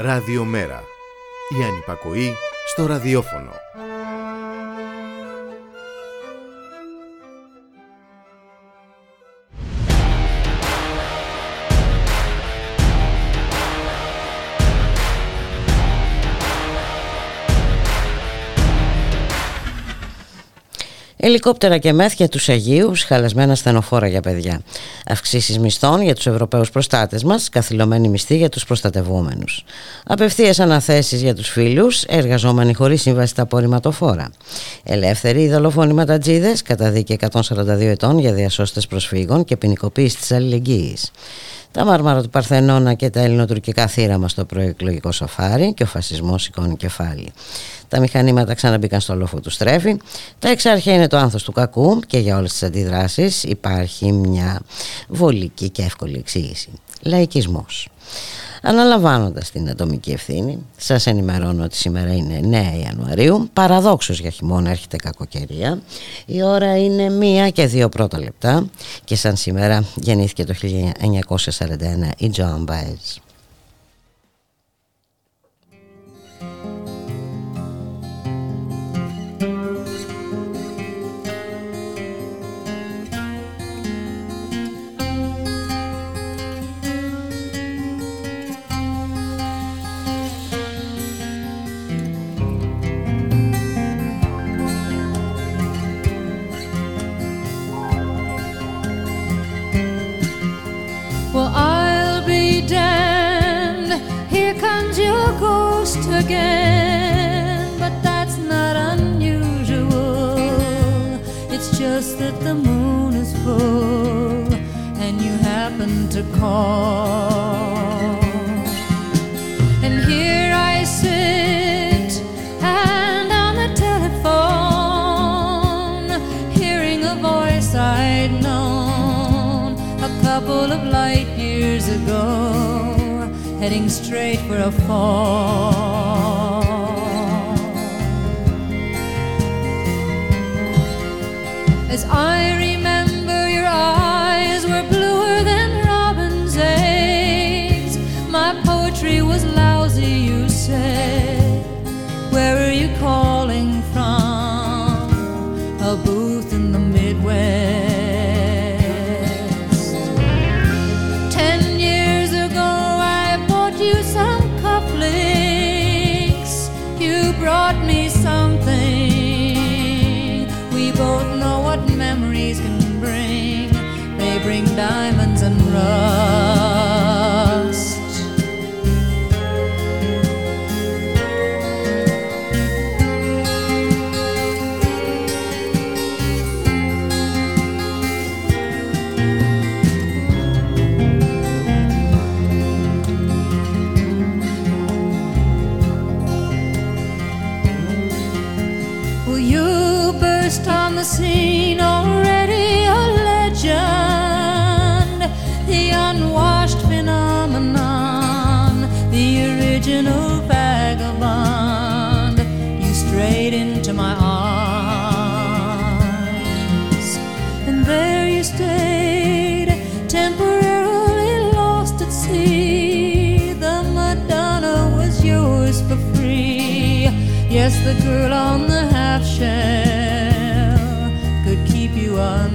Ραδιομέρα. Η ανυπακοή στο ραδιόφωνο. Ελικόπτερα και μεθ για τους Αγίους, χαλασμένα στενοφόρα για παιδιά. Αυξήσεις μισθών για τους Ευρωπαίους προστάτες μας, καθυλωμένη μισθή για τους προστατευόμενους. Απευθείας αναθέσεις για τους φίλους, εργαζόμενοι χωρίς σύμβαση στα απορριμματοφόρα. Ελεύθεροι δολοφόνοι ματατζίδες, καταδίκη 142 ετών για διασώστες προσφύγων και ποινικοποίηση της αλληλεγγύης τα μάρμαρα του Παρθενώνα και τα ελληνοτουρκικά θύραμα στο προεκλογικό σοφάρι και ο φασισμός σηκώνει κεφάλι. Τα μηχανήματα ξαναμπήκαν στο λόφο του στρέφει. Τα εξάρχεια είναι το άνθος του κακού και για όλες τις αντιδράσεις υπάρχει μια βολική και εύκολη εξήγηση. Λαϊκισμός. Αναλαμβάνοντας την ατομική ευθύνη, σας ενημερώνω ότι σήμερα είναι 9 Ιανουαρίου, παραδόξως για χειμώνα έρχεται κακοκαιρία. Η ώρα είναι μία και δύο πρώτα λεπτά και σαν σήμερα γεννήθηκε το 1941 η Joan Baez. That the moon is full and you happen to call. And here I sit and on the telephone, hearing a voice I'd known a couple of light years ago heading straight for a fall. I you burst on the scene already a legend, the unwashed phenomenon, the original the girl on the half shell could keep you unharmed.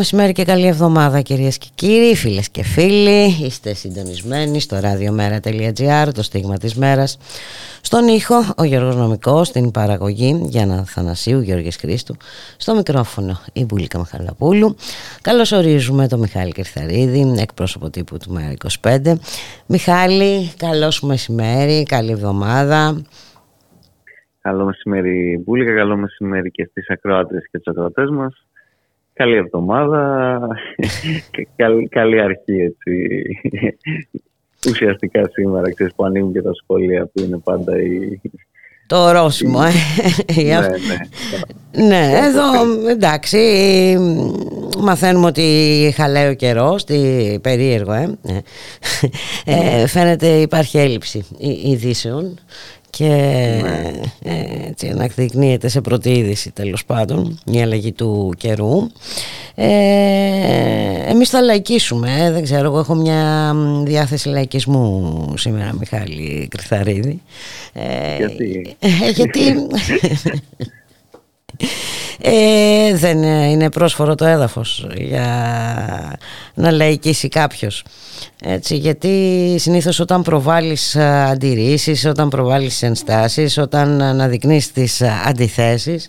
Μεσημέρι και καλή εβδομάδα κυρίες και κύριοι, φίλες και φίλοι. Είστε συντονισμένοι στο radiomera.gr, το στίγμα της μέρας. Στον ήχο, ο Γιώργος Νομικός, στην παραγωγή Γιάννα Θανασίου, Γιώργης Χρήστου. Στο μικρόφωνο η Μπουλίκα Μαχαλαπούλου. Καλώς ορίζουμε τον Μιχάλη Κερθαρίδη, εκπρόσωπο τύπου του ΜΕΡΑ 25. Μιχάλη, καλώς μεσημέρι, καλή εβδομάδα. Καλό μεσημέρι Μπουλίκα, καλό μεσημέρι και στις ακροάτες και τους ακροατές μας. Καλή εβδομάδα και καλή, καλή αρχή έτσι. Ουσιαστικά σήμερα ξέρεις που ανοίγουν και τα σχόλια που είναι πάντα η... Το ορόσημο, ε. ναι, ναι. ναι, εδώ εντάξει, μαθαίνουμε ότι χαλάει ο καιρός, περίεργο, ε. ε. Φαίνεται υπάρχει έλλειψη ειδήσεων και ναι. ε, έτσι ανακδεικνύεται σε πρώτη είδηση τέλος πάντων η αλλαγή του καιρού. Ε, εμείς θα λαϊκίσουμε ε, δεν ξέρω εγώ έχω μια διάθεση λαϊκισμού σήμερα Μιχάλη Κρυθαρίδη. Ε, γιατί; ε, γιατί; Ε, δεν είναι πρόσφορο το έδαφος για να λαϊκίσει κάποιος έτσι, γιατί συνήθως όταν προβάλλεις αντιρρήσεις, όταν προβάλλεις ενστάσεις, όταν αναδεικνύεις τις αντιθέσεις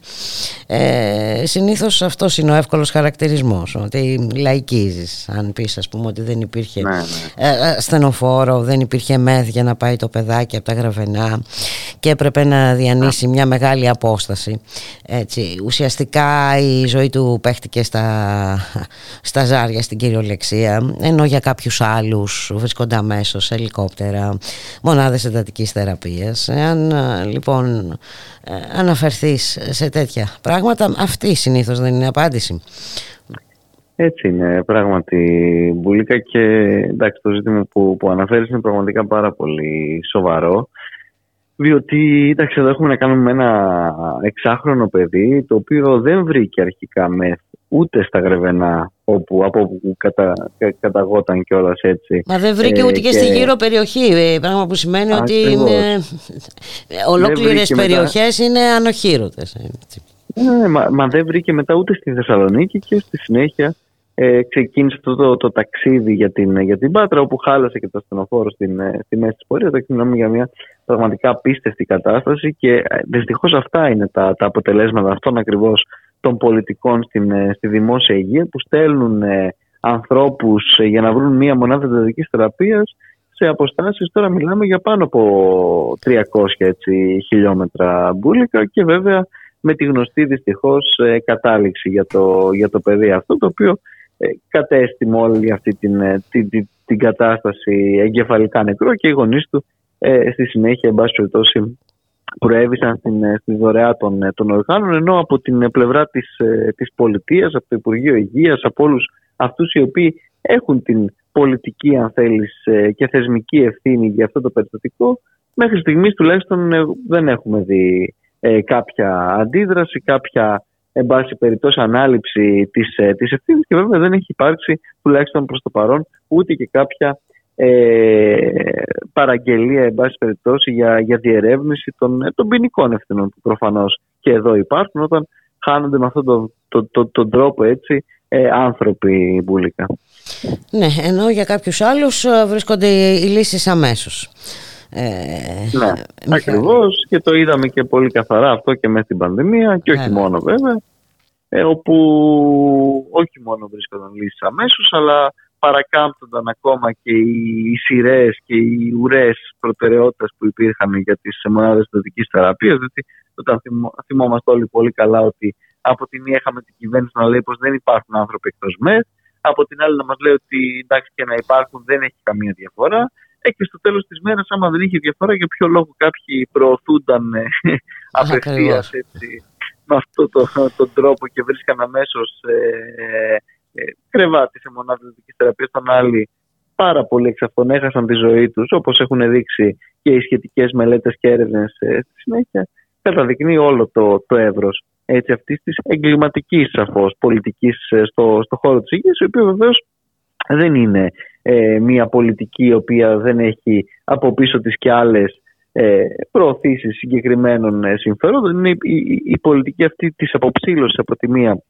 ε, συνήθως αυτός είναι ο εύκολος χαρακτηρισμός ότι λαϊκίζεις αν πεις ας πούμε ότι δεν υπήρχε ναι, ναι. Ε, στενοφόρο, δεν υπήρχε μεθ για να πάει το παιδάκι από τα γραβενά και έπρεπε να διανύσει μια μεγάλη απόσταση έτσι, ουσιαστικά η ζωή του παίχτηκε στα, στα ζάρια στην κυριολεξία ενώ για κάποιους άλλους βρίσκονται αμέσως σε ελικόπτερα μονάδες εντατικής θεραπείας. Εάν λοιπόν αναφερθείς σε τέτοια πράγματα αυτή συνήθως δεν είναι απάντηση. Έτσι είναι πράγματι Μπουλίκα. Και εντάξει το ζήτημα που, που αναφέρεις είναι πραγματικά πάρα πολύ σοβαρό διότι εντάξει, εδώ έχουμε να κάνουμε ένα εξάχρονο παιδί το οποίο δεν βρήκε αρχικά μεθ ούτε στα Γρεβενά όπου, από όπου κατα, καταγόταν κιόλας έτσι. Μα δεν βρήκε ε, ούτε και, και, στη γύρω περιοχή, ε, πράγμα που σημαίνει ότι είναι... ολόκληρες περιοχές μετά... είναι ανοχήρωτες. Ναι, μα, μα δεν βρήκε μετά ούτε στη Θεσσαλονίκη και στη συνέχεια ε, ξεκίνησε αυτό το, το, ταξίδι για την, για την Πάτρα όπου χάλασε και το ασθενοφόρο στην, ε, στη μέση της πορείας. Εδώ μιλάμε για μια πραγματικά απίστευτη κατάσταση και ε, δυστυχώς αυτά είναι τα, τα αποτελέσματα αυτών ακριβώς των πολιτικών στην, ε, στη δημόσια υγεία που στέλνουν ε, ανθρώπους για να βρουν μια μονάδα εντατικής θεραπείας σε αποστάσεις. Τώρα μιλάμε για πάνω από 300 έτσι, χιλιόμετρα μπουλικα και βέβαια με τη γνωστή δυστυχώς κατάληξη για το, για το παιδί αυτό το οποίο ε, κατέστη με όλη αυτή την, ε, την, την, την κατάσταση εγκεφαλικά νεκρό και οι γονείς του ε, στη συνέχεια, εν πάση περιπτώσει, προέβησαν στην, ε, στη δωρεά των, των οργάνων ενώ από την πλευρά της, της πολιτείας, από το Υπουργείο Υγείας, από όλους αυτούς οι οποίοι έχουν την πολιτική αν θέλεις και θεσμική ευθύνη για αυτό το περιστατικό μέχρι στιγμής τουλάχιστον δεν έχουμε δει κάποια αντίδραση, κάποια εν πάση περιπτώσει ανάληψη της, ε, της ευθύνης και βέβαια δεν έχει υπάρξει τουλάχιστον προς το παρόν ούτε και κάποια ε, παραγγελία εν πάση περιπτώσει για, για διερεύνηση των, ε, των ποινικών ευθυνών που προφανώς και εδώ υπάρχουν όταν χάνονται με αυτόν τον το, το, το, τρόπο έτσι ε, άνθρωποι μπουλικά. Ναι, ενώ για κάποιους άλλους ε, βρίσκονται οι λύσεις αμέσως. Ε, ναι, ακριβώς και το είδαμε και πολύ καθαρά αυτό και μέσα στην πανδημία και όχι μόνο βέβαια. Ε, όπου όχι μόνο βρίσκονταν λύσεις αμέσως, αλλά παρακάμπτονταν ακόμα και οι σειρές και οι ουρές προτεραιότητα που υπήρχαν για τις μονάδες δοτικής θεραπείας. Δηλαδή, Όταν θυμόμαστε όλοι πολύ καλά ότι από τη μία είχαμε την κυβέρνηση να λέει πως δεν υπάρχουν άνθρωποι εκτός ΜΕΘ, από την άλλη να μας λέει ότι εντάξει και να υπάρχουν δεν έχει καμία διαφορά. Ε, και στο τέλος της μέρας, άμα δεν είχε διαφορά, για ποιο λόγο κάποιοι προωθούνταν ε, απευθείας με αυτόν το, τον τρόπο και βρίσκαν αμέσως ε, ε, κρεβάτι σε μονάδα δυτικής θεραπείας, όταν άλλοι πάρα πολλοί εξ αυτών έχασαν τη ζωή τους, όπως έχουν δείξει και οι σχετικές μελέτες και έρευνες ε, στη συνέχεια, καταδεικνύει όλο το, το εύρος αυτής της εγκληματικής σαφώς πολιτικής ε, στο, στο χώρο της υγείας, η οποία βεβαίως δεν είναι ε, μια πολιτική η οποία δεν έχει από πίσω της και άλλες ε, προωθήσεις συγκεκριμένων ε, συμφερόντων. Είναι η, η, η, πολιτική αυτή της αποψήλωσης από τη μία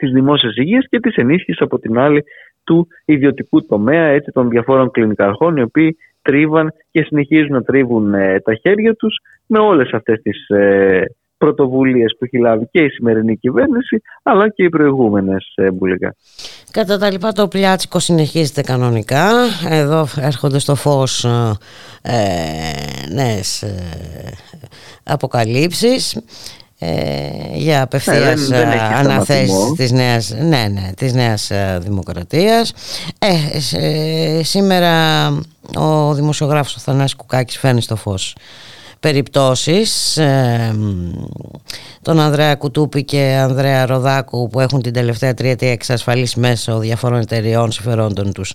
της δημόσιας υγείας και της ενίσχυσης από την άλλη του ιδιωτικού τομέα έτσι, των διαφόρων κλινικαρχών οι οποίοι τρίβαν και συνεχίζουν να τρίβουν ε, τα χέρια τους με όλες αυτές τις ε, πρωτοβουλίες που έχει λάβει και η σημερινή κυβέρνηση αλλά και οι προηγούμενες μπουλικά. Κατά τα λοιπά το πλιάτσικο συνεχίζεται κανονικά. Εδώ έρχονται στο φως ε, νέες ε, αποκαλύψεις ε, για απευθείας ναι, αναθέσεις της νέας, ναι, ναι, της νέας δημοκρατίας. Ε, σήμερα ο δημοσιογράφος ο Θανάσης Κουκάκης φέρνει στο φως περιπτώσεις ε, τον Ανδρέα Κουτούπη και Ανδρέα Ροδάκου που έχουν την τελευταία τριετία εξασφαλίσει μέσω διαφορών εταιριών συμφερόντων τους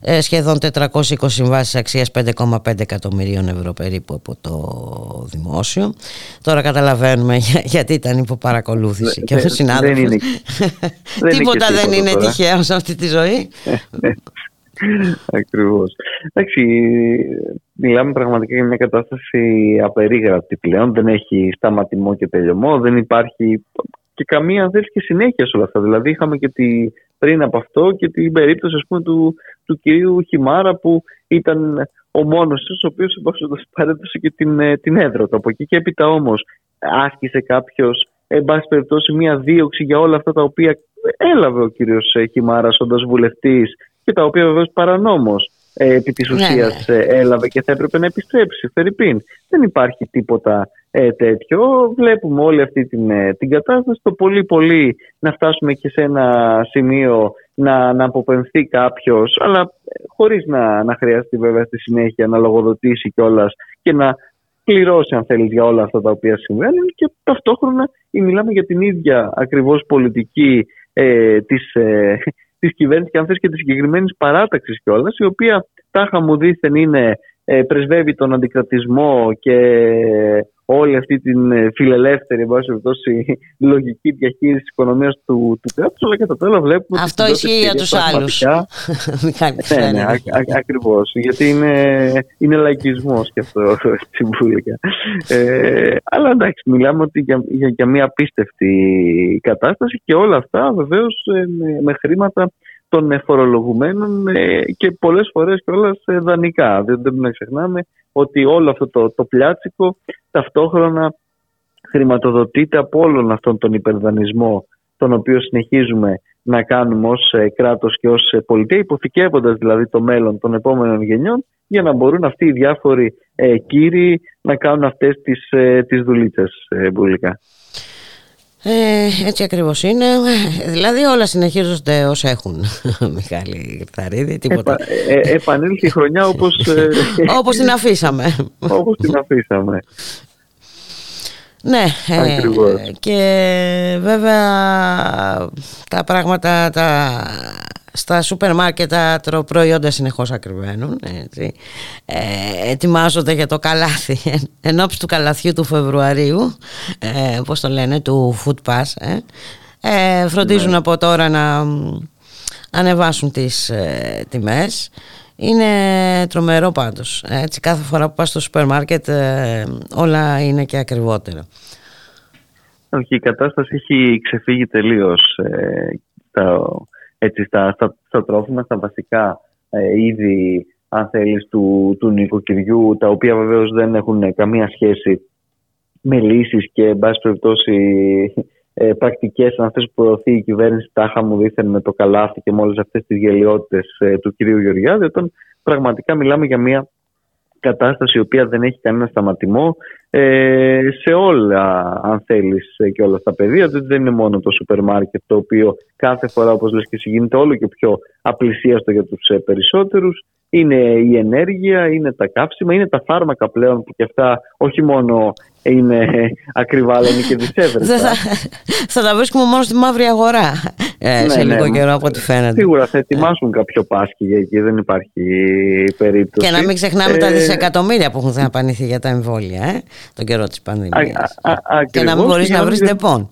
ε, σχεδόν 420 συμβάσεις αξίας 5,5 εκατομμυρίων ευρώ περίπου από το δημόσιο. Τώρα καταλαβαίνουμε γιατί ήταν υπό παρακολούθηση και ο συνάδελφος. τίποτα δεν είναι τυχαίο σε αυτή τη ζωή Ακριβώς. Εντάξει, μιλάμε πραγματικά για μια κατάσταση απερίγραπτη πλέον. Δεν έχει σταματημό και τελειωμό. Δεν υπάρχει και καμία δεν και συνέχεια σε όλα αυτά. Δηλαδή, είχαμε και τη, πριν από αυτό και την περίπτωση ας πούμε, του, του κυρίου Χιμάρα που ήταν ο μόνος του, ο οποίος παρέδωσε και την, ε, την έδρα του. Από εκεί και έπειτα όμως άσκησε κάποιος, εν πάση περιπτώσει, μια δίωξη για όλα αυτά τα οποία έλαβε ο κύριος Χιμάρας όντας βουλευτής και τα οποία βεβαίως παρανόμως ε, επί της ναι, ουσίας ναι. ε, έλαβε και θα έπρεπε να επιστρέψει. Φερρυπίν. Δεν υπάρχει τίποτα ε, τέτοιο. Βλέπουμε όλη αυτή την, ε, την κατάσταση. Το πολύ πολύ να φτάσουμε και σε ένα σημείο να, να αποπεμφθεί κάποιος, αλλά χωρίς να, να χρειαστεί βέβαια στη συνέχεια να λογοδοτήσει κιόλας και να πληρώσει αν θέλεις για όλα αυτά τα οποία συμβαίνουν και ταυτόχρονα μιλάμε για την ίδια ακριβώς πολιτική ε, της, ε, της κυβέρνησης και αν θες και της συγκεκριμένης παράταξης κιόλας, η οποία τάχα μου δίθεν είναι, ε, πρεσβεύει τον αντικρατισμό και όλη αυτή την ε, φιλελεύθερη περιπτώσει, λογική διαχείριση της οικονομίας του, του κράτους, αλλά κατά τα βλέπουμε. Αυτό ισχύει για τους άλλους. ναι, ναι, ακριβώς. Γιατί είναι, είναι λαϊκισμός και αυτό συμβούλικα. Ε, αλλά εντάξει, μιλάμε ότι για, για, για μια απίστευτη κατάσταση και όλα αυτά βεβαίως ε, με, με χρήματα των φορολογουμένων ε, και πολλές φορές κιόλας δανεικά. Δεν πρέπει να ξεχνάμε ότι όλο αυτό το, το πλιάτσικο ταυτόχρονα χρηματοδοτείται από όλον αυτόν τον υπερδανισμό τον οποίο συνεχίζουμε να κάνουμε ως ε, κράτος και ως ε, πολιτεία υποθηκεύοντας δηλαδή το μέλλον των επόμενων γενιών για να μπορούν αυτοί οι διάφοροι ε, κύριοι να κάνουν αυτές τις, ε, τις δουλίτσες ε, μπουλικά. Ε, έτσι ακριβώς είναι. Δηλαδή όλα συνεχίζονται όσα έχουν. Μιχάλη Γρυθαρίδη, τίποτα. Επα, ε, επανήλθε η χρονιά όπως... Ε, όπως την αφήσαμε. όπως την αφήσαμε. Ναι, ε, και βέβαια τα πράγματα τα, στα σούπερ μάρκετ τα προϊόντα συνεχώς ακριβένουν έτσι. Ε, ετοιμάζονται για το καλάθι εν ώψη του καλαθιού του Φεβρουαρίου ε, πώς το λένε του Food Pass ε. Ε, φροντίζουν ναι. από τώρα να ανεβάσουν τις ε, τιμές είναι τρομερό πάντως. Έτσι, κάθε φορά που πας στο σούπερ μάρκετ ε, όλα είναι και ακριβότερα. Όχι, η κατάσταση έχει ξεφύγει τελείως ε, στα, έτσι, στα, στα, στα τρόφιμα, στα βασικά ε, είδη αν θέλεις, του, του νοικοκυριού, τα οποία βεβαίως δεν έχουν καμία σχέση με λύσεις και εν πάση περιπτώσει ε, πρακτικές αν θες που προωθεί η κυβέρνηση τάχα μου δίθεν με το καλάθι και με όλες αυτές τις γελιότητες ε, του κυρίου Γεωργιάδη όταν πραγματικά μιλάμε για μια κατάσταση η οποία δεν έχει κανένα σταματημό ε, σε όλα αν θέλεις ε, και όλα στα πεδία δεν είναι μόνο το σούπερ μάρκετ το οποίο κάθε φορά όπως λες και εσύ γίνεται όλο και πιο απλησίαστο για τους ε, περισσότερους είναι η ενέργεια, είναι τα καύσιμα, είναι τα φάρμακα πλέον που και αυτά όχι μόνο είναι ακριβά αλλά είναι και δυσέβρετα. θα, θα τα βρίσκουμε μόνο στη μαύρη αγορά ε, ναι, σε λίγο ναι, καιρό από ό,τι φαίνεται. Σίγουρα θα ετοιμάσουν κάποιο Πάσχη για εκεί, δεν υπάρχει περίπτωση. Και να μην ξεχνάμε ε, τα δισεκατομμύρια που έχουν δαπανηθεί για τα εμβόλια ε, τον καιρό της πανδημίας. και να μην μπορείς να βρεις δεπών.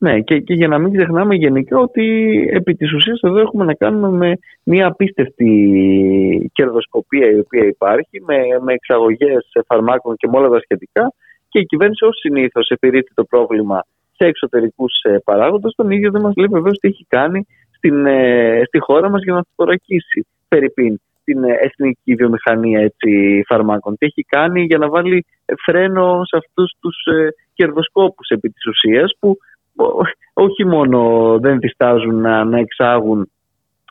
Ναι, και, και για να μην ξεχνάμε γενικά ότι επί της ουσίας εδώ έχουμε να κάνουμε με μια απίστευτη κερδοσκοπία η οποία υπάρχει, με, με εξαγωγές φαρμάκων και με όλα τα σχετικά και η κυβέρνηση ως συνήθως επιρρύπτει το πρόβλημα σε εξωτερικούς ε, παράγοντες, τον ίδιο δεν μας λέει βεβαίως τι έχει κάνει στην, ε, στη χώρα μας για να θωρακίσει περιπίν την ε, εθνική βιομηχανία έτσι, φαρμάκων. Τι έχει κάνει για να βάλει φρένο σε αυτούς τους ε, κερδοσκόπους επί της ουσίας που όχι μόνο δεν διστάζουν να, να εξάγουν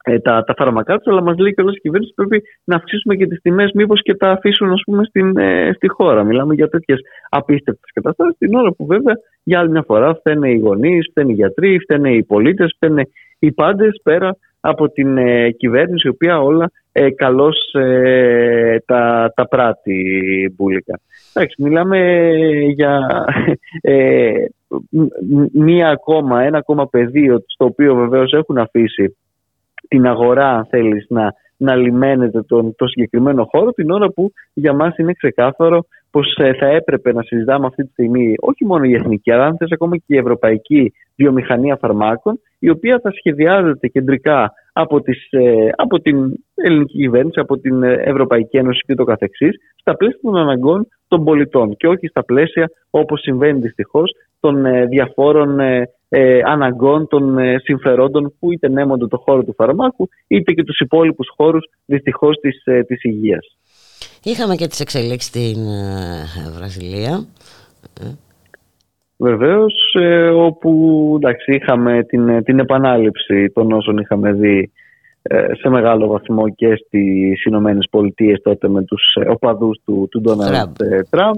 ε, τα, τα φάρμακά τους, αλλά μας λέει και όλη η κυβέρνηση πρέπει να αυξήσουμε και τις τιμές, μήπως και τα αφήσουν ας πούμε, στην, ε, στη χώρα. Μιλάμε για τέτοιες απίστευτες καταστάσεις, την ώρα που βέβαια για άλλη μια φορά φταίνε οι γονείς, φταίνε οι γιατροί, φταίνε οι πολίτες, φταίνε οι πάντες πέρα από την ε, κυβέρνηση, η οποία όλα ε, καλώς ε, τα, τα πράττει μπουλικα. Εντάξει, μιλάμε για ε, μία ακόμα, ένα ακόμα πεδίο στο οποίο βεβαίως έχουν αφήσει την αγορά αν θέλεις να, να λιμένεται τον, το συγκεκριμένο χώρο την ώρα που για μας είναι ξεκάθαρο πως ε, θα έπρεπε να συζητάμε αυτή τη στιγμή όχι μόνο η εθνική αλλά αν θες ακόμα και η ευρωπαϊκή βιομηχανία φαρμάκων η οποία θα σχεδιάζεται κεντρικά από, τις, ε, από την ελληνική κυβέρνηση, από την Ευρωπαϊκή Ένωση και το καθεξής στα πλαίσια των αναγκών των πολιτών και όχι στα πλαίσια όπως συμβαίνει δυστυχώς των ε, διαφόρων ε, ε, αναγκών των συμφερόντων που είτε νέμονται το χώρο του φαρμάκου είτε και τους υπόλοιπους χώρους δυστυχώς της, της υγείας. Είχαμε και τις εξελίξεις στην Βραζιλία. Βεβαίως, όπου εντάξει, είχαμε την, την επανάληψη των όσων είχαμε δει σε μεγάλο βαθμό και στις Ηνωμένες Πολιτείες τότε με τους οπαδούς του, του Ντόναλντ Τραμπ.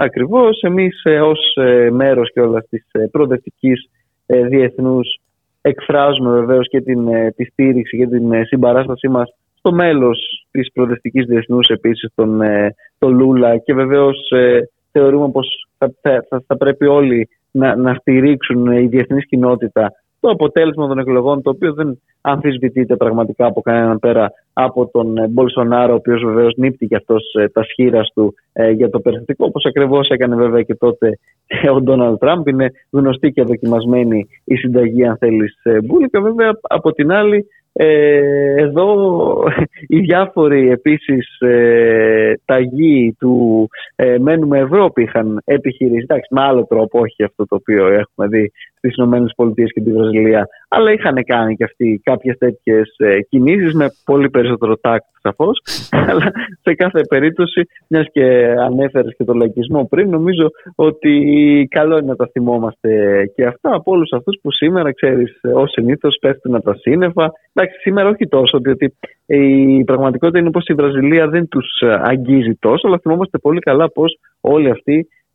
Ακριβώς, εμείς ε, ως ε, μέρος και όλας της ε, προοδευτικής διεθνούς εκφράζουμε βεβαίως και την, τη στήριξη και την συμπαράστασή μας στο μέλος της προοδευτικής διεθνούς επίσης τον, τον Λούλα και βεβαίως θεωρούμε πως θα, θα, θα πρέπει όλοι να, να στηρίξουν η διεθνής κοινότητα το αποτέλεσμα των εκλογών, το οποίο δεν αμφισβητείται πραγματικά από κανέναν πέρα από τον ε, Μπολσονάρο, ο οποίος βεβαίως νύπτει και αυτός ε, τα σχήρα του ε, για το περιστατικό, όπως ακριβώς έκανε βέβαια και τότε ο Ντόναλτ Τραμπ. Είναι γνωστή και δοκιμασμένη η συνταγή, αν θέλεις, Μπούλικα. Βέβαια, από την άλλη, ε, εδώ οι διάφοροι επίσης ε, ταγοί του ε, «Μένουμε Ευρώπη» είχαν επιχειρήσει, εντάξει με άλλο τρόπο, όχι αυτό το οποίο έχουμε δει στις ΗΠΑ και τη Βραζιλία, αλλά είχαν κάνει και αυτοί κάποιες τέτοιες ε, κινήσεις με πολύ περισσότερο τάκτ σαφώς, αλλά σε κάθε περίπτωση, μιας και ανέφερες και τον λαϊκισμό πριν, νομίζω ότι καλό είναι να τα θυμόμαστε και αυτά από όλους αυτούς που σήμερα, ξέρεις, ως συνήθως πέφτουν από τα σύννεφα, Εντάξει, σήμερα όχι τόσο, διότι η πραγματικότητα είναι πως η Βραζιλία δεν τους αγγίζει τόσο, αλλά θυμόμαστε πολύ καλά πως όλοι αυτοί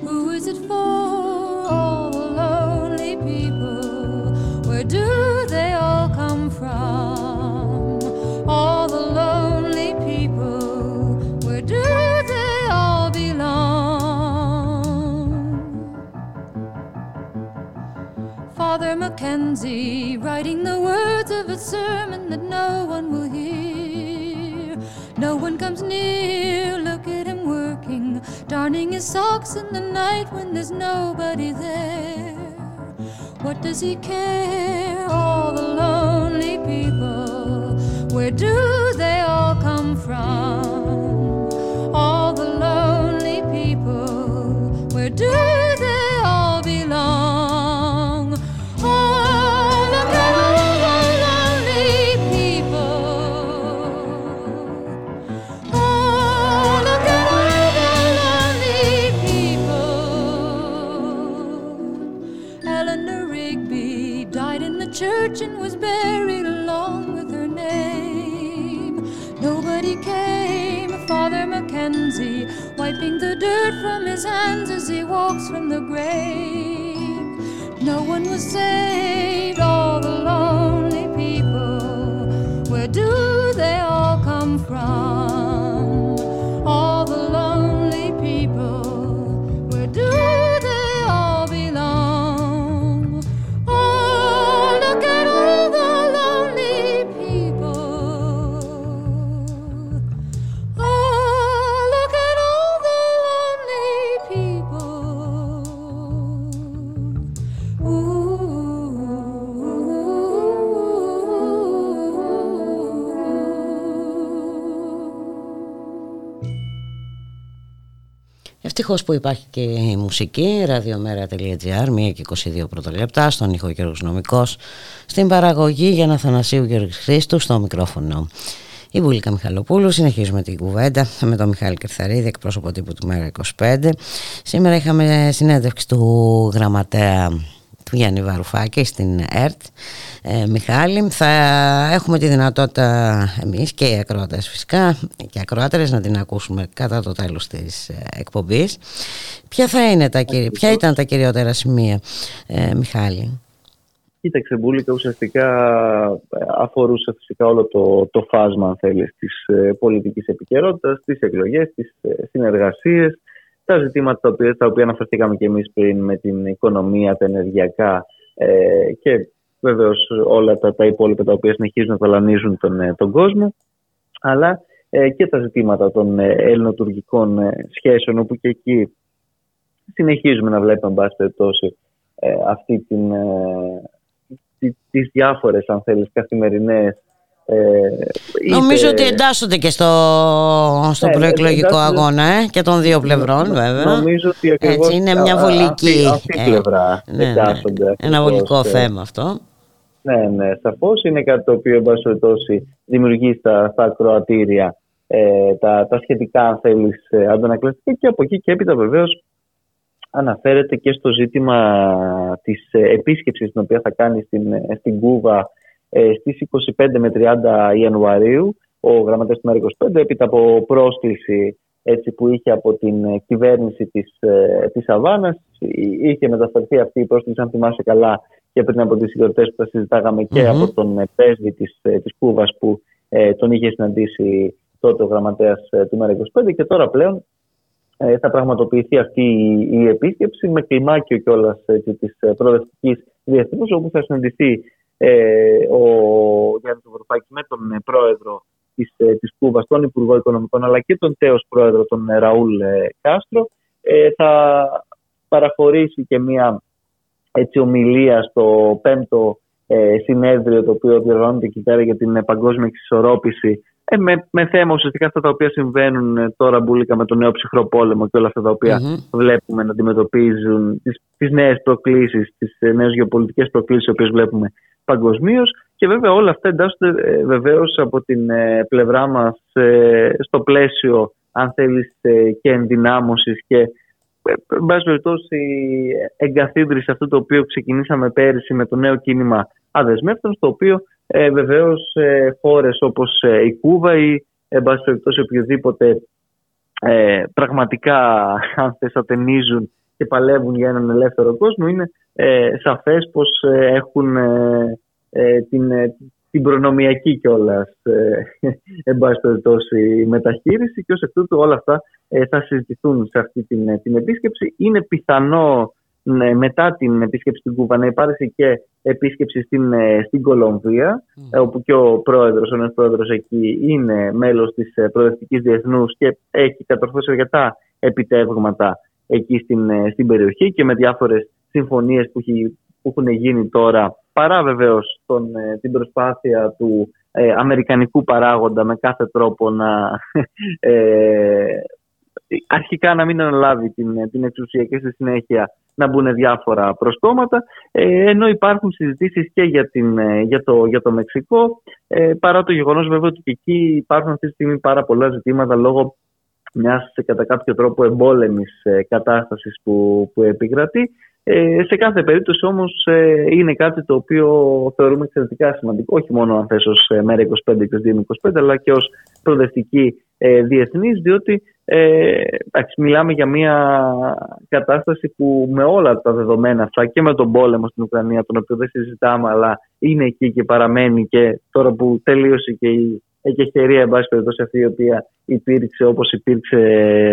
Who is it for? All the lonely people. Where do they all come from? All the lonely people. Where do they all belong? Father Mackenzie writing the words of a sermon that no one will hear. No one comes near, darning his socks in the night when there's nobody there. What does he care? All the lonely people, where do they all come from? Wiping the dirt from his hands as he walks from the grave. No one was saved, all the lonely people. Where do they all come from? Ευτυχώς που υπάρχει και η μουσική, radiomera.gr, 1 και 22 πρωτολεπτά, στον ήχο Γιώργος Νομικός, στην παραγωγή για να Θανασίου Γιώργης Χρήστου, στο μικρόφωνο. Η Βουλίκα Μιχαλοπούλου, συνεχίζουμε την κουβέντα με τον Μιχάλη Κερθαρίδη, εκπρόσωπο τύπου του Μέρα 25. Σήμερα είχαμε συνέντευξη του γραμματέα του Γιάννη Βαρουφάκη στην ΕΡΤ. Ε, Μιχάλη, θα έχουμε τη δυνατότητα εμείς και οι ακροατές φυσικά και οι ακροάτερες να την ακούσουμε κατά το τέλος της ε, εκπομπής. Ποια, θα είναι τα, κυри- ποια ήταν τα κυριότερα σημεία, ε, Μιχάλη; Κοίταξε, Μπούλικα ουσιαστικά ε, αφορούσε φυσικά όλο το, το φάσμα, αν θέλεις, της ε, πολιτικής επικαιρότητας, τις εκλογές, τις ε, συνεργασίες, τα ζητήματα τα οποία, τα οποία αναφερθήκαμε και εμείς πριν με την οικονομία, τα ενεργειακά ε, και βεβαίως όλα τα, τα υπόλοιπα τα οποία συνεχίζουν να ταλανίζουν τον, ε, τον κόσμο, αλλά ε, και τα ζητήματα των ε, ελληνοτουρκικών ε, σχέσεων, όπου και εκεί συνεχίζουμε να βλέπουμε, εν πάση περιπτώσει, ε, αυτή την, ε, τι- τις διάφορες, αν θέλεις, καθημερινές ε, Νομίζω είτε- ότι εντάσσονται και στο, στο Ναι, προεκλογικό εντάσσονται- αγώνα ε, και των δύο πλευρών βέβαια. Νομίζω ότι ακριβώς Έτσι, είναι μια α- α- βολική, Αυτή, αυτή η ε, πλευρά ναι, ναι. εντάσσονται. Ένα ακριβώς, βολικό ε. θέμα αυτό. Ναι, ναι, σαφώς είναι κάτι το οποίο, εν πάση περιπτώσει, δημιουργεί στα, στα ακροατήρια ε, τα, τα σχετικά, αν θέλεις, αντανακλαστικά και από εκεί και έπειτα βεβαίως αναφέρεται και στο ζήτημα της ε, επίσκεψης την οποία θα κάνει στην, ε, στην Κούβα ε, στις 25 με 30 Ιανουαρίου ο γραμματέας του ΜΕΡΑ25 έπειτα από πρόσκληση έτσι, που είχε από την ε, κυβέρνηση της, ε, της Αβάνας Εί- είχε μεταφερθεί αυτή η πρόσκληση αν θυμάσαι καλά και πριν από τις γιορτές που τα συζητάγαμε και Μμμ. από τον ε, πρέσβη της, ε, της Κούβας που ε, τον είχε συναντήσει τότε ο γραμματέας ε, του ΜΕΡΑ25 και τώρα πλέον ε, θα πραγματοποιηθεί αυτή η, η επίσκεψη με κλιμάκιο κιόλας της προοδευτικής διεθνούς, όπου θα συναντηθεί ε, ο Γιάννης Βαρουφάκη με τον ε, πρόεδρο της της Κούβας, τον Υπουργό Οικονομικών, αλλά και τον τέος πρόεδρο, τον ε, Ραούλ ε, Κάστρο. Ε, θα παραχωρήσει και μία έτσι, ομιλία στο πέμπτο ε, συνέδριο το οποίο διοργανώνεται εκεί πέρα για την ε, παγκόσμια εξισορρόπηση ε, με, με θέμα ουσιαστικά αυτά τα οποία συμβαίνουν ε, τώρα μπουλίκα με τον νέο ψυχρό πόλεμο και όλα αυτά τα οποία Μμμ. βλέπουμε να αντιμετωπίζουν τις, τις νέες προκλήσεις, τις ε, νέες γεωπολιτικές προκλήσεις τις οποίες βλέπουμε παγκοσμίως. και βέβαια όλα αυτά εντάσσονται ε, βεβαίως από την ε, πλευρά μας ε, στο πλαίσιο αν θέλεις ε, και ενδυνάμωσης και ε, εν πάση περιπτώσει εγκαθίδρυση αυτό το οποίο ξεκινήσαμε πέρυσι με το νέο κίνημα αδεσμεύτων στο οποίο ε, βεβαίως ε, χώρες όπως ε, η Κούβα ή εν πάση περιπτώσει οποιοδήποτε ε, πραγματικά αν θες ατενίζουν και παλεύουν για έναν ελεύθερο κόσμο είναι ε, σαφές πως ε, έχουν ε, ε, την, ε, την προνομιακή κιόλας ε, εν πάση περιπτώσει μεταχείριση και ως εκ τούτου όλα αυτά ε, θα συζητηθούν σε αυτή την, ε, την επίσκεψη. Είναι πιθανό ναι, μετά την επίσκεψη στην Κούβα να υπάρξει και επίσκεψη στην, ε, στην Κολομβία ε, όπου και ο πρόεδρος, ο νέος πρόεδρος εκεί είναι μέλος της ε, προοδευτικής διεθνούς και έχει κατορθώσει αρκετά επιτεύγματα εκεί στην, ε, στην περιοχή και με διάφορες συμφωνίες που, έχει- που έχουν γίνει τώρα παρά βεβαίως τον, ε, την προσπάθεια του ε, αμερικανικού παράγοντα με κάθε τρόπο να ε, αρχικά να μην αναλάβει την, την εξουσία και στη συνέχεια να μπουν διάφορα προσκόμματα ε, ενώ υπάρχουν συζητήσεις και για, την, ε, για, το, για το Μεξικό ε, παρά το γεγονός βέβαια ότι και εκεί υπάρχουν αυτή τη στιγμή πάρα πολλά ζητήματα λόγω μιας ε, κατά κάποιο τρόπο εμπόλεμης ε, κατάστασης που, που επικρατεί Ε, σε κάθε περίπτωση όμως ε, είναι κάτι το οποίο θεωρούμε εξαιρετικά σημαντικό, όχι μόνο αν θες ως ε, μέρα 25 και ως 25, αλλά και ως προοδευτική ε, διεθνής, διότι ε, μιλάμε για μια κατάσταση που με όλα τα δεδομένα αυτά και με τον πόλεμο στην Ουκρανία, τον οποίο δεν συζητάμε, αλλά είναι εκεί και παραμένει και τώρα που τελείωσε και η εκεχηρία, εν πάση περιπτώσει, αυτή η οποία υπήρξε όπως υπήρξε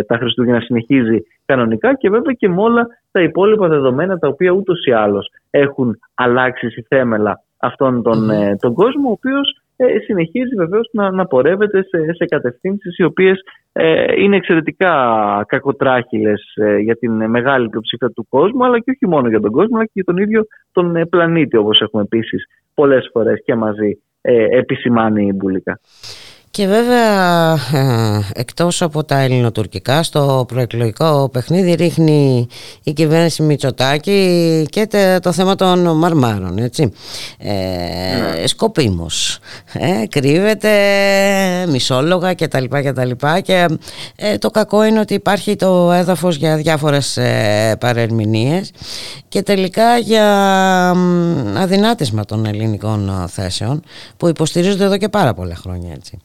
τα Χριστούγεννα, συνεχίζει κανονικά και βέβαια και με όλα τα υπόλοιπα δεδομένα τα οποία ούτως ή άλλως έχουν αλλάξει στη θέμελα αυτόν τον, mm. τον κόσμο, ο οποίος ε, συνεχίζει βεβαίως να, να πορεύεται σε, σε κατευθύνσεις οι οποίες ε, είναι εξαιρετικά κακοτράχυλες ε, για την μεγάλη πλειοψηφία του κόσμου αλλά και όχι μόνο για τον κόσμο αλλά και για τον ίδιο τον ε, πλανήτη όπως έχουμε επίσης πολλές φορές και μαζί επισημάνει η Μπουλίκα. Και βέβαια ε, εκτός από τα ελληνοτουρκικά στο προεκλογικό παιχνίδι ρίχνει η κυβέρνηση Μητσοτάκη και το θέμα των μαρμάρων έτσι. Ε, ναι. Σκοπίμως ε, κρύβεται μισόλογα και τα λοιπά και τα λοιπά και ε, το κακό είναι ότι υπάρχει το έδαφος για διάφορες ε, παρερμηνίες και τελικά για αδυνάτισμα των ελληνικών θέσεων που υποστηρίζονται εδώ και πάρα πολλά χρόνια έτσι.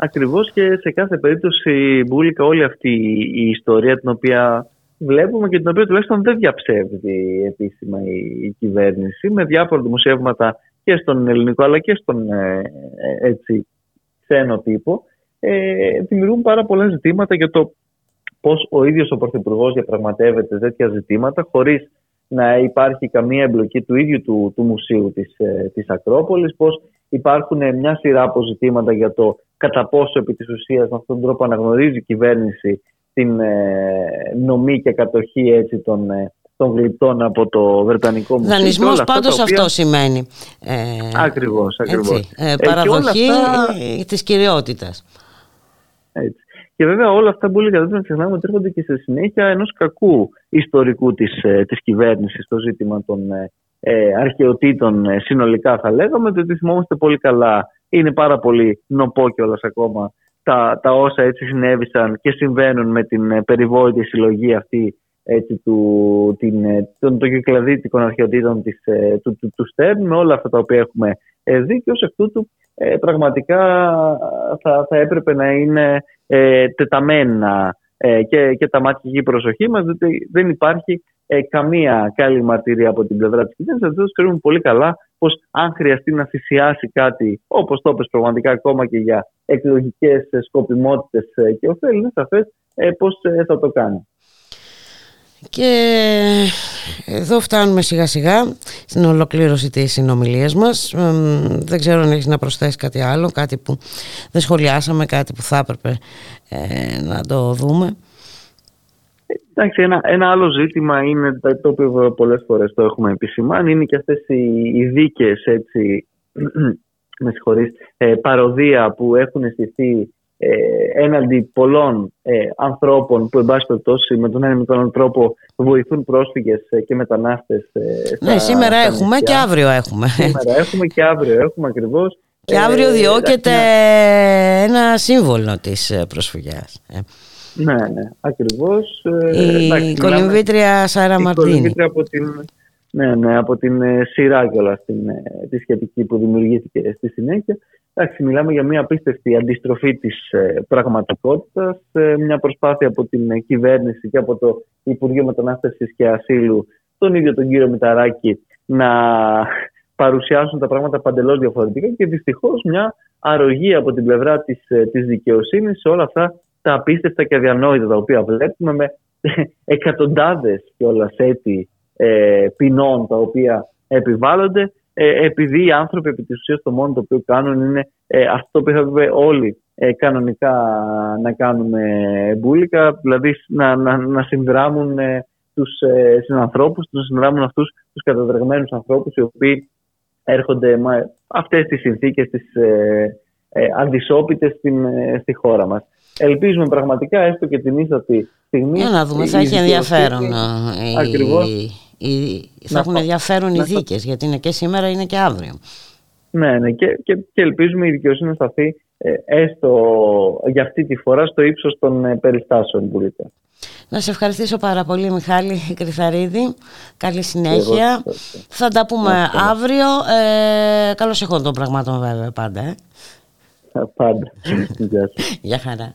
Ακριβώς και σε κάθε περίπτωση Μπούλικα όλη αυτή η ιστορία την οποία βλέπουμε και την οποία τουλάχιστον δεν διαψεύδει επίσημα η, κυβέρνηση με διάφορα δημοσιεύματα και στον ελληνικό αλλά και στον ε, ε, έτσι, ξένο τύπο ε, δημιουργούν πάρα πολλά ζητήματα για το πώς ο ίδιος ο Πρωθυπουργός διαπραγματεύεται τέτοια ζητήματα χωρίς να υπάρχει καμία εμπλοκή του ίδιου του, του μουσείου της, ε, της Ακρόπολης, πώς υπάρχουν μια σειρά αποζητήματα για το κατά πόσο επί της ουσίας με αυτόν τον τρόπο αναγνωρίζει η κυβέρνηση την ε, νομή και κατοχή έτσι, των, ε, των γλυπτών από το Βρετανικό Μουσείο. Δανεισμός πάντως αυτό σημαίνει. Ε, ακριβώς, ακριβώς. ε, παραδοχή αυτά... της κυριότητας. Έτσι. Και βέβαια όλα αυτά που έλεγα δεν να ξεχνάμε ότι έρχονται και σε συνέχεια ενός κακού ιστορικού της της κυβέρνησης στο ζήτημα των ε, αρχαιοτήτων συνολικά θα λέγαμε, διότι θυμόμαστε πολύ καλά. Είναι πάρα πολύ νοπό κιόλας ακόμα τα, τα όσα έτσι συνέβησαν και συμβαίνουν με την ε, περιβόητη συλλογή αυτή έτσι, του, την, ε, των, των κυκλαδίτικων αρχαιοτήτων της, ε, του, του, του Στέρν με όλα αυτά τα οποία έχουμε δει και ως εκ τούτου πραγματικά θα, θα έπρεπε να είναι ε, τεταμένα και, και τα μάτια και η προσοχή μας διότι δεν υπάρχει καμία καλή μαρτυρία από την πλευρά της κυβέρνησης. Αυτό ξέρουμε πολύ καλά πως αν χρειαστεί να θυσιάσει κάτι, όπως το είπες πραγματικά ακόμα και για εκλογικές σκοπιμότητες και ωφέλη, είναι σαφές ε, πώς ε, θα το κάνει. Και εδώ φτάνουμε σιγά σιγά στην ολοκλήρωση της συνομιλίας μας. Δεν ξέρω αν έχεις να προσθέσεις κάτι άλλο, κάτι που δεν σχολιάσαμε, κάτι που θα έπρεπε ε, να το δούμε. Εντάξει, ένα, ένα άλλο ζήτημα είναι το οποίο πολλές φορές το έχουμε επισημάνει είναι και αυτές οι, οι δίκες έτσι, με ε, παροδία που έχουν στηθεί ε, έναντι πολλών ε, ανθρώπων που εν πάση περιπτώσει με τον ένα με τον άλλο τρόπο βοηθούν πρόσφυγες ε, και μετανάστες. Ε, ναι, σήμερα έχουμε και αύριο έχουμε. Σήμερα έχουμε και αύριο έχουμε ακριβώς. Και αύριο διώκεται ένα σύμβολο της προσφυγιάς. Ναι, ναι, ακριβώς. Ε, η κολυμβήτρια Σάρα Μαρτίνη. Η κολυμβήτρια από την, ναι, ναι, από την ε, σειρά κιόλας την, ε, τη σχετική που δημιουργήθηκε στη συνέχεια. Εντάξει, μιλάμε για μια απίστευτη αντιστροφή της ε, πραγματικότητας, μια προσπάθεια από την κυβέρνηση και από το Υπουργείο Μετανάστευσης και Ασύλου, τον ίδιο τον κύριο Μηταράκη, να παρουσιάσουν τα πράγματα παντελώς διαφορετικά και δυστυχώς μια αρρωγή από την πλευρά της, της δικαιοσύνης σε όλα αυτά τα απίστευτα και αδιανόητα τα οποία βλέπουμε με εκατοντάδες κιόλας έτη ε, ποινών τα οποία επιβάλλονται ε, επειδή οι άνθρωποι επί της ουσίας το μόνο το οποίο κάνουν είναι ε, αυτό που θα όλοι ε, κανονικά να κάνουμε μπουλικα, δηλαδή να, να, να συνδράμουν ε, τους ε, συνανθρώπους, να συνδράμουν αυτούς τους καταδρεγμένους ανθρώπους οι οποίοι έρχονται με αυτές τις συνθήκες τις ε, ε, αντισόπιτες στην, ε, στη χώρα μας. Ελπίζουμε πραγματικά έστω και την ίστατη στιγμή. Για να δούμε, θα έχει ενδιαφέρον. Ακριβώς. θα έχουν ενδιαφέρον οι δίκες, γιατί είναι και σήμερα είναι και αύριο. Ναι, ναι, και, και, και ελπίζουμε η δικαιοσύνη να σταθεί ε, έστω για αυτή τη φορά στο ύψος των ε, περιστάσεων που λέτε. Να σε ευχαριστήσω πάρα πολύ Μιχάλη Κρυθαρίδη. Καλή συνέχεια. Θα τα πούμε αύριο. Ε, καλώς έχω των πραγμάτων βέβαια πάντα. Ε. Πάντα. Γεια χαρά.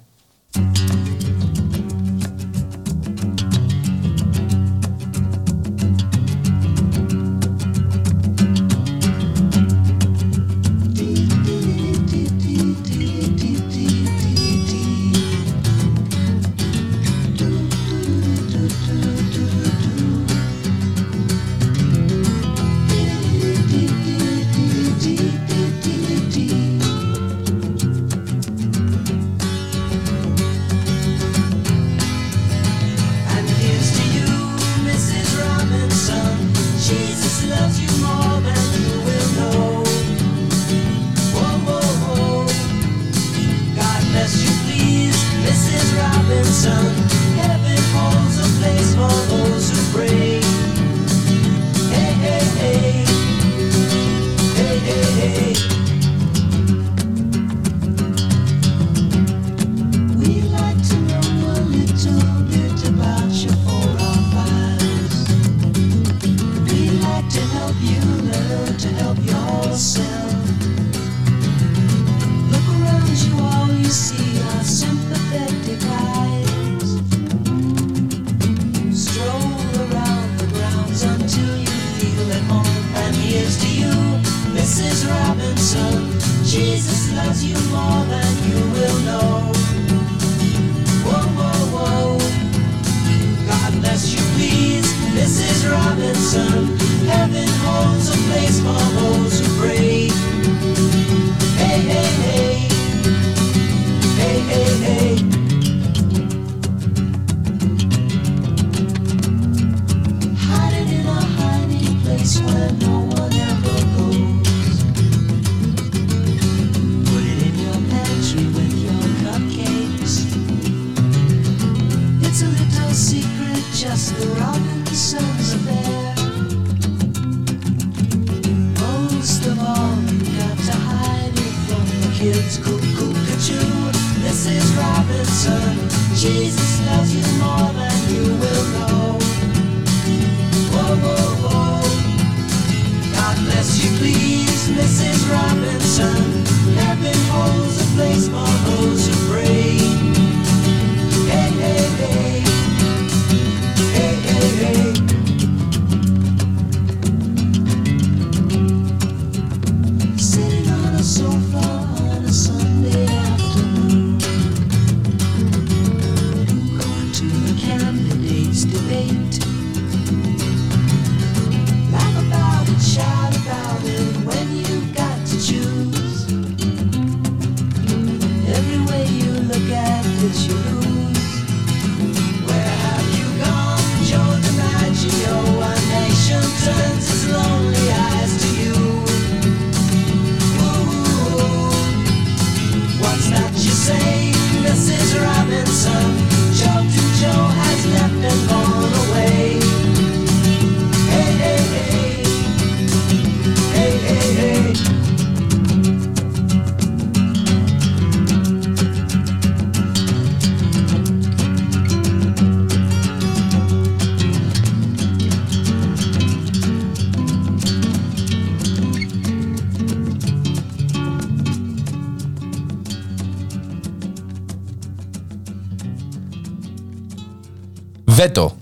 Βέτο.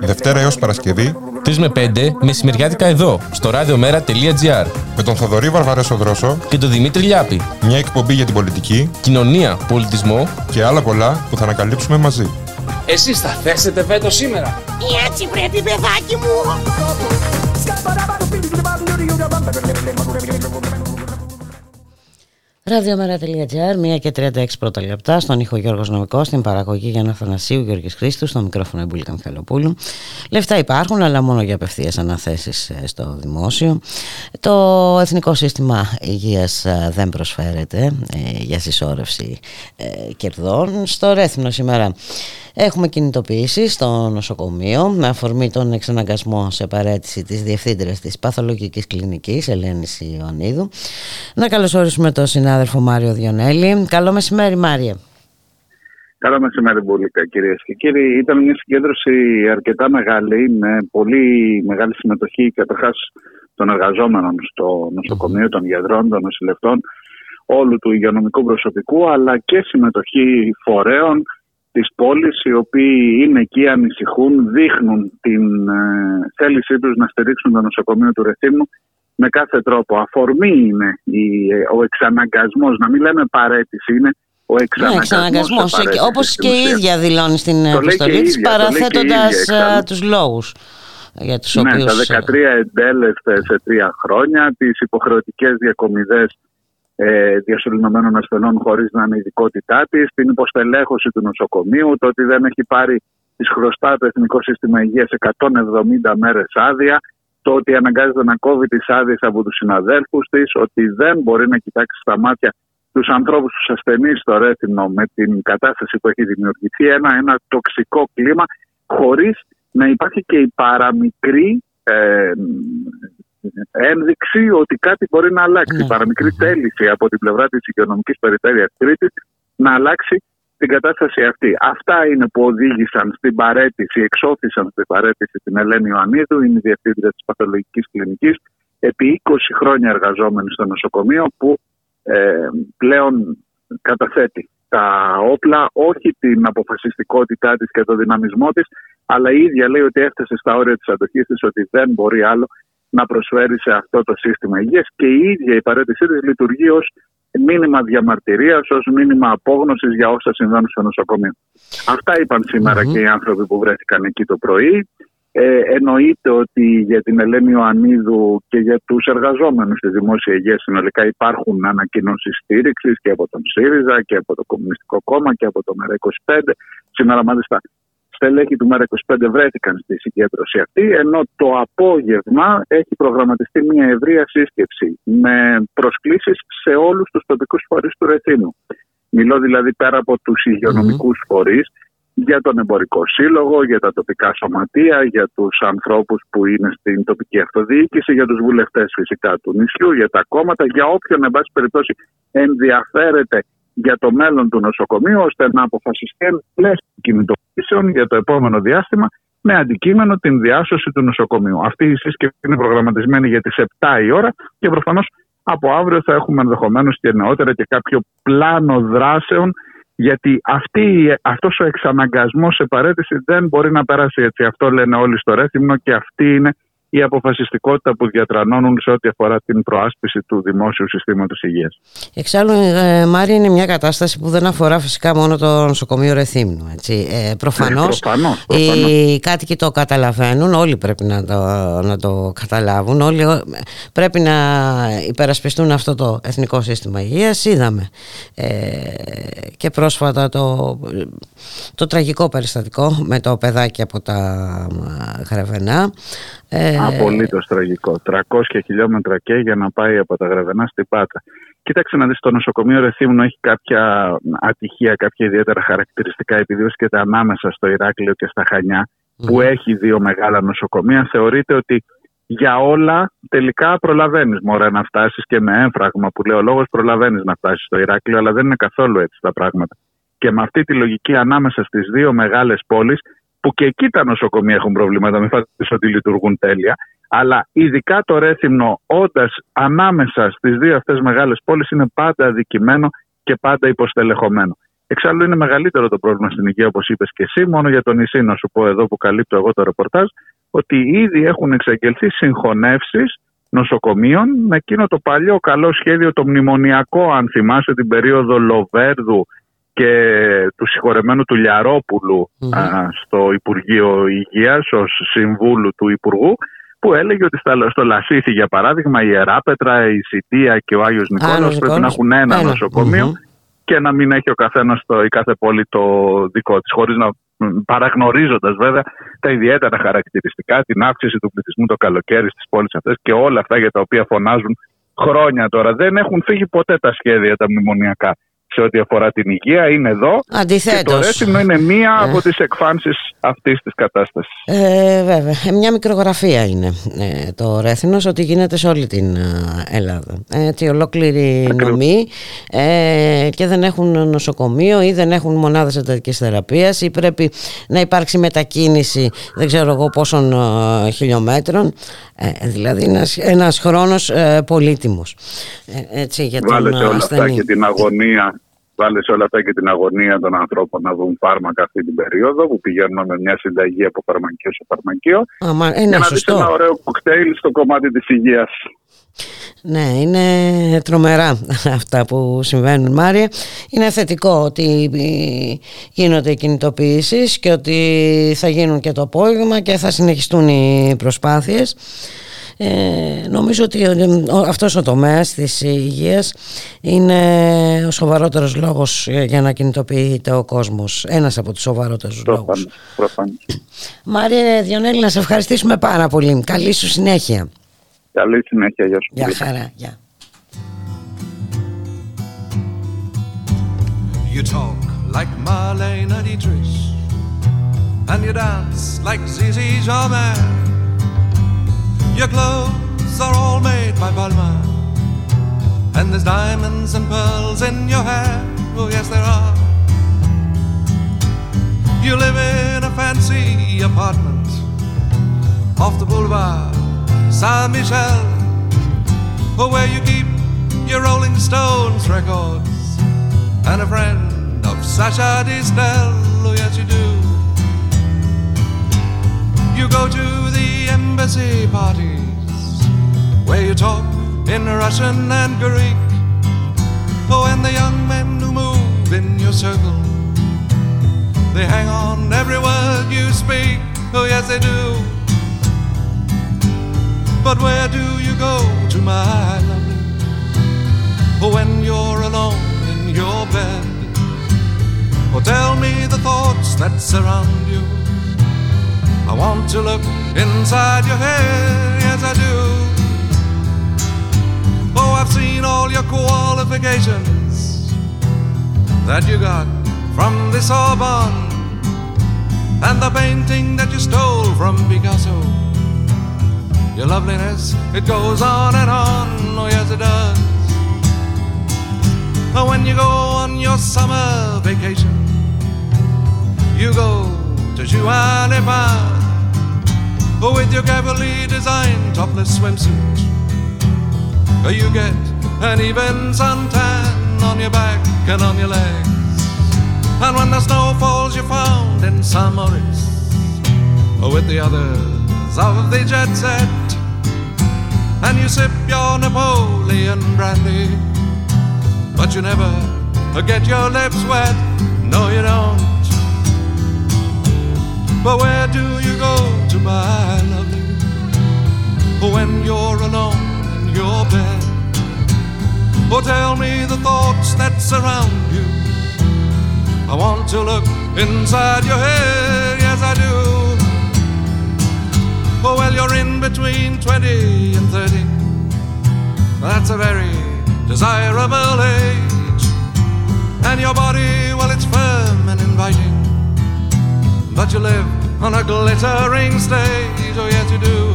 Δευτέρα έως Παρασκευή 3 με 5 μεσημεριάτικα εδώ, στο radiomera.gr με τον Θοδωρή Βαρβαρέσο Δρόσο και τον Δημήτρη Λιάπη. Μια εκπομπή για την πολιτική, κοινωνία, πολιτισμό και άλλα πολλά που θα ανακαλύψουμε μαζί. Εσείς θα θέσετε βέτο σήμερα. Έτσι πρέπει παιδάκι μου. Ραδιομέρα.gr, 1 και 36 πρώτα λεπτά, στον ήχο Γιώργος Νομικός, στην παραγωγή Γιάννα Θανασίου, Γιώργης Χρήστου, στο μικρόφωνο Εμπούλικα Μιχαλοπούλου. Λεφτά υπάρχουν, αλλά μόνο για απευθείας αναθέσεις ε, στο δημόσιο. Το Εθνικό Σύστημα Υγείας ε, δεν προσφέρεται ε, για συσσόρευση κερδών. Στο Ρέθινο σήμερα Έχουμε κινητοποιήσει στο νοσοκομείο με αφορμή τον εξαναγκασμό σε παρέτηση της Διευθύντριας της Παθολογικής Κλινικής Ελένης Ιωαννίδου. Να καλωσορίσουμε τον συνάδελφο Μάριο Διονέλη. Καλό μεσημέρι Μάριε. Καλό μεσημέρι, Μπουλίκα, κυρίες και κύριοι. Ήταν μια συγκέντρωση αρκετά μεγάλη, με πολύ μεγάλη συμμετοχή καταρχάς των εργαζόμενων στο νοσοκομείο, των γιατρών, των νοσηλευτών, όλου του υγειονομικού προσωπικού, αλλά και συμμετοχή φορέων της πόλης, οι οποίοι είναι εκεί, ανησυχούν, δείχνουν την ε, θέλησή τους να στηρίξουν το νοσοκομείο του Ρεθύμνου με κάθε τρόπο. Αφορμή είναι η, ο εξαναγκασμός, να μην λέμε παρέτηση, είναι ο εξαναγκασμός. Ναι, όπως και η ίδια δηλώνει στην επιστολή της, παραθέτοντας τους λόγους για τους ναι, οποίους... τα 13 εντέλεσθε σε τρία χρόνια, τις υποχρεωτικές διακομιδές ε, διασωληνωμένων ασθενών χωρίς να είναι ειδικότητά της, την υποστελέχωση του νοσοκομείου, το ότι δεν έχει πάρει της χρωστά το Εθνικό Σύστημα Υγείας 170 μέρες άδεια, το ότι αναγκάζεται να κόβει τις άδειες από τους συναδέλφους της, ότι δεν μπορεί να κοιτάξει στα μάτια τους ανθρώπους, τους ασθενείς στο Ρέθινο με την κατάσταση που έχει δημιουργηθεί, ένα, ένα τοξικό κλίμα, χωρίς να υπάρχει και η παραμικρή ε, ένδειξη ότι κάτι μπορεί να αλλάξει. Ναι. Παραμικρή θέληση από την πλευρά της οικονομική περιφέρειας Κρήτης να αλλάξει την κατάσταση αυτή. Αυτά είναι που οδήγησαν στην παρέτηση, εξώθησαν στην παρέτηση την Ελένη Ιωαννίδου, είναι η διευθύντρια της παθολογικής κλινικής, επί 20 χρόνια εργαζόμενη στο νοσοκομείο, που ε, πλέον καταθέτει τα όπλα, όχι την αποφασιστικότητά της και το δυναμισμό της, αλλά η ίδια λέει ότι έφτασε στα όρια της αντοχής της, ότι δεν μπορεί άλλο να προσφέρει σε αυτό το σύστημα υγείας και η ίδια η παρέτησή της λειτουργεί ως μήνυμα διαμαρτυρίας, ως μήνυμα απόγνωσης για όσα συμβαίνουν στο νοσοκομείο. Αυτά είπαν και οι άνθρωποι που βρέθηκαν εκεί το πρωί. Ε, εννοείται ότι για την Ελένη Ιωαννίδου και για τους εργαζόμενους στη δημόσια υγεία συνολικά υπάρχουν ανακοινώσεις στήριξης και από τον ΣΥΡΙΖΑ και από το Κομμουνιστικό Κόμμα και από το ΜΕΡΑ25. Σήμερα μάλιστα στελέχη του ΜΕΡΑ25 βρέθηκαν στη συγκέντρωση αυτή, ενώ το απόγευμα έχει προγραμματιστεί μια ευρεία σύσκεψη με προσκλήσεις σε όλους τους τοπικούς φορείς του Ρεθίνου. Μιλώ δηλαδή πέρα από τους υγειονομικούς mm-hmm. φορείς, για τον εμπορικό σύλλογο, για τα τοπικά σωματεία, για τους ανθρώπους που είναι στην τοπική αυτοδιοίκηση, για τους βουλευτές φυσικά του νησιού, για τα κόμματα, για όποιον εν πάση περιπτώσει ενδιαφέρεται για το μέλλον του νοσοκομείου, ώστε να αποφασιστεί ένα κινητοποιήσεων για το επόμενο διάστημα με αντικείμενο την διάσωση του νοσοκομείου. Αυτή η σύσκεψη είναι προγραμματισμένη για τις 7 η ώρα και προφανώς από αύριο θα έχουμε ενδεχομένως και νεότερα και κάποιο πλάνο δράσεων γιατί αυτή, αυτός ο εξαναγκασμός σε παρέτηση δεν μπορεί να περάσει έτσι. Αυτό λένε όλοι στο Ρέθυμνο και αυτή είναι η αποφασιστικότητα που διατρανώνουν σε ό,τι αφορά την προάσπιση του δημόσιου συστήματος υγείας. Εξάλλου, ε, Μάρη, είναι μια κατάσταση που δεν αφορά φυσικά μόνο το νοσοκομείο Ρεθύμνου. Έτσι. Ε, προφανώς, ε, οι κάτοικοι το καταλαβαίνουν, όλοι πρέπει να το, να το καταλάβουν, όλοι πρέπει να υπερασπιστούν αυτό το εθνικό σύστημα υγείας. Είδαμε ε, και πρόσφατα το, το τραγικό περιστατικό με το παιδάκι από τα Γρεβενά. Ε... Απολύτως τραγικό. 300 χιλιόμετρα και για να πάει από τα Γραβενά στην Πάτα. Κοίταξε να δεις, το νοσοκομείο Ρεθύμνου έχει κάποια ατυχία, κάποια ιδιαίτερα χαρακτηριστικά, επειδή βρίσκεται ανάμεσα στο Ηράκλειο και στα Χανιά, που έχει δύο μεγάλα νοσοκομεία. Θεωρείται ότι για όλα τελικά προλαβαίνεις μωρέ να φτάσεις και με έμφραγμα που λέει ο λόγος προλαβαίνεις να φτάσεις στο Ηράκλειο, αλλά δεν είναι καθόλου έτσι τα πράγματα. Και με αυτή τη λογική ανάμεσα στις δύο μεγάλες πόλεις που και εκεί τα νοσοκομεία έχουν προβλήματα, μην φανταστείτε ότι λειτουργούν τέλεια. Αλλά ειδικά το Ρέθυμνο, όντας ανάμεσα στις δύο αυτές μεγάλες πόλεις, είναι πάντα αδικημένο και πάντα υποστελεχωμένο. Εξάλλου, είναι μεγαλύτερο το πρόβλημα στην υγεία, όπως είπες και εσύ. Μόνο για τον νησί, να σου πω εδώ που καλύπτω εγώ το ρεπορτάζ, ότι ήδη έχουν εξαγγελθεί συγχωνεύσεις νοσοκομείων με εκείνο το παλιό καλό σχέδιο, το μνημονιακό, αν θυμάσαι, την περίοδο Λοβέρδου και του συγχωρεμένου του λιαροπουλου στο Υπουργείο Υγείας ως συμβούλου του Υπουργού που έλεγε ότι στο Λασίθι για παράδειγμα η Ιεράπετρα, η Σιτία και ο Άγιος Νικόλαος πρέπει να έχουν ένα και να μην έχει ο καθένας το, η κάθε πόλη το δικό της χωρίς να παραγνωρίζοντας βέβαια τα ιδιαίτερα χαρακτηριστικά, την αύξηση του πληθυσμού το καλοκαίρι στις πόλεις αυτές και όλα αυτά για τα οποία φωνάζουν χρόνια τώρα. Δεν έχουν φύγει ποτέ τα σχέδια τα μνημονιακά σε ό,τι αφορά την υγεία είναι εδώ Αντιθέτως. και το Ρέθινο είναι μία Ε. από τις εκφάνσεις αυτής της κατάστασης. Ε, βέβαια, Ε, μια μικρογραφία είναι ε, το Ρέθινος ότι γίνεται σε όλη την ε, Ελλάδα. Ε, ότι ολόκληρη νομή ε, και δεν έχουν νοσοκομείο ή δεν έχουν μονάδες εντατικής θεραπείας ή πρέπει να υπάρξει μετακίνηση δεν ξέρω εγώ πόσων ε, χιλιόμετρων. Ε, δηλαδή ένας, ένας χρόνος ε, πολύτιμος. Ε, έτσι, για τον Βάλε σε όλα αυτά ασθενή. και την αγωνία Βάλε σε όλα αυτά και την αγωνία των ανθρώπων να δουν φάρμακα αυτή την περίοδο που πηγαίνουμε με μια συνταγή από φαρμακείο σε φαρμακείο. Α, μα, ε, για ναι, να δεις σωστό. ένα ωραίο κοκτέιλ στο κομμάτι της υγείας. Ναι, είναι τρομερά αυτά που συμβαίνουν Μάρια. Είναι θετικό ότι ε, γίνονται οι κινητοποιήσεις και ότι θα γίνουν και το απόγευμα και θα συνεχιστούν οι προσπάθειες. Ε, νομίζω ότι ε, ο- αυτός ο τομέας της υγείας είναι ο σοβαρότερος λόγος ε, για να κινητοποιείται ο κόσμος. Ένας από τους σοβαρότερους λόγους. Προφανώς, προφανώς. Μάρια Διονέλη, να σε ευχαριστήσουμε πάρα πολύ. Καλή σου συνέχεια. Καλή συνέχεια, γεια σου. Γεια χαρά. Γεια. You talk like Marlene Dietrich, and you dance like Zizi Jamais. Your clothes are all made by Balmain, and there's diamonds and pearls in your hair. Oh, yes, there are. You live in a fancy apartment off the boulevard Saint Michel, oh, where you keep your Rolling Stones records and a friend of Sasha Distel. Oh, yes, you do. You go to the embassy parties where you talk in Russian and Greek. Oh, and the young men who move in your circle, they hang on every word you speak. Oh, yes, they do. But where do you go to, my lovely? Oh, when you're alone in your bed. Or tell me the thoughts that surround you. I want to look inside your head, yes I do. Oh, I've seen all your qualifications that you got from the Sorbonne and the painting that you stole from Picasso. Your loveliness, it goes on and on, oh yes it does. Oh, When you go on your summer vacation, you go to Juan with your carefully designed topless swimsuit. You get an even suntan on your back and on your legs. And when the snow falls, you're found in San Maurice with the others of the jet set. And you sip your Napoleon brandy, but you never get your lips wet. No, you don't. But where do you go to, my lovely, when you're alone in your bed? Oh, tell me the thoughts that surround you. I want to look inside your head, yes, I do. Oh, well, you're in between 20 and 30. That's a very desirable age. And your body, well, it's firm and inviting. But you live on a glittering stage, oh, yes, you do.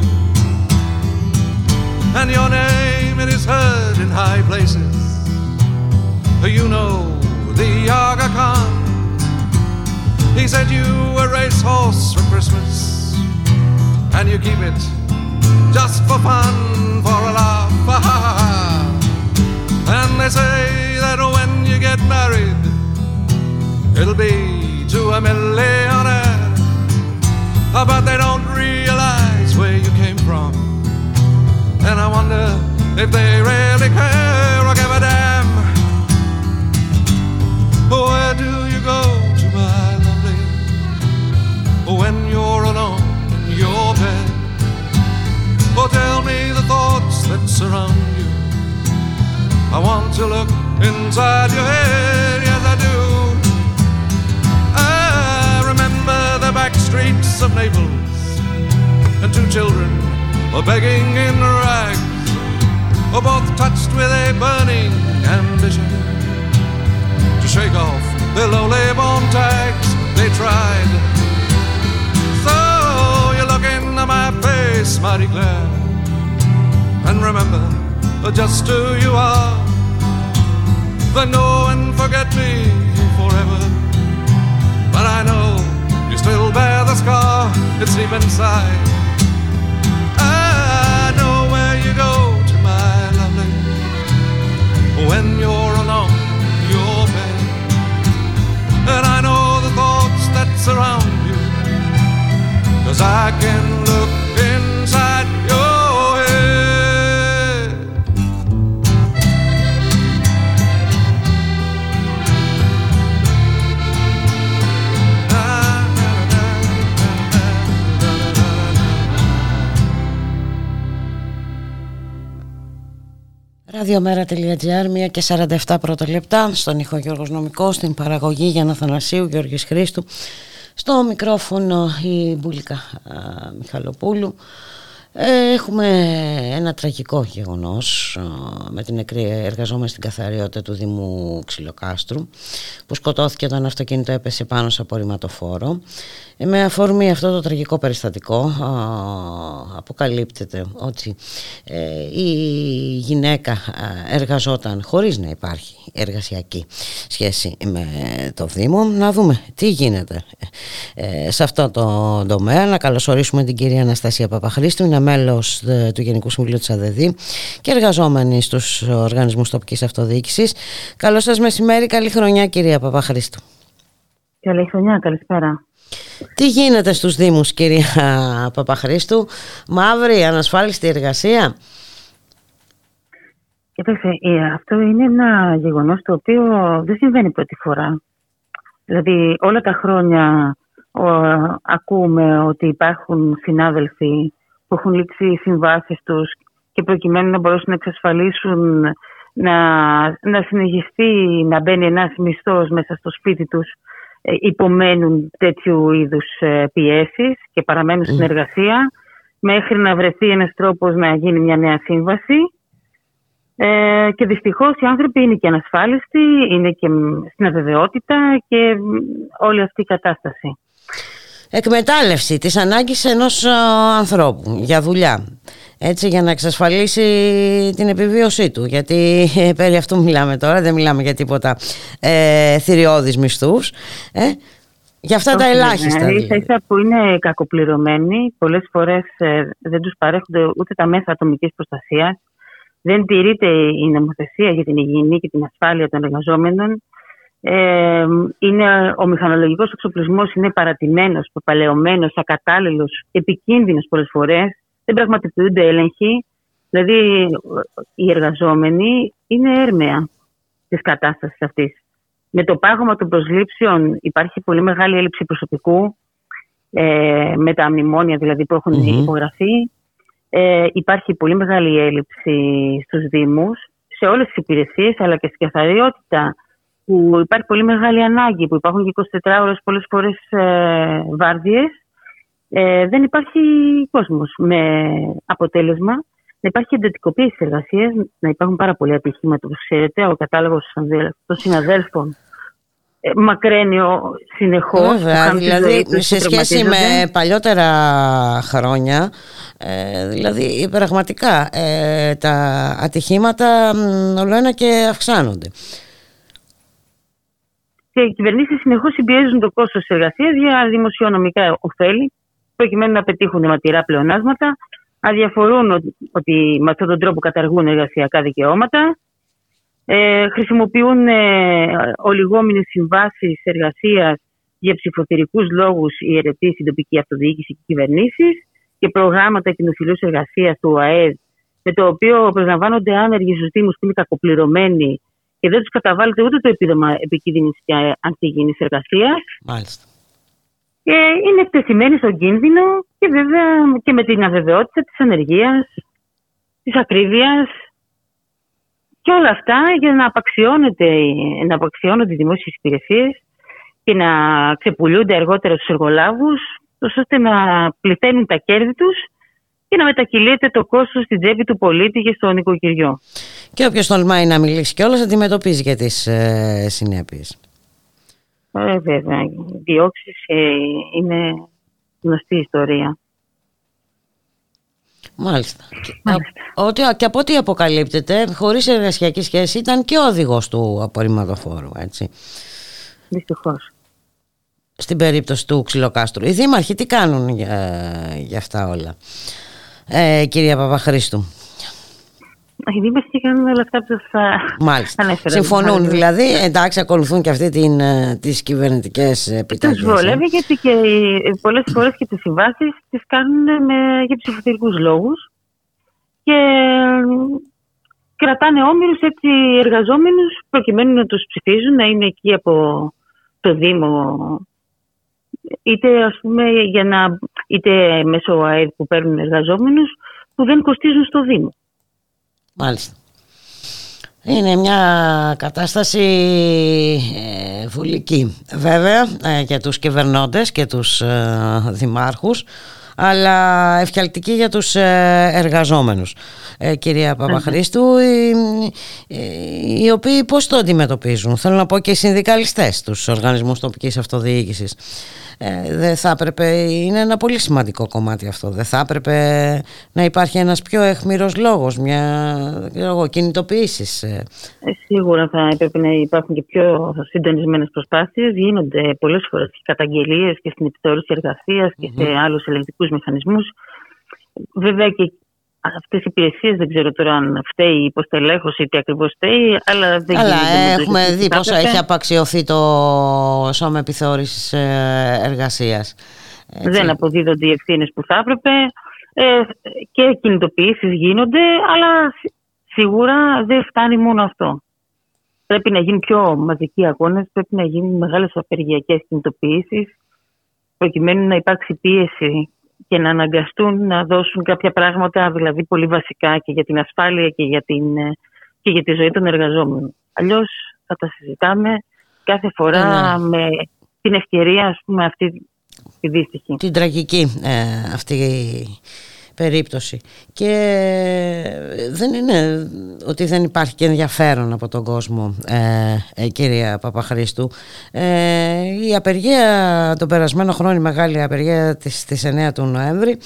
And your name, it is heard in high places. You know the Aga Khan. He said you a racehorse for Christmas, and you keep it just for fun, for a laugh. and they say that when you get married, it'll be to a millionaire. But they don't realize where you came from, and I wonder if they really care or give a damn. Where do you go to, my lovely, when you're alone in your bed? Oh, tell me the thoughts that surround you. I want to look inside your head, yes, I do. Back streets of Naples, and two children were begging in rags, oh, both touched with a burning ambition. to shake off their lowly bone tags. They tried. So you look into my face, mighty glad, and remember just who you are. Then go and forget me forever. But I know still bear the scar, it's deep inside. I know where you go my lovely, when you're alone, you're bed. And I know the thoughts that surround you, cause I can Ραδιομέρα.gr, 1 και 47 πρώτα λεπτά, στον ήχο Γιώργος Νομικός, στην παραγωγή Γιάννα Θανασίου, Γιώργης Χρήστου, στο μικρόφωνο η Μπουλίκα α, Μιχαλοπούλου. Ε, Έχουμε ένα τραγικό γεγονός α, με την νεκρή εργαζόμενη στην καθαριότητα του Δήμου Ξυλοκάστρου που σκοτώθηκε όταν αυτοκίνητο έπεσε πάνω σε απορριμματοφόρο. Ε, Με αφορμή αυτό το τραγικό περιστατικό α, αποκαλύπτεται ότι ε, η γυναίκα α, εργαζόταν χωρίς να υπάρχει εργασιακή σχέση με το Δήμο. Να δούμε τι γίνεται ε, σε αυτό το τομέα. Να καλωσορίσουμε την κυρία Αναστασία Παπαχρήστου, είναι μέλος ε, του Γενικού Συμβουλίου της ΑΔΕΔΗ και εργαζόμενη στους οργανισμούς τοπικής αυτοδιοίκησης. Καλώς σας μεσημέρι, καλή χρονιά κυρία Παπαχρήστου. Καλή χρονιά, καλησπέρα. Τι γίνεται στους Δήμους κυρία Παπαχρήστου, μαύρη, ανασφάλιστη εργασία; Κοιτάξτε, ε, αυτό είναι ένα γεγονός το οποίο δεν συμβαίνει πρώτη φορά. Δηλαδή όλα τα χρόνια ο, ακούμε ότι υπάρχουν συνάδελφοι που έχουν λήξει συμβάσεις τους και προκειμένου να μπορέσουν να εξασφαλίσουν να, να συνεχιστεί να μπαίνει ένας μισθός μέσα στο σπίτι τους ε, υπομένουν τέτοιου είδους ε, πιέσεις και παραμένουν στην εργασία μέχρι να βρεθεί ένας τρόπος να γίνει μια νέα σύμβαση ε, και δυστυχώς οι άνθρωποι είναι και ανασφάλιστοι, είναι και στην αβεβαιότητα και όλη αυτή η κατάσταση. Εκμετάλλευση της ανάγκης ενός α, ανθρώπου για δουλειά. Έτσι για να εξασφαλίσει την επιβίωσή του. Γιατί ε, περί αυτού μιλάμε τώρα, δεν μιλάμε για τίποτα ε, θηριώδεις μισθούς. Ε, για αυτά τα Όχι, ελάχιστα. ναι, δηλαδή. Ίσα ίσα που είναι κακοπληρωμένοι, πολλές φορές ε, δεν τους παρέχονται ούτε τα μέσα ατομικής προστασίας. Δεν τηρείται η νομοθεσία για την υγιεινή και την ασφάλεια των εργαζόμενων. Ε, είναι, ο μηχανολογικός εξοπλισμός είναι παρατημένος, πεπαλαιωμένος, ακατάλληλος, επικίνδυνος πολλές φορές. Δεν πραγματοποιούνται έλεγχοι. Δηλαδή οι εργαζόμενοι είναι έρμεα της κατάστασης αυτής. Με το πάγωμα των προσλήψεων υπάρχει πολύ μεγάλη έλλειψη προσωπικού, ε, με τα μνημόνια δηλαδή που έχουν Μμμ. υπογραφεί. Ε, υπάρχει πολύ μεγάλη έλλειψη στους Δήμους, σε όλες τις υπηρεσίες, αλλά και στην καθαριότητα, που υπάρχει πολύ μεγάλη ανάγκη, που υπάρχουν και 24 ώρες πολλές φορές ε, βάρδιες. Ε, δεν υπάρχει κόσμος με αποτέλεσμα να υπάρχει εντατικοποίηση εργασίας, να υπάρχουν πάρα πολλοί ατυχήματα, όπως ξέρετε, ο κατάλογος των συναδέλφων ε, μακραίνει συνεχώς. Βέβαια, δηλαδή σε σχέση με παλιότερα χρόνια, ε, δηλαδή πραγματικά ε, τα ατυχήματα μ, όλο ένα και αυξάνονται. Και οι κυβερνήσεις συνεχώς συμπιέζουν το κόστος της εργασίας για δημοσιονομικά ωφέλη, προκειμένου να πετύχουν ματηρά πλεονάσματα. Αδιαφορούν ότι, ότι με αυτόν τον τρόπο καταργούν εργασιακά δικαιώματα. Ε, χρησιμοποιούν ε, ολιγόμενε συμβάσεις εργασίας για ψηφοθερικού λόγους οι αιρετοί στην τοπική αυτοδιοίκηση και κυβερνήσεις και προγράμματα κοινοφιλούς εργασίας του ΑΕΔ, με το οποίο προσλαμβάνονται άνεργοι στους Δήμου που είναι κακοπληρωμένοι και δεν τους καταβάλλεται ούτε το επίδομα επικίνδυνης και αντιγενή εργασίας. Μάλιστα. Και είναι εκτεθειμένοι στον κίνδυνο και βέβαια και με την αβεβαιότητα της ανεργίας, της ακρίβειας και όλα αυτά για να απαξιώνεται, να απαξιώνονται οι δημόσιες υπηρεσίες και να ξεπουλούνται αργότερα στους εργολάβους, ώστε να πληθαίνουν τα κέρδη τους και να μετακυλείται το κόστος στην τσέπη του πολίτη και στο νοικοκυριό. Και όποιος τολμάει να μιλήσει κιόλας αντιμετωπίζει και τις ε, συνέπειες. Ε, βέβαια, οι διώξεις ε, είναι γνωστή ιστορία. Μάλιστα. Ότι, και από ό,τι αποκαλύπτεται, χωρίς εργασιακή σχέση ήταν και ο οδηγός του απορριμματοφόρου, έτσι. Δυστυχώς. Στην περίπτωση του Ξυλοκάστρου. Οι δήμαρχοι τι κάνουν για, για αυτά όλα, ε, κυρία Παπαχρήστου. Οι δήμαρχοι κάνουν όλα αυτά που θα Μάλιστα. Ανέφερα, Συμφωνούν δηλαδή, εντάξει, ακολουθούν και αυτή την, ε, τις κυβερνητικές επιταγές. Τους βολεύει γιατί και πολλές φορές και τις συμβάσεις τις κάνουν με, για ψηφοθερικούς λόγους και κρατάνε όμοιρους έτσι εργαζόμενους προκειμένου να τους ψηφίζουν, να είναι εκεί από το Δήμο είτε ας πούμε για να, είτε μέσω ΑΕΔ που παίρνουν εργαζόμενους που δεν κοστίζουν στο Δήμο. Μάλιστα. Είναι μια κατάσταση ε, βουλική βέβαια ε, για τους κυβερνώντες και τους ε, δημάρχους αλλά ευχαλτική για τους ε, εργαζόμενους κυρία Παπαχρήστου οι, οι οποίοι πώς το αντιμετωπίζουν θέλω να πω και οι συνδικαλιστές τους οργανισμούς τοπικής αυτοδιοίκησης ε, δεν θα έπρεπε, είναι ένα πολύ σημαντικό κομμάτι αυτό, δεν θα έπρεπε να υπάρχει ένας πιο εχμηρός λόγος, μια λόγω, κινητοποιήσεις. Ε. Ε, σίγουρα θα έπρεπε να υπάρχουν και πιο συντονισμένες προσπάθειες, γίνονται πολλές φορές καταγγελίες και στην επιτόρηση εργασίας και σε άλλους ελεγκτικούς μηχανισμούς. Βέβαια και αυτές οι υπηρεσίες δεν ξέρω τώρα αν φταίει η υποστελέχωση ή τι ακριβώς φταίει, αλλά δεν Αλλά έχουμε δει πόσο έχει απαξιωθεί το σώμα επιθεώρησης ε, εργασίας. Δεν αποδίδονται οι ευθύνες που θα έπρεπε ε, και κινητοποιήσεις γίνονται, αλλά σίγουρα δεν φτάνει μόνο αυτό. Πρέπει να γίνουν πιο μαζικοί αγώνες, πρέπει να γίνουν μεγάλες απεργιακές κινητοποιήσεις προκειμένου να υπάρξει πίεση και να αναγκαστούν να δώσουν κάποια πράγματα δηλαδή πολύ βασικά και για την ασφάλεια και για, την, ε, και για τη ζωή των εργαζόμενων. Αλλιώς θα τα συζητάμε κάθε φορά ναι. με την ευκαιρία ας πούμε αυτή τη δύστιχη. Την τραγική ε, αυτή περίπτωση. Και δεν είναι ότι δεν υπάρχει και ενδιαφέρον από τον κόσμο ε, ε κυρία Παπαχρήστου. Ε, η απεργία τον περασμένο χρόνο η μεγάλη απεργία της, της 9 του Νοέμβρη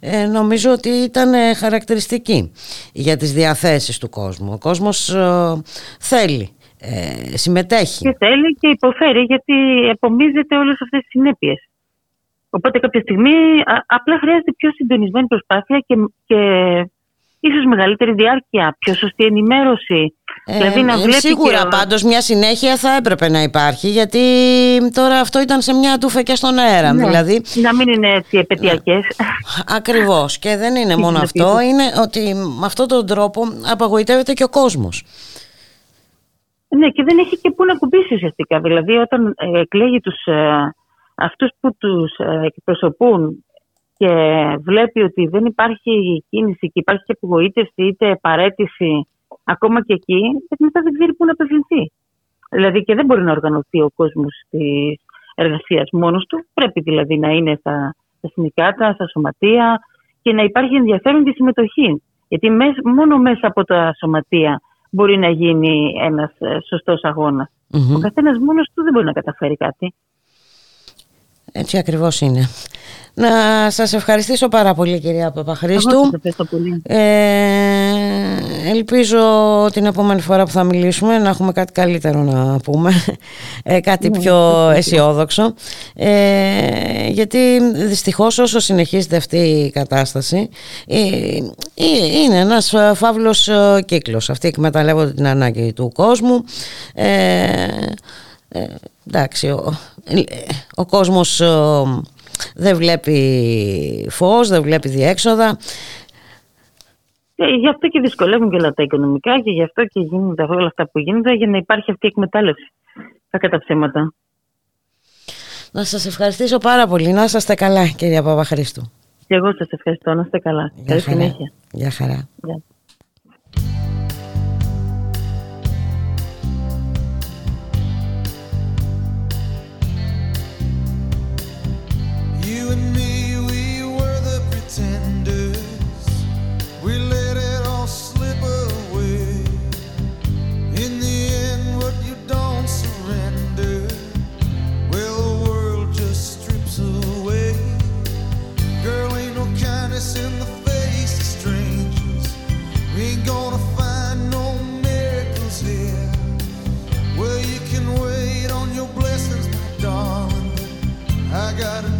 ε, νομίζω ότι ήταν χαρακτηριστική για τις διαθέσεις του κόσμου. Ο κόσμος θέλει συμμετέχει. Και θέλει και υποφέρει γιατί επομίζεται όλες αυτές τις συνέπειες Οπότε κάποια στιγμή απλά χρειάζεται πιο συντονισμένη προσπάθεια και, και ίσως μεγαλύτερη διάρκεια, πιο σωστή ενημέρωση. Ε, δηλαδή να ε, σίγουρα και... πάντως μια συνέχεια θα έπρεπε να υπάρχει γιατί τώρα αυτό ήταν σε μια τούφα και στον αέρα. Ναι, δηλαδή... Να μην είναι έτσι επαιτειακές. Ακριβώς και δεν είναι μόνο αυτό, είναι ότι με αυτόν τον τρόπο απαγοητεύεται και ο κόσμος. Ναι και δεν έχει και πού να κουμπίσει ουσιαστικά. Δηλαδή όταν ε, εκλέγει τους αυτούς που τους ε, εκπροσωπούν και βλέπει ότι δεν υπάρχει κίνηση και υπάρχει και απογοήτευση είτε παρέτηση ακόμα και εκεί, μετά δεν ξέρει πού να απευθυνθεί. Δηλαδή και δεν μπορεί να οργανωθεί ο κόσμος της εργασίας μόνος του. Πρέπει δηλαδή να είναι στα, στα συνδικάτα, στα σωματεία και να υπάρχει ενδιαφέρον και συμμετοχή. Γιατί μόνο μέσα από τα σωματεία μπορεί να γίνει ένας ε, σωστός Ο καθένας μόνος του δεν μπορεί να καταφέρει κάτι. Έτσι ακριβώς είναι. Να σας ευχαριστήσω πάρα πολύ κυρία Παπαχρήστου. πολύ. Ε, ελπίζω την επόμενη φορά που θα μιλήσουμε να έχουμε κάτι καλύτερο να πούμε. Ε, κάτι ναι, πιο αισιόδοξο. Ε, γιατί δυστυχώς όσο συνεχίζεται αυτή η κατάσταση ε, ε είναι ένας φαύλος κύκλος. Αυτοί εκμεταλλεύονται την ανάγκη του κόσμου. Ε, ε, εντάξει, ο, ε, ο κόσμος δεν βλέπει φως, δεν βλέπει διέξοδα. Ε, γι' αυτό και δυσκολεύουν και όλα τα οικονομικά και γι' αυτό και γίνονται όλα αυτά που γίνονται για να υπάρχει αυτή η εκμετάλλευση τα καταψέματα. Να σας ευχαριστήσω πάρα πολύ. Να είστε καλά κυρία Παπαχρήστου. Και εγώ σας ευχαριστώ. Να είστε καλά. Καλή συνέχεια. Γεια χαρά. Γεια. I got a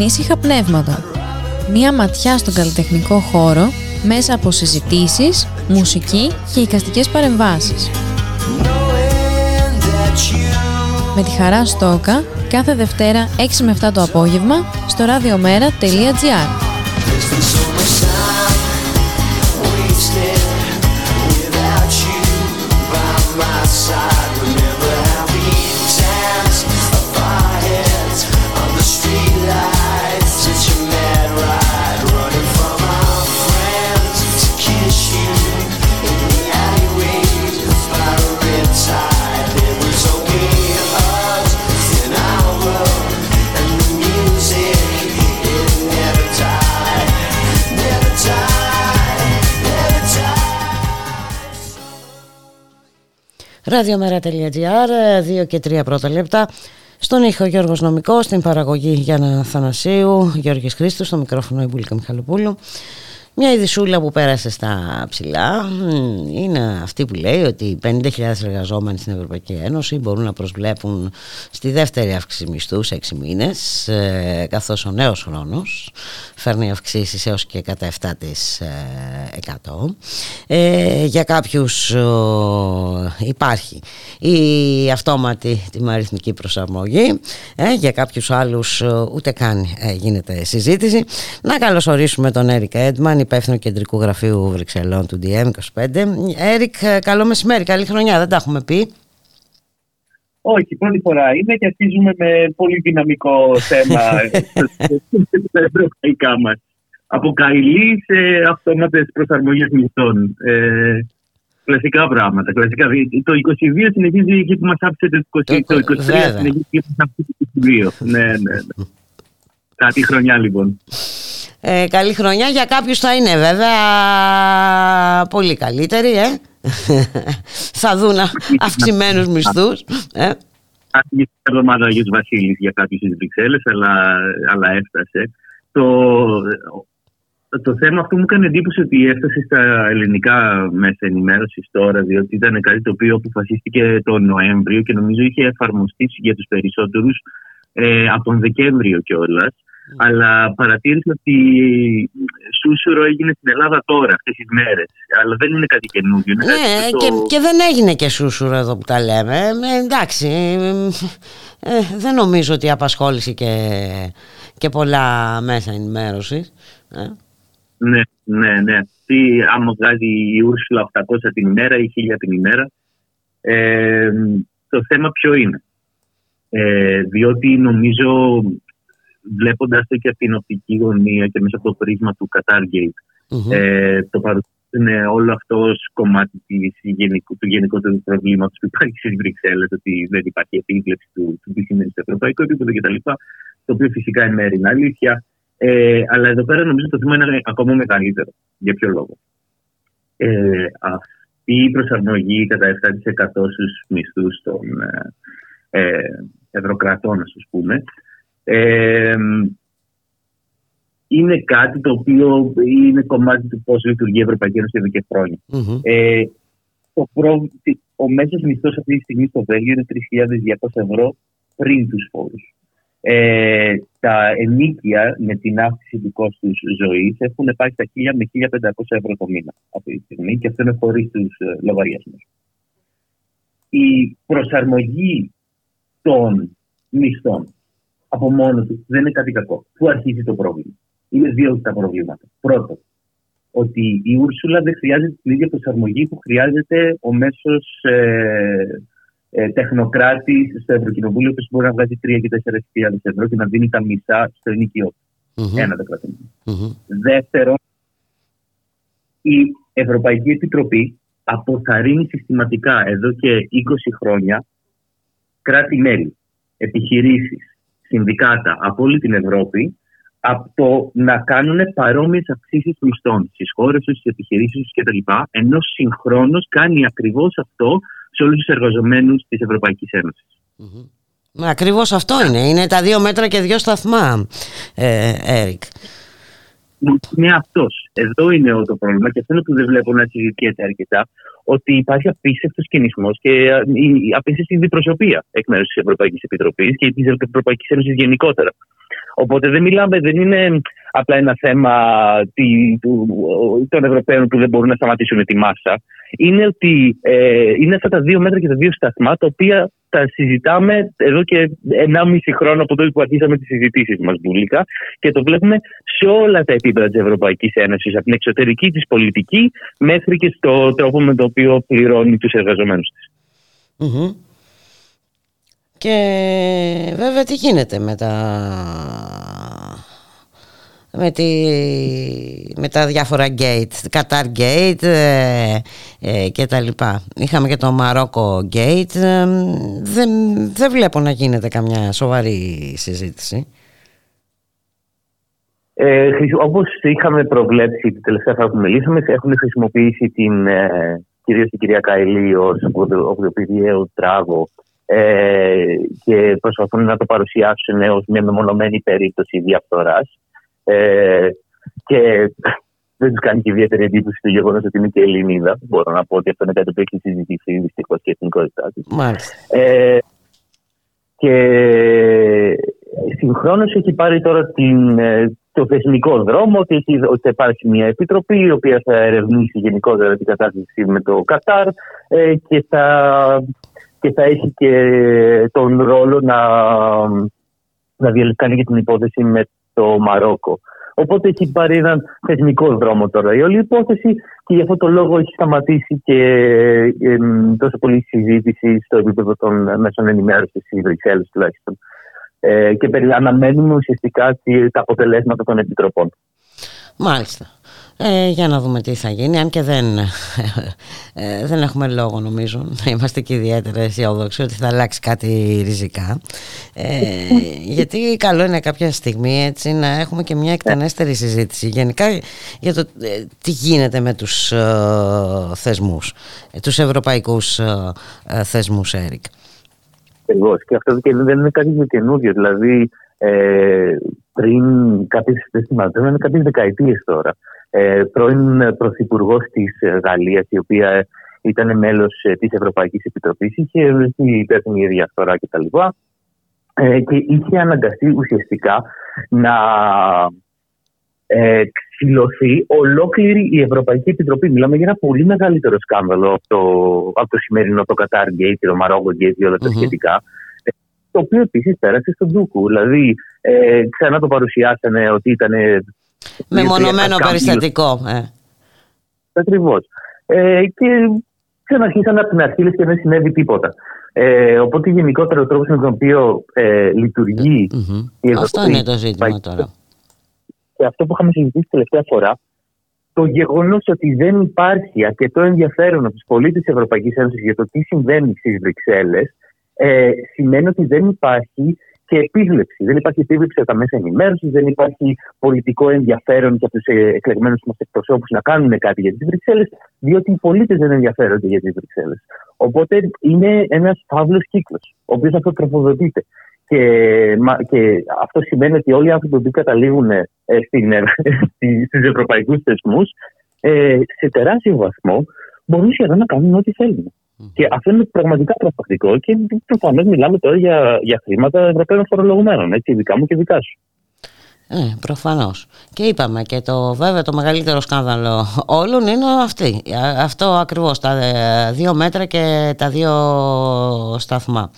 Ανήσυχα πνεύματα. Μία ματιά στον καλλιτεχνικό χώρο μέσα από συζητήσεις, μουσική και εικαστικές παρεμβάσεις. Με τη Χαρά Στόκα κάθε Δευτέρα 6 με 7 το απόγευμα στο radiomera.gr Ραδιομέρα.gr, 2 και 3 πρώτα λεπτά. Στον ήχο Γιώργος Νομικός, στην παραγωγή Γιάννα Θανασίου, Γιώργης Χρήστος, στο μικρόφωνο Ιμπούλικα Μιχαλοπούλου. Μια ειδισούλα που πέρασε στα ψηλά είναι αυτή που λέει ότι οι 50.000 εργαζόμενοι στην Ευρωπαϊκή Ένωση μπορούν να προσβλέπουν στη δεύτερη αύξηση μισθού σε 6 μήνες ε, καθώς ο νέος χρόνος φέρνει αυξήσεις έως και κατά 7% ε, για κάποιους υπάρχει η αυτόματη τιμαριθμική προσαρμογή ε, για κάποιους άλλους ούτε καν γίνεται συζήτηση. Να καλωσορίσουμε τον Έρικα Έντμαν υπεύθυνο κεντρικού γραφείου Βρυξελών του DM25. Έρικ, καλό μεσημέρι, καλή χρονιά, δεν τα έχουμε πει. Όχι, πρώτη φορά είναι και αρχίζουμε με πολύ δυναμικό θέμα στα ευρωπαϊκά μας. Από καηλή σε αυτόματε προσαρμογές μισθών. Ε, κλασικά πράγματα. Κλασικά. Το 22 συνεχίζει εκεί που μας άφησε το 20. Το, 23 συνεχίζει εκεί που μας άφησε το 22. ναι, ναι, ναι. Κάτι χρονιά λοιπόν. Ε, καλή χρονιά. Για κάποιους θα είναι βέβαια πολύ καλύτερη ε; θα δουν αυξημένους μισθούς ε; Άρχισε εβδομάδα ο Αγίος Βασίλης για κάποιους στις Βρυξέλλες αλλά, αλλά έφτασε. Το, το θέμα αυτό μου έκανε εντύπωση ότι έφτασε στα ελληνικά μέσα ενημέρωσης τώρα, διότι ήταν κάτι το οποίο αποφασίστηκε τον Νοέμβριο και νομίζω είχε εφαρμοστεί για τους περισσότερους ε, από τον Δεκέμβριο κιόλας. Αλλά παρατήρησα ότι σούσουρο έγινε στην Ελλάδα τώρα, αυτές τις μέρες. Αλλά δεν είναι κάτι καινούργιο. Ναι, και, και δεν έγινε και σούσουρο εδώ που τα λέμε. Ε, εντάξει. Ε, δεν νομίζω ότι απασχόλησε και, και πολλά μέσα ενημέρωσης. Ε. Ναι, ναι, ναι. Τι, άμα βγάζει η Ούρσουλα 800 την ημέρα ή 1000 την ημέρα, ε, το θέμα ποιο είναι. Ε, διότι νομίζω βλέποντας το και από την οπτική γωνία και μέσα από το πρίσμα του Qatar Gate, mm-hmm. ε, το παρουσιάζουν όλο αυτός κομμάτι της γενικού, του γενικότερου προβλήματος που υπάρχει στις Βρυξέλλες, ότι δεν υπάρχει επίβλεψη του, του τι σημαίνει στο ευρωπαϊκό επίπεδο κτλ. Το οποίο φυσικά είναι μέρη είναι αλήθεια. Ε, αλλά εδώ πέρα νομίζω το θέμα είναι ακόμα μεγαλύτερο. Για ποιο λόγο; Ε, αυτή η προσαρμογή κατά 7% στους μισθούς των ε, ε, ευρωκρατών, ας πούμε, ε, είναι κάτι το οποίο είναι κομμάτι του πώς λειτουργεί η Ευρωπαϊκή Ένωση εδώ και χρόνια. Mm-hmm. Ε, το προ... Ο μέσος μισθός αυτή τη στιγμή στο Βέλγιο είναι 3.200 ευρώ πριν τους φόρου. Ε, τα ενίκια με την αύξηση τους κόστου ζωής έχουν πάει στα 1.000 με 1.500 ευρώ το μήνα αυτή τη στιγμή και αυτό είναι χωρίς τους ε, λογαριασμούς. Η προσαρμογή των μισθών από μόνο τους δεν είναι κάτι κακό. Πού αρχίζει το πρόβλημα; Είναι δύο τα προβλήματα. Πρώτον, ότι η Ούρσουλα δεν χρειάζεται την ίδια προσαρμογή που χρειάζεται ο μέσος ε, ε, τεχνοκράτης στο Ευρωκοινοβούλιο που μπορεί να βγάζει 3 και 4 ευρώ και να δίνει τα μισά στο ενοικιό Ένα το κρατημενο Δεύτερον, η Ευρωπαϊκή Επιτροπή αποθαρρύνει συστηματικά εδώ και 20 χρόνια κράτη-μέλη, επιχειρήσεις, συνδικάτα από όλη την Ευρώπη από το να κάνουν παρόμοιες αυξήσεις μισθών στις χώρες τους, στις επιχειρήσεις τους κτλ. Ενώ συγχρόνως κάνει ακριβώς αυτό σε όλους τους εργαζομένους της Ευρωπαϊκής Ένωσης. Mm-hmm. Ακριβώς αυτό είναι. Είναι τα δύο μέτρα και δύο σταθμά, ε, Έρικ. Είναι αυτός. Εδώ είναι το πρόβλημα και αυτό είναι που δεν βλέπω να συζητιέται αρκετά ότι υπάρχει απίστευτος κινησμός και ε, η απίστευτη διπροσωπεία εκ μέρους της Ευρωπαϊκής Επιτροπής και της Ευρωπαϊκής Ένωσης γενικότερα. Οπότε δεν μιλάμε, δεν είναι απλά ένα θέμα τι- του- των Ευρωπαίων που δεν μπορούν να σταματήσουν τη μάσα. Είναι ότι ε, είναι αυτά τα δύο μέτρα και τα δύο σταθμά τα οποία τα συζητάμε εδώ και 1,5 χρόνο από τότε που αρχίσαμε τις συζητήσεις μας, Μπουλίκα, και το βλέπουμε σε όλα τα επίπεδα της Ευρωπαϊκής Ένωσης, από την εξωτερική της πολιτική μέχρι και στο τρόπο με τον οποίο πληρώνει τους εργαζομένους της. Μμμ. Και βέβαια τι γίνεται με τα με, τη, με τα διάφορα gate, Qatar gate ε, ε, και τα λοιπά. Είχαμε και το Μαρόκο gate. ε, δεν, δεν βλέπω να γίνεται καμιά σοβαρή συζήτηση. Ε, χρησι- όπως είχαμε προβλέψει την τελευταία φορά που μιλήσαμε, έχουν χρησιμοποιήσει την, ε, κυρίως την κυρία Καηλή ως οποιοποιηδιαίο τράγο ε, και προσπαθούν να το παρουσιάσουν ως μια μεμονωμένη περίπτωση διαφθοράς. Ε, και δεν τους κάνει και ιδιαίτερη εντύπωση το γεγονός ότι είναι και Ελληνίδα. Μπορώ να πω ότι αυτό είναι κάτι που έχει συζητηθεί δυστυχώς και η εθνικότητά της. Μάλιστα. Ε, και συγχρόνως έχει πάρει τώρα την, ε, το θεσμικό δρόμο ότι, έχει, ότι θα υπάρξει μια επιτροπή η οποία θα ερευνήσει γενικότερα την κατάσταση με το Κατάρ ε, και, θα, και θα έχει και τον ρόλο να, να διαλυκάνει και την υπόθεση με το Μαρόκο. Οπότε έχει πάρει έναν θεσμικό δρόμο τώρα η όλη υπόθεση και γι' αυτό το λόγο έχει σταματήσει και ε, τόσο πολύ συζήτηση στο επίπεδο των μέσων ενημέρωσης της Βρυξέλλες τουλάχιστον. Ε, και περι- αναμένουμε ουσιαστικά τι- τα αποτελέσματα των επιτροπών. Μάλιστα. Ε, για να δούμε τι θα γίνει, αν και δεν, ε, δεν έχουμε λόγο νομίζω να είμαστε και ιδιαίτερα αισιόδοξοι ότι θα αλλάξει κάτι ριζικά. Ε, γιατί καλό είναι κάποια στιγμή έτσι να έχουμε και μια εκτενέστερη συζήτηση γενικά για το ε, τι γίνεται με τους ε, θεσμούς, ε, τους ευρωπαϊκούς ε, ε, θεσμούς, Έρικ. Ακριβώς. Και αυτό και δεν είναι κάτι καινούριο. Δηλαδή, ε, πριν κάποιες δεν είναι κάποιες δεκαετίες τώρα, ε, πρώην πρωθυπουργός της Γαλλίας, η οποία ήταν μέλος της Ευρωπαϊκής Επιτροπής, είχε βρεθεί υπεύθυνη για διαφθορά κτλ. Ε, και είχε αναγκαστεί ουσιαστικά να ε, ξυλωθεί ολόκληρη η Ευρωπαϊκή Επιτροπή. Μιλάμε για ένα πολύ μεγαλύτερο σκάνδαλο από το, από το σημερινό το Qatar Gate και το Maroc Gate και όλα τα σχετικά. ε, Το οποίο επίσης πέρασε στον Τούκου. Δηλαδή, ε, ξανά το παρουσιάσανε ότι ήταν. Μεμονωμένο περιστατικό. Ε. Ακριβώς. Ε, και ξαναρχίσαν από την αρχή λες και δεν συνέβη τίποτα. Ε, οπότε γενικότερα ο τρόπος με τον οποίο ε, λειτουργεί η Αυτό Ευρωπαϊκή είναι το ζήτημα τώρα. και αυτό που είχαμε συζητήσει τελευταία φορά, το γεγονός ότι δεν υπάρχει αρκετό ενδιαφέρον από τους πολίτες της Ευρωπαϊκής Ένωσης για το τι συμβαίνει στις Βρυξέλλες, ε, σημαίνει ότι δεν υπάρχει και επίβλεψη. Δεν υπάρχει επίβλεψη από τα μέσα ενημέρωσης, δεν υπάρχει πολιτικό ενδιαφέρον και από του εκλεγμένους μα εκπροσώπους να κάνουν κάτι για τις Βρυξέλλες, διότι οι πολίτες δεν ενδιαφέρονται για τις Βρυξέλλες. Οπότε είναι ένας φαύλος κύκλος, ο οποίος αυτοτροφοδοτείται. Και, μα- και αυτό σημαίνει ότι όλοι οι άνθρωποι που καταλήγουν ε, στην, ε, στη- στους ευρωπαϊκούς θεσμούς ε, σε τεράστιο βαθμό μπορούν σχεδόν να κάνουν ό,τι θέλουν. Και αυτό είναι πραγματικά προφακτικό και προφανώς μιλάμε τώρα για, για χρήματα Ευρωπαίων φορολογουμένων, έτσι, δικά μου και δικά σου. Ε, προφανώς. Και είπαμε και το βέβαια το μεγαλύτερο σκάνδαλο όλων είναι αυτή. Α- Αυτό ακριβώς, τα ε, δύο μέτρα και τα δύο σταθμά.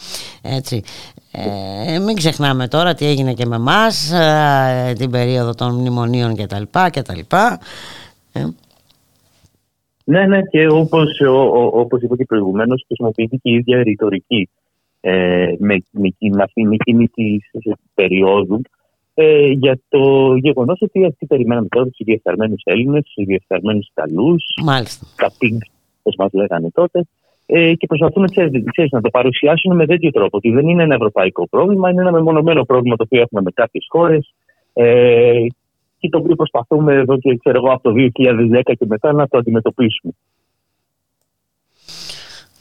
Έτσι. Ε, μην ξεχνάμε τώρα τι έγινε και με εμάς την περίοδο των μνημονίων κτλ. κτλ. Ε, Ναι, ναι, και όπως, ο, ο, όπως είπα και προηγουμένως, χρησιμοποιείται και η ίδια ρητορική ε, με, με, εκείνη- με αυτή- με εκείνη τη περίοδου ε, για το γεγονός ότι αυτοί περιμέναμε τώρα τους διεφθαρμένου Έλληνες, τους διεφθαρμένου Ιταλούς, Μάλιστα. τα πιγκ, όπως μας λέγανε τότε, ε, και προσπαθούν ξέρεις, ξέρεις, να το παρουσιάσουν με τέτοιο τρόπο. Ότι δεν είναι ένα ευρωπαϊκό πρόβλημα, είναι ένα μεμονωμένο πρόβλημα το οποίο έχουμε με κάποιες χώρες. Ε, και το οποίο προσπαθούμε εδώ και ξέρω εγώ από το 2010 και μετά να το αντιμετωπίσουμε.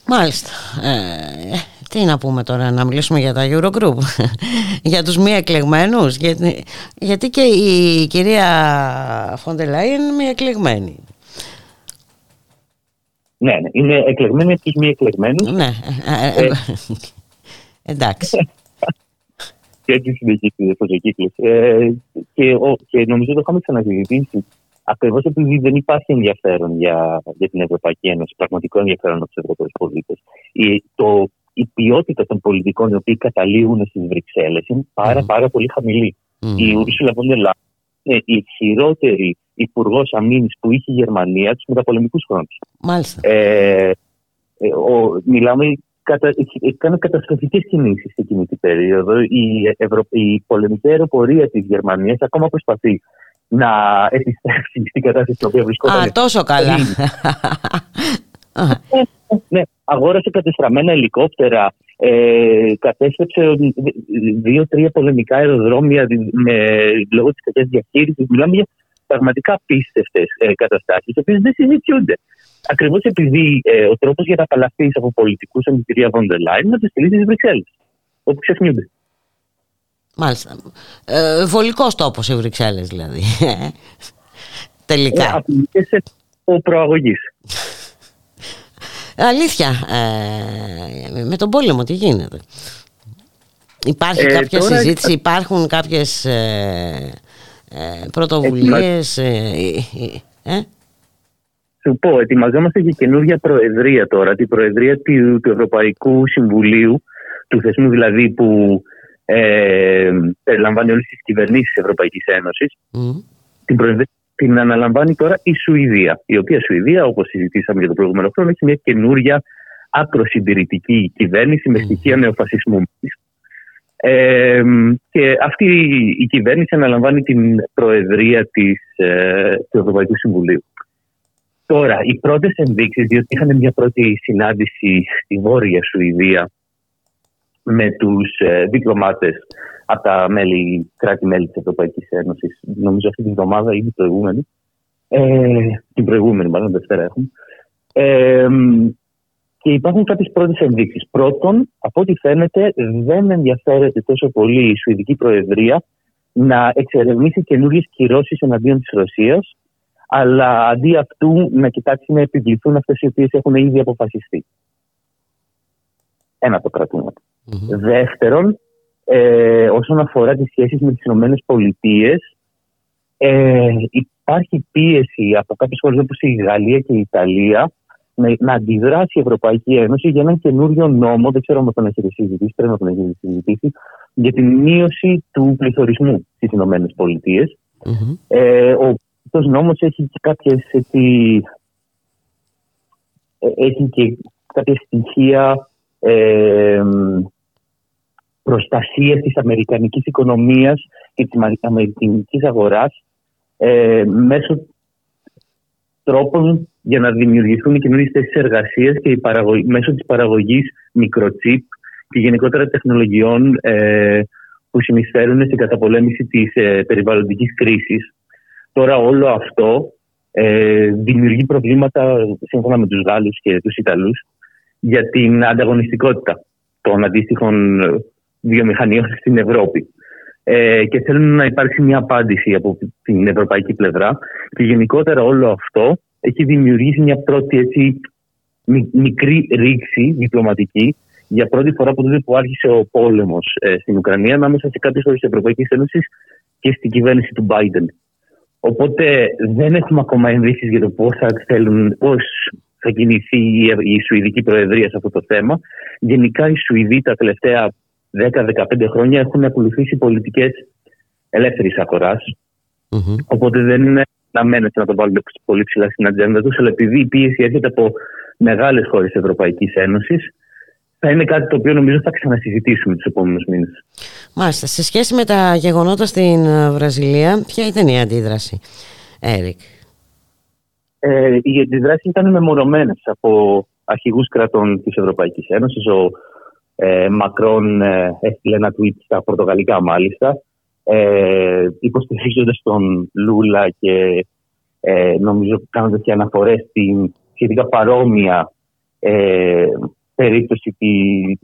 Μάλιστα. Ε, τι να πούμε τώρα, να μιλήσουμε για τα Eurogroup, για τους μη εκλεγμένους, γιατί, γιατί και η κυρία Φοντελάι είναι μη εκλεγμένη. Ναι, ναι, είναι εκλεγμένοι από τους μη εκλεγμένους. Ναι, ε, ε, ε, εντάξει. και έτσι συνεχίστηκε αυτό ο κύκλο. Ε, και, ο- και νομίζω το είχαμε ξανασυζητήσει. Ακριβώς επειδή δεν υπάρχει ενδιαφέρον για, για την Ευρωπαϊκή Ένωση, πραγματικό ενδιαφέρον από τους Ευρωπαίους πολίτες. Η, το, η ποιότητα των πολιτικών οι οποίοι καταλήγουν στις Βρυξέλλες είναι πάρα, πάρα πολύ χαμηλή. Η Ursula von der Leyen είναι η χειρότερη υπουργός αμήνης που είχε η Γερμανία τους μεταπολεμικούς χρόνους. Μάλιστα. Ε, ε, ο, μιλάμε, κατα, έκανε καταστροφικές κινήσεις εκείνη την περίοδο. Η, Ευρω, η πολεμική αεροπορία της Γερμανίας ακόμα προσπαθεί να επιστρέψει στην κατάσταση στην οποία βρισκόταν. Α, τόσο καλά. πριν. ναι, αγόρασε κατεστραμμένα ελικόπτερα, ε, κατέστρεψε δύο-τρία πολεμικά αεροδρόμια με, λόγω της κακής διαχείρισης. Μιλάμε για πραγματικά απίστευτες ε, καταστάσεις, οι οποίες δεν συζητιούνται. Ακριβώς επειδή ε, ο τρόπος για να απαλλαχθείς από πολιτικούς σαν την κυρία Βόντερ Λάιν είναι να τη στείλεις στις Βρυξέλλες. Όπου ξεχνιούνται. Μάλιστα. Ε, βολικός τόπος οι Βρυξέλλες δηλαδή. Τελικά. Ε, Απειλητές σε προαγωγής. Αλήθεια. Ε, με τον πόλεμο τι γίνεται. Υπάρχει Ε, κάποια τώρα- συζήτηση, υπάρχουν κάποιες ε, ε, πρωτοβουλίες. Ε, ε, ε, Σου πω, ετοιμαζόμαστε για καινούργια προεδρία τώρα, την προεδρία του, του Ευρωπαϊκού Συμβουλίου, του θεσμού δηλαδή που ε, περιλαμβάνει όλες τις κυβερνήσεις της Ευρωπαϊκής Ένωσης. Την, προεδρία- την αναλαμβάνει τώρα η Σουηδία. Η οποία Σουηδία, όπως συζητήσαμε για το προηγούμενο χρόνο, έχει μια καινούρια ακροσυντηρητική κυβέρνηση με στοιχεία νεοφασισμού. Ε, και αυτή η κυβέρνηση αναλαμβάνει την προεδρία της, ε, του Ευρωπαϊκού Συμβουλίου. Τώρα, οι πρώτες ενδείξεις, διότι είχαν μια πρώτη συνάντηση στη Βόρεια Σουηδία με τους ε, διπλωμάτες από τα μέλη, κράτη-μέλη της Ευρωπαϊκής Ένωσης, νομίζω αυτή την εβδομάδα ή την προηγούμενη. Ε, την προηγούμενη, μάλλον Δευτέρα έχουμε. Ε, και υπάρχουν κάποιες πρώτες ενδείξεις. Πρώτον, από ό,τι φαίνεται, δεν ενδιαφέρεται τόσο πολύ η Σουηδική Προεδρία να εξερευνήσει καινούριε κυρώσεις εναντίον της Ρωσίας, αλλά αντί αυτού να κοιτάξει να επιβληθούν αυτές οι οποίες έχουν ήδη αποφασιστεί. Ένα το κρατούμε. Δεύτερον, ε, όσον αφορά τις σχέσεις με τις Ηνωμένες Πολιτείες, ε, υπάρχει πίεση από κάποιες χώρες όπως η Γαλλία και η Ιταλία να, να αντιδράσει η Ευρωπαϊκή Ένωση για έναν καινούριο νόμο, δεν ξέρω αν τον έχετε συζητήσει, πρέπει να τον έχετε συζητήσει, για την μείωση του πληθωρισμού στις Ηνωμένες Πολιτείες. Ε, ο αυτός νόμος έχει και κάποιες έτσι, ε, έχει και κάποια στοιχεία ε, προστασίας της αμερικανικής οικονομίας και της αμα- αμερικανικής αγοράς ε, μέσω τρόπων για να δημιουργηθούν καινούριε θέσεις εργασίας και η παραγωγή, μέσω της παραγωγής μικροτσίπ και γενικότερα τεχνολογιών ε, που συνεισφέρουν στην καταπολέμηση της ε, περιβαλλοντικής κρίσης. Τώρα όλο αυτό ε, δημιουργεί προβλήματα σύμφωνα με τους Γάλλους και τους Ιταλούς για την ανταγωνιστικότητα των αντίστοιχων ε, βιομηχανιών στην Ευρώπη. Ε, και θέλουν να υπάρξει μια απάντηση από την ευρωπαϊκή πλευρά και γενικότερα όλο αυτό έχει δημιουργήσει μια πρώτη έτσι, μι- μικρή ρήξη διπλωματική για πρώτη φορά από τότε που άρχισε ο πόλεμος ε, στην Ουκρανία ανάμεσα σε κάποιες χώρες της Ευρωπαϊκής Ένωσης και στην κυβέρνηση του Biden. Οπότε δεν έχουμε ακόμα ενδείξεις για το πώς θα θέλουν, πώς θα κινηθεί η, η Σουηδική Προεδρία σε αυτό το θέμα. Γενικά οι Σουηδοί τα τελευταία 10-15 χρόνια έχουν ακολουθήσει πολιτικές ελεύθερης αγοράς. Οπότε δεν είναι αναμένεται να το βάλουν πολύ ψηλά στην ατζέντα τους, αλλά επειδή η πίεση έρχεται από μεγάλες χώρες της Ευρωπαϊκής Ένωσης, θα είναι κάτι το οποίο νομίζω θα ξανασυζητήσουμε τους επόμενους μήνες. Μάλιστα. Σε σχέση με τα γεγονότα στην ε, Βραζιλία, ποια ήταν η αντίδραση, Έρικ; Ε, οι αντιδράσει ήταν μεμονωμένες από αρχηγούς κρατών της Ευρωπαϊκής Ένωσης. Ο ε, Μακρόν ε, έστειλε ένα tweet στα πορτογαλικά, μάλιστα, ε, υποστηρίζοντας τον Λούλα και ε, νομίζω κάνοντας και αναφορές στην σχετικά παρόμοια ε, περίπτωση τη,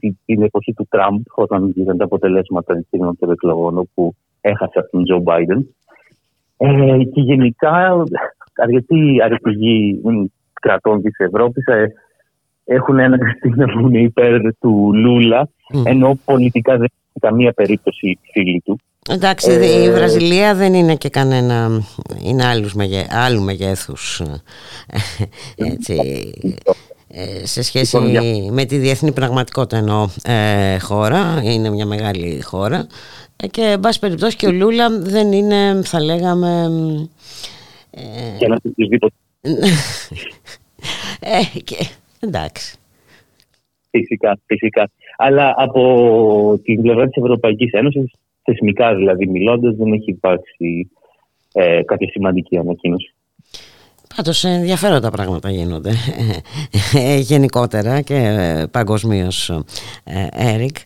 τη, την εποχή του Τραμπ, όταν ήταν τα αποτελέσματα των εκλογών, όπου έχασε από τον Τζο Μπάιντεν. Ε, και γενικά αρκετοί αρχηγοί μ, κρατών της Ευρώπης ε, έχουν αναγκαστεί να βγουν υπέρ του Λούλα, ενώ πολιτικά δεν σε καμία περίπτωση φίλοι του. Εντάξει, Ε, η Βραζιλία δεν είναι και κανένα, είναι άλλους μεγε, άλλου μεγέθους έτσι, ε, σε σχέση Λοιπόν, για- με τη διεθνή πραγματικότητα εννοώ ε, χώρα, είναι μια μεγάλη χώρα ε, και εν πάση περιπτώσει και ο Λούλα δεν είναι θα λέγαμε ε, Και ένα οποιοδήποτε ε, και, εντάξει Φυσικά, φυσικά. Αλλά από την πλευρά της Ευρωπαϊκής Ένωσης, θεσμικά δηλαδή μιλώντας, δεν έχει υπάρξει ε, κάποια σημαντική ανακοίνωση. Πάντως ενδιαφέροντα πράγματα γίνονται ε, γενικότερα και ε, παγκοσμίως Έρικ.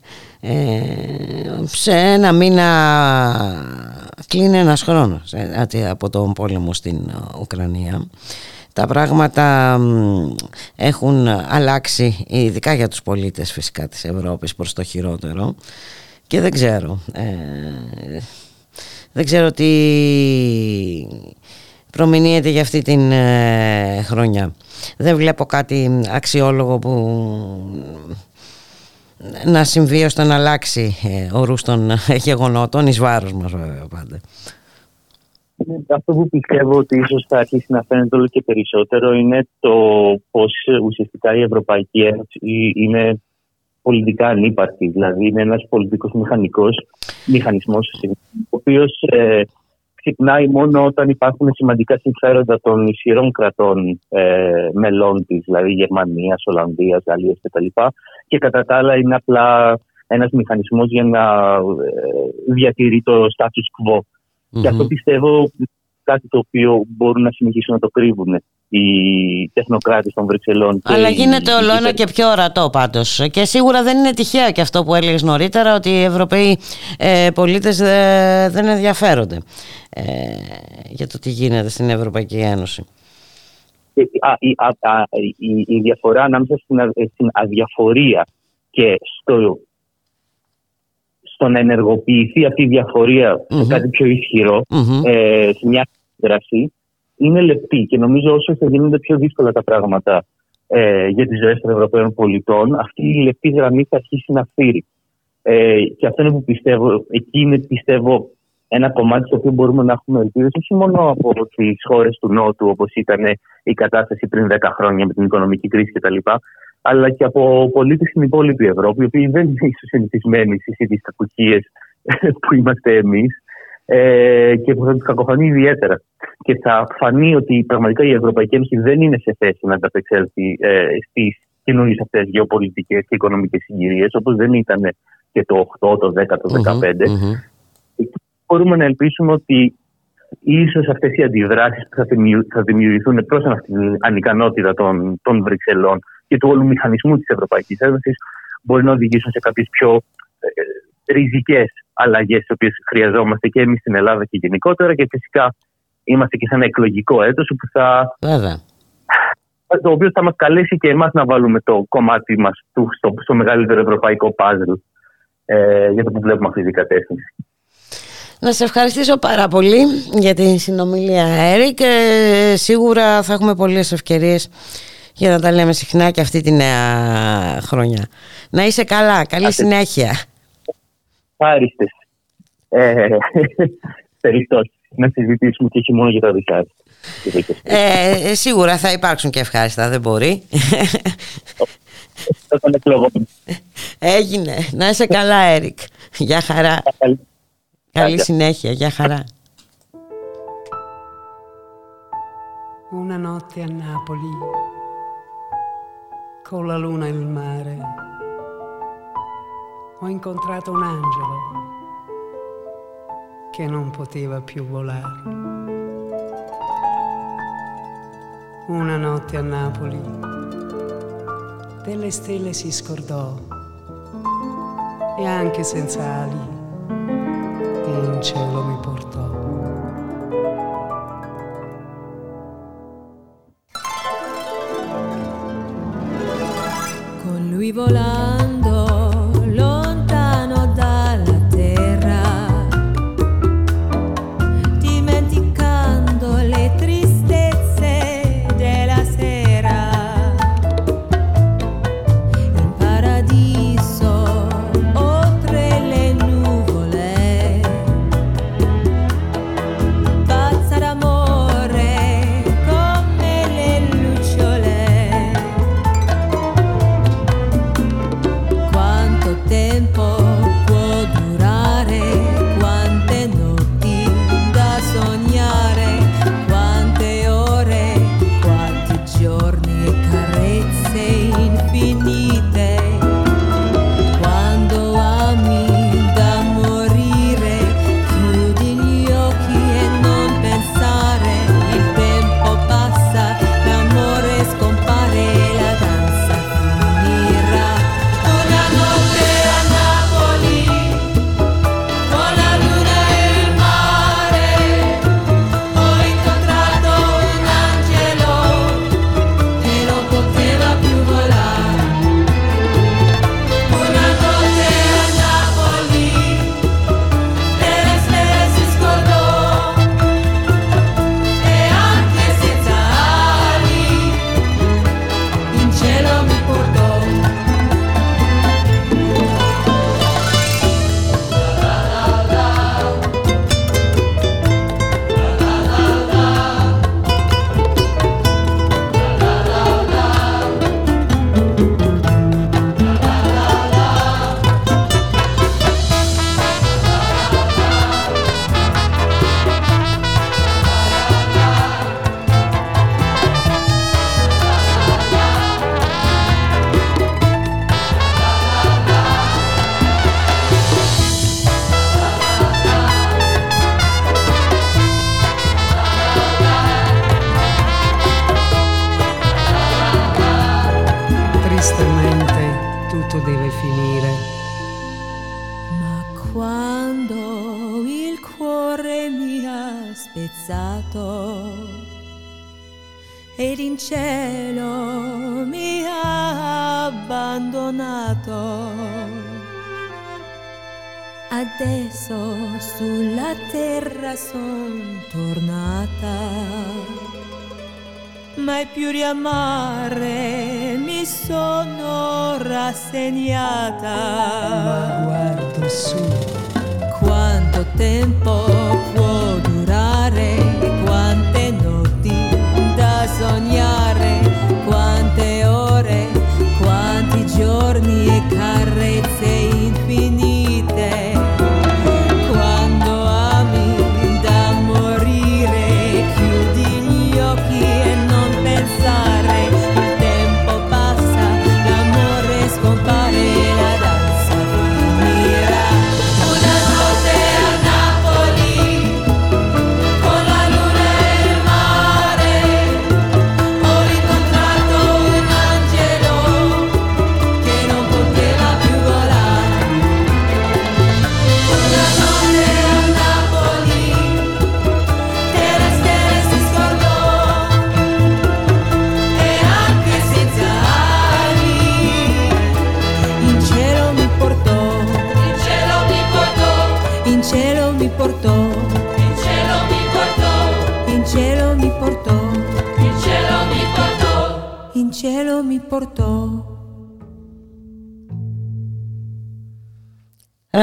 Ε, σε ένα μήνα κλείνει ένας χρόνος ε, άτι- από τον πόλεμο στην ε, Ουκρανία. Τα πράγματα μ, έχουν αλλάξει ειδικά για τους πολίτες φυσικά της Ευρώπης προς το χειρότερο και δεν ξέρω ε, δεν ξέρω τι προμηνύεται για αυτή την ε, χρονιά. Δεν βλέπω κάτι αξιόλογο που να συμβεί ώστε να αλλάξει ε, ο ρούς των γεγονότων εις βάρος μας βέβαια πάντα. Αυτό που πιστεύω ότι ίσως θα αρχίσει να φαίνεται όλο και περισσότερο είναι το πώς ουσιαστικά η Ευρωπαϊκή Ένωση είναι πολιτικά ανύπαρκτη. Δηλαδή είναι ένας πολιτικός μηχανικός, μηχανισμός ο οποίος ε, ξυπνάει μόνο όταν υπάρχουν σημαντικά συμφέροντα των ισχυρών κρατών ε, μελών της, δηλαδή Γερμανίας, Ολλανδίας, Γαλλίας κτλ. Και κατά τα άλλα είναι απλά ένας μηχανισμός για να ε, διατηρεί το status quo. Και αυτό πιστεύω κάτι το οποίο μπορούν να συνεχίσουν να το κρύβουν οι τεχνοκράτες των Βρυξελών. και Αλλά οι- γίνεται όλο οι- ένα και πιο ορατό πάντως και σίγουρα δεν είναι τυχαίο και αυτό που έλεγες νωρίτερα ότι οι Ευρωπαίοι ε, πολίτες ε, δεν ενδιαφέρονται ε, για το τι γίνεται στην Ευρωπαϊκή Ένωση. Ε, α, η, α, α, η, η διαφορά ανάμεσα στην, α- στην αδιαφορία και στο, στο να ενεργοποιηθεί αυτή η διαφορία σε κάτι πιο ισχυρο ε, σε μια δράση, είναι λεπτή. Και νομίζω όσο θα γίνονται πιο δύσκολα τα πράγματα ε, για τις ζωές των Ευρωπαίων πολιτών, αυτή η λεπτή γραμμή θα αρχίσει να φύρει. Ε, και αυτό είναι που πιστεύω, εκεί είναι πιστεύω ένα κομμάτι στο οποίο μπορούμε να έχουμε ελπίδες, όχι μόνο από τις χώρες του Νότου, όπως ήταν η κατάσταση πριν 10 χρόνια με την οικονομική κρίση κτλ., αλλά και από πολίτες στην υπόλοιπη Ευρώπη, οι οποίοι δεν είναι ίσως συνηθισμένοι στις ίδιες κακοκίε που είμαστε εμείς ε, και που θα τους κακοφανεί ιδιαίτερα. Και θα φανεί ότι πραγματικά η Ευρωπαϊκή Ένωση δεν είναι σε θέση να ανταπεξέλθει ε, στις καινούριες αυτές γεωπολιτικές και οικονομικές συγκυρίες, όπως δεν ήταν και το 8, το 10, το 15 μπορούμε να ελπίσουμε ότι ίσως αυτές οι αντιδράσεις που θα, δημιου- θα δημιουργηθούν προς αυτή την ανικανότητα των, των Βρυξελών και του όλου μηχανισμού της Ευρωπαϊκής Ένωσης μπορεί να οδηγήσουν σε κάποιες πιο ε, ριζικές αλλαγές τις οποίες χρειαζόμαστε και εμείς στην Ελλάδα και γενικότερα και φυσικά είμαστε και σε ένα εκλογικό έτος που θα, Βέβαια. το οποίο θα μας καλέσει και εμάς να βάλουμε το κομμάτι μας του, στο, στο μεγαλύτερο ευρωπαϊκό πάζλ ε, για το που βλέπουμε αυτή την κατεύθυνση. Να σε ευχαριστήσω πάρα πολύ για την συνομιλία Έρη και σίγουρα θα έχουμε πολλές ευκαιρίες για να τα λέμε συχνά και αυτή τη νέα χρονιά. Να είσαι καλά, καλή συνέχεια. Ευχάριστες ε, περιπτώσεις να συζητήσουμε και όχι μόνο για τα δικά σας. Ε, σίγουρα θα υπάρξουν και ευχάριστα, δεν μπορεί. Των εκλογών. Έγινε. Να είσαι καλά, Έρικ. Γεια χαρά. Καλή Γεια. συνέχεια. Γεια χαρά. Una notte a Napoli, con la luna e il mare, ho incontrato un angelo che non poteva più volare. Una notte a Napoli, delle stelle si scordò e anche senza ali in cielo mi portò. Con lui volando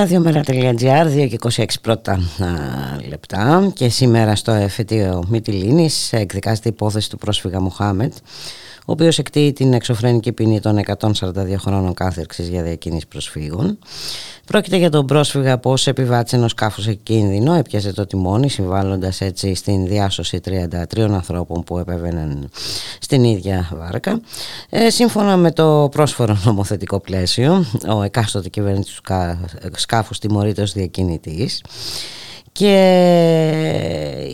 Ραδιομέρα.gr, 2 και 26 πρώτα α, λεπτά. Και σήμερα στο εφετείο Μυτιλίνης εκδικάζεται η υπόθεση του πρόσφυγα Μουχάμετ ο οποίος εκτείει την εξωφρενική ποινή των 142 χρόνων κάθερξης για διακίνηση προσφύγων. Πρόκειται για τον πρόσφυγα που ως επιβάτης ενός σκάφους σε κίνδυνο έπιασε το τιμόνι συμβάλλοντας έτσι στην διάσωση 33 ανθρώπων που επέβαιναν στην ίδια βάρκα. Ε, σύμφωνα με το πρόσφορο νομοθετικό πλαίσιο, ο εκάστοτε κυβέρνητης του σκάφους τιμωρείται ως διακινητής και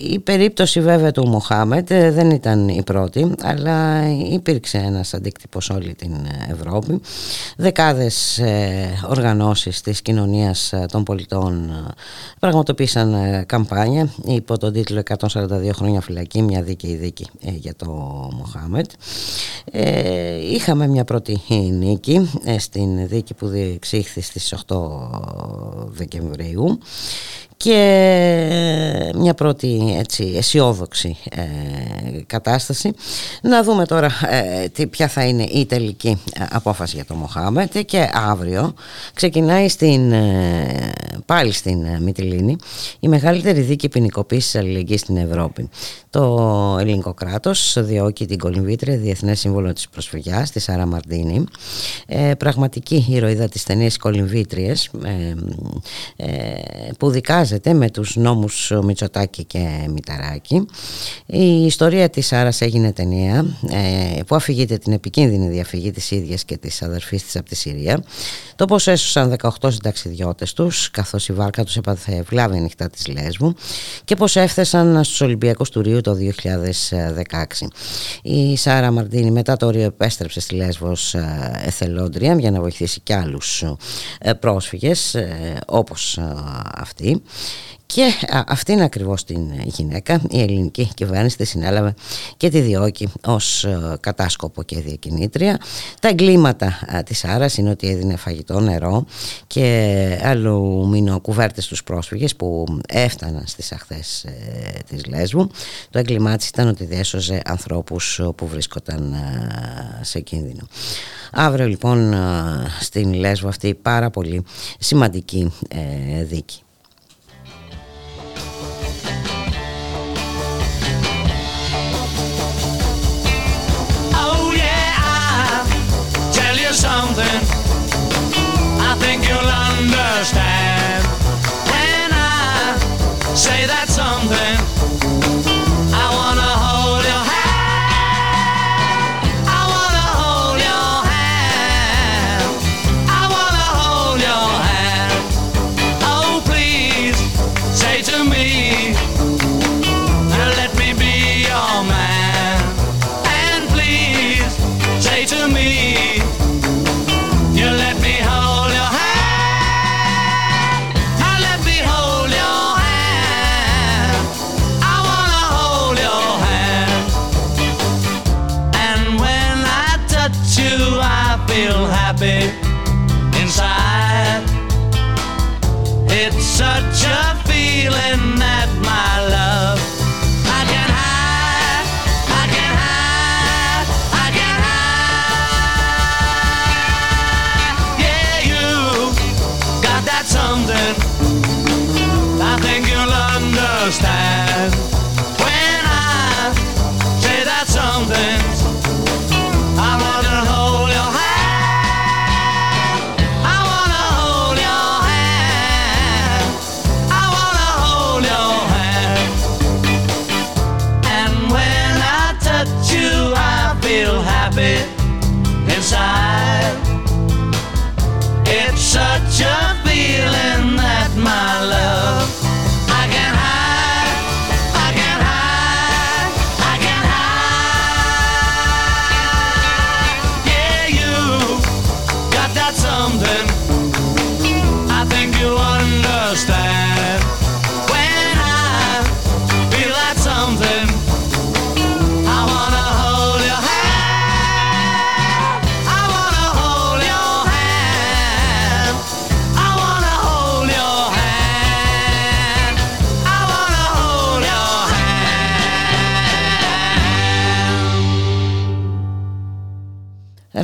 η περίπτωση βέβαια του Μοχάμετ ε, δεν ήταν η πρώτη αλλά υπήρξε ένας αντίκτυπος όλη την Ευρώπη. Δεκάδες ε, οργανώσεις της κοινωνίας ε, των πολιτών πραγματοποίησαν καμπάνια υπό τον τίτλο 142 χρόνια φυλακή μια δίκαιη δίκη για το Μοχάμετ. Είχαμε μια πρώτη νίκη στην δίκη που διεξήχθη στις 8 Δεκεμβρίου και μια πρώτη έτσι αισιόδοξη ε, κατάσταση. Να δούμε τώρα ε, τι, ποια θα είναι η τελική απόφαση για το Μοχάμετ και αύριο ξεκινάει στην, ε, πάλι στην Μυτιλίνη η μεγαλύτερη δίκη ποινικοποίησης αλληλεγγύης στην Ευρώπη. Το ελληνικό κράτος διώκει την κολυμβήτρια Διεθνές Σύμβολο της Προσφυγιάς, τη Σάρα Μαρντίνη, ε, πραγματική ηρωίδα της ταινίας κολυμβήτριες ε, ε, που δικάζεται με τους νόμους Μητσοτάκη και Μηταράκη. Η ιστορία της Σάρας έγινε ταινία ε, που αφηγείται την επικίνδυνη διαφυγή της ίδιας και της αδερφής της από τη Συρία, το πώς έσωσαν 18 συνταξιδιώτες τους καθώς η βάρκα τους έπαθε βλάβη ανοιχτά της Λέσβου και πώς έφτασαν στους Ολυμπιακούς του Ρίου το 2016. Η Σάρα Μαρτίνη μετά το Ρίο επέστρεψε στη Λέσβος εθελόντρια για να βοηθήσει και άλλους πρόσφυγες όπως αυτή και αυτή είναι ακριβώς την γυναίκα. Η ελληνική κυβέρνηση τη συνέλαβε και τη διώκει ως κατάσκοπο και διακινήτρια. Τα εγκλήματα της Άρας είναι ότι έδινε φαγητό, νερό και αλουμίνο κουβέρτες στους πρόσφυγες που έφταναν στις αχθές της Λέσβου. Το έγκλημά της ήταν ότι διέσωζε ανθρώπους που βρίσκονταν σε κίνδυνο. Αύριο λοιπόν στην Λέσβο αυτή η πάρα πολύ σημαντική δίκη I think you'll understand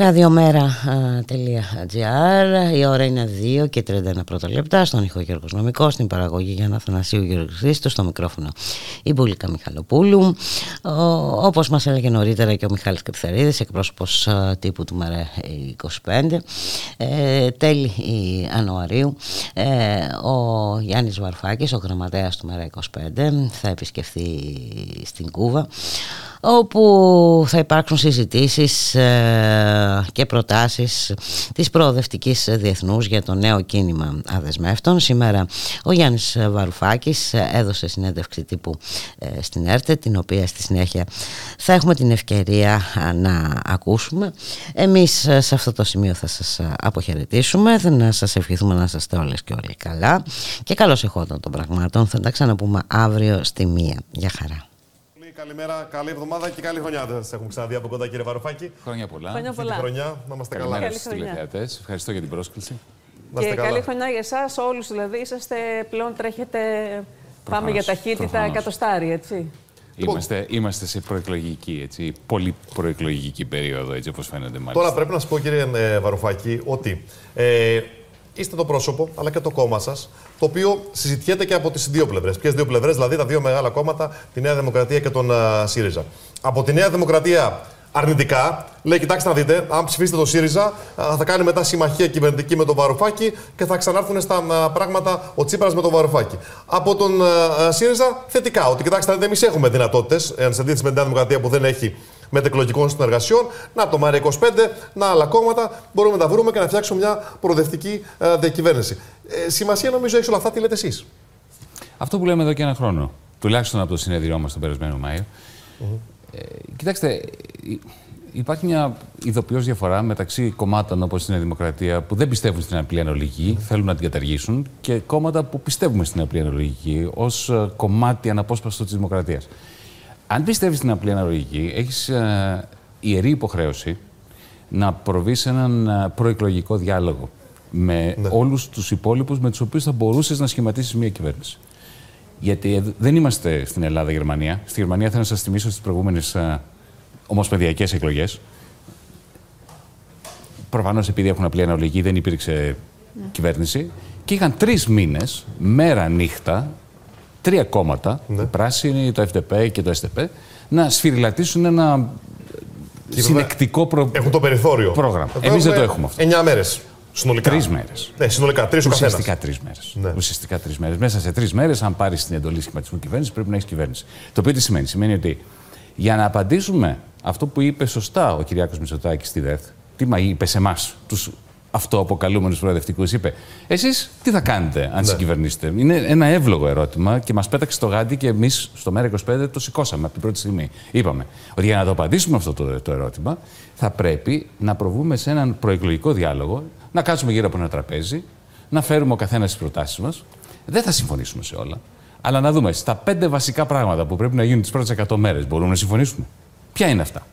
Ραδιομέρα.gr Η ώρα είναι 2 και 31 πρώτα λεπτά Στον ήχο Γιώργος Νομικός Στην παραγωγή Γιάννα Θανασίου Γιώργος Χρήστος Στο μικρόφωνο η Μπουλίκα Μιχαλοπούλου. Ο, Όπως μας έλεγε νωρίτερα και ο Μιχάλης Κεπθερίδης Εκπρόσωπος α, τύπου του ΜΕΡΕ 25 ε, Τέλη Ιανουαρίου ε, Ο Γιάννης Βαρφάκης Ο γραμματέας του ΜΕΡΕ 25 Θα επισκεφθεί στην Κούβα όπου θα υπάρξουν συζητήσεις ε, και προτάσεις της προοδευτικής διεθνούς για το νέο κίνημα αδεσμεύτων. Σήμερα ο Γιάννης Βαρουφάκης έδωσε συνέντευξη τύπου ε, στην ΕΡΤΕ, την οποία στη συνέχεια θα έχουμε την ευκαιρία να ακούσουμε. Εμείς ε, σε αυτό το σημείο θα σας αποχαιρετήσουμε, θα να σας ευχηθούμε να είστε όλες και όλοι καλά και καλώς εχόταν των πραγμάτων. Θα τα ξαναπούμε αύριο στη μία. Γεια χαρά. Καλημέρα, καλή εβδομάδα και καλή χρονιά. Δεν σας έχουμε ξαναδεί από κοντά, κύριε Βαρουφάκη. Χρόνια πολλά. Χρόνια πολλά. χρονιά, να είμαστε καλά. Καλημέρα στους τηλεθεατές. Ευχαριστώ για την πρόσκληση. Να και καλή χρονιά για εσάς, όλους δηλαδή. Είσαστε πλέον τρέχετε. Πάμε για ταχύτητα προφανώς. εκατοστάρι, έτσι. Είμαστε, είμαστε σε προεκλογική, έτσι, πολύ προεκλογική περίοδο, έτσι όπως φαίνεται μάλιστα. Τώρα πρέπει να σας πω, κύριε ε, Βαρουφάκη, ότι ε, είστε το πρόσωπο, αλλά και το κόμμα σας, το οποίο συζητιέται και από τις δύο πλευρές. Ποιες δύο πλευρές, δηλαδή τα δύο μεγάλα κόμματα, τη Νέα Δημοκρατία και τον α, ΣΥΡΙΖΑ. Από τη Νέα Δημοκρατία αρνητικά, λέει: Κοιτάξτε να δείτε, αν ψηφίσετε το ΣΥΡΙΖΑ, α, θα κάνει μετά συμμαχία κυβερνητική με τον Βαρουφάκη και θα ξανάρθουν στα α, πράγματα ο Τσίπρας με τον Βαρουφάκη. Από τον α, α, ΣΥΡΙΖΑ θετικά, ότι κοιτάξτε, να δείτε, εμείς έχουμε δυνατότητες, εν σε αντίθεση με την Νέα Δημοκρατία που δεν έχει μετεκλογικών συνεργασιών. Να το ΜΑΡΕ 25, να άλλα κόμματα. Μπορούμε να τα βρούμε και να φτιάξουμε μια προοδευτική ε, διακυβέρνηση. Ε, σημασία νομίζω έχεις όλα αυτά, τι λέτε εσείς; Αυτό που λέμε εδώ και ένα χρόνο, τουλάχιστον από το συνέδριό μας τον περασμένο Μάιο. Ε, κοιτάξτε, υ- υπάρχει μια ειδοποιώς διαφορά μεταξύ κομμάτων όπως η Νέα Δημοκρατία που δεν πιστεύουν στην απλή αναλογική, θέλουν να την καταργήσουν, και κόμματα που πιστεύουμε στην απλή αναλογική ως ε, κομμάτι αναπόσπαστο της δημοκρατίας. Αν πιστεύεις στην απλή αναλογική, έχεις ε, ιερή υποχρέωση να προβείς σε έναν ε, προεκλογικό διάλογο με όλους τους υπόλοιπους με τους οποίους θα μπορούσες να σχηματίσεις μια κυβέρνηση. Γιατί ε, δεν είμαστε στην Ελλάδα-Γερμανία. Στη Γερμανία θέλω να σας θυμίσω στις προηγούμενες ομοσπονδιακές εκλογές. Προφανώς επειδή έχουν απλή αναλογική δεν υπήρξε κυβέρνηση. Και είχαν τρεις μήνες, μέρα νύχτα, τρία κόμματα, η Πράσινη, το FDP και το STP, να σφυριλατήσουν ένα συνεκτικό προ... Έχουν το περιθώριο. πρόγραμμα. Εδώ Εμείς δεν το έχουμε έχουμε αυτό. 9 μέρες. Συνολικά. Τρεις μέρες. Ναι, συνολικά. Τρεις ο καθένας. Ουσιαστικά τρεις μέρες. Ουσιαστικά τρεις μέρες. Μέσα σε τρεις μέρες, αν πάρεις την εντολή σχηματισμού κυβέρνησης, πρέπει να έχεις κυβέρνηση. Το οποίο τι σημαίνει; Σημαίνει ότι για να απαντήσουμε αυτό που είπε σωστά ο Κυριάκος Μητσοτάκης στη ΔΕΘ, τι μα είπε σε εμάς, τους αυτοαποκαλούμενους προοδευτικούς, είπε, Εσείς τι θα κάνετε αν Ναι. συγκυβερνήσετε; Είναι ένα εύλογο ερώτημα και μας πέταξε το γάντι και εμείς στο ΜΕΡΑ25 το σηκώσαμε από την πρώτη στιγμή. Είπαμε ότι για να το απαντήσουμε αυτό το, το ερώτημα, θα πρέπει να προβούμε σε έναν προεκλογικό διάλογο, να κάτσουμε γύρω από ένα τραπέζι, να φέρουμε ο καθένας τις προτάσεις μας. Δεν θα συμφωνήσουμε σε όλα. Αλλά να δούμε στα πέντε βασικά πράγματα που πρέπει να γίνουν τις πρώτες 100 μέρες. Μπορούμε να συμφωνήσουμε. Ποια είναι αυτά;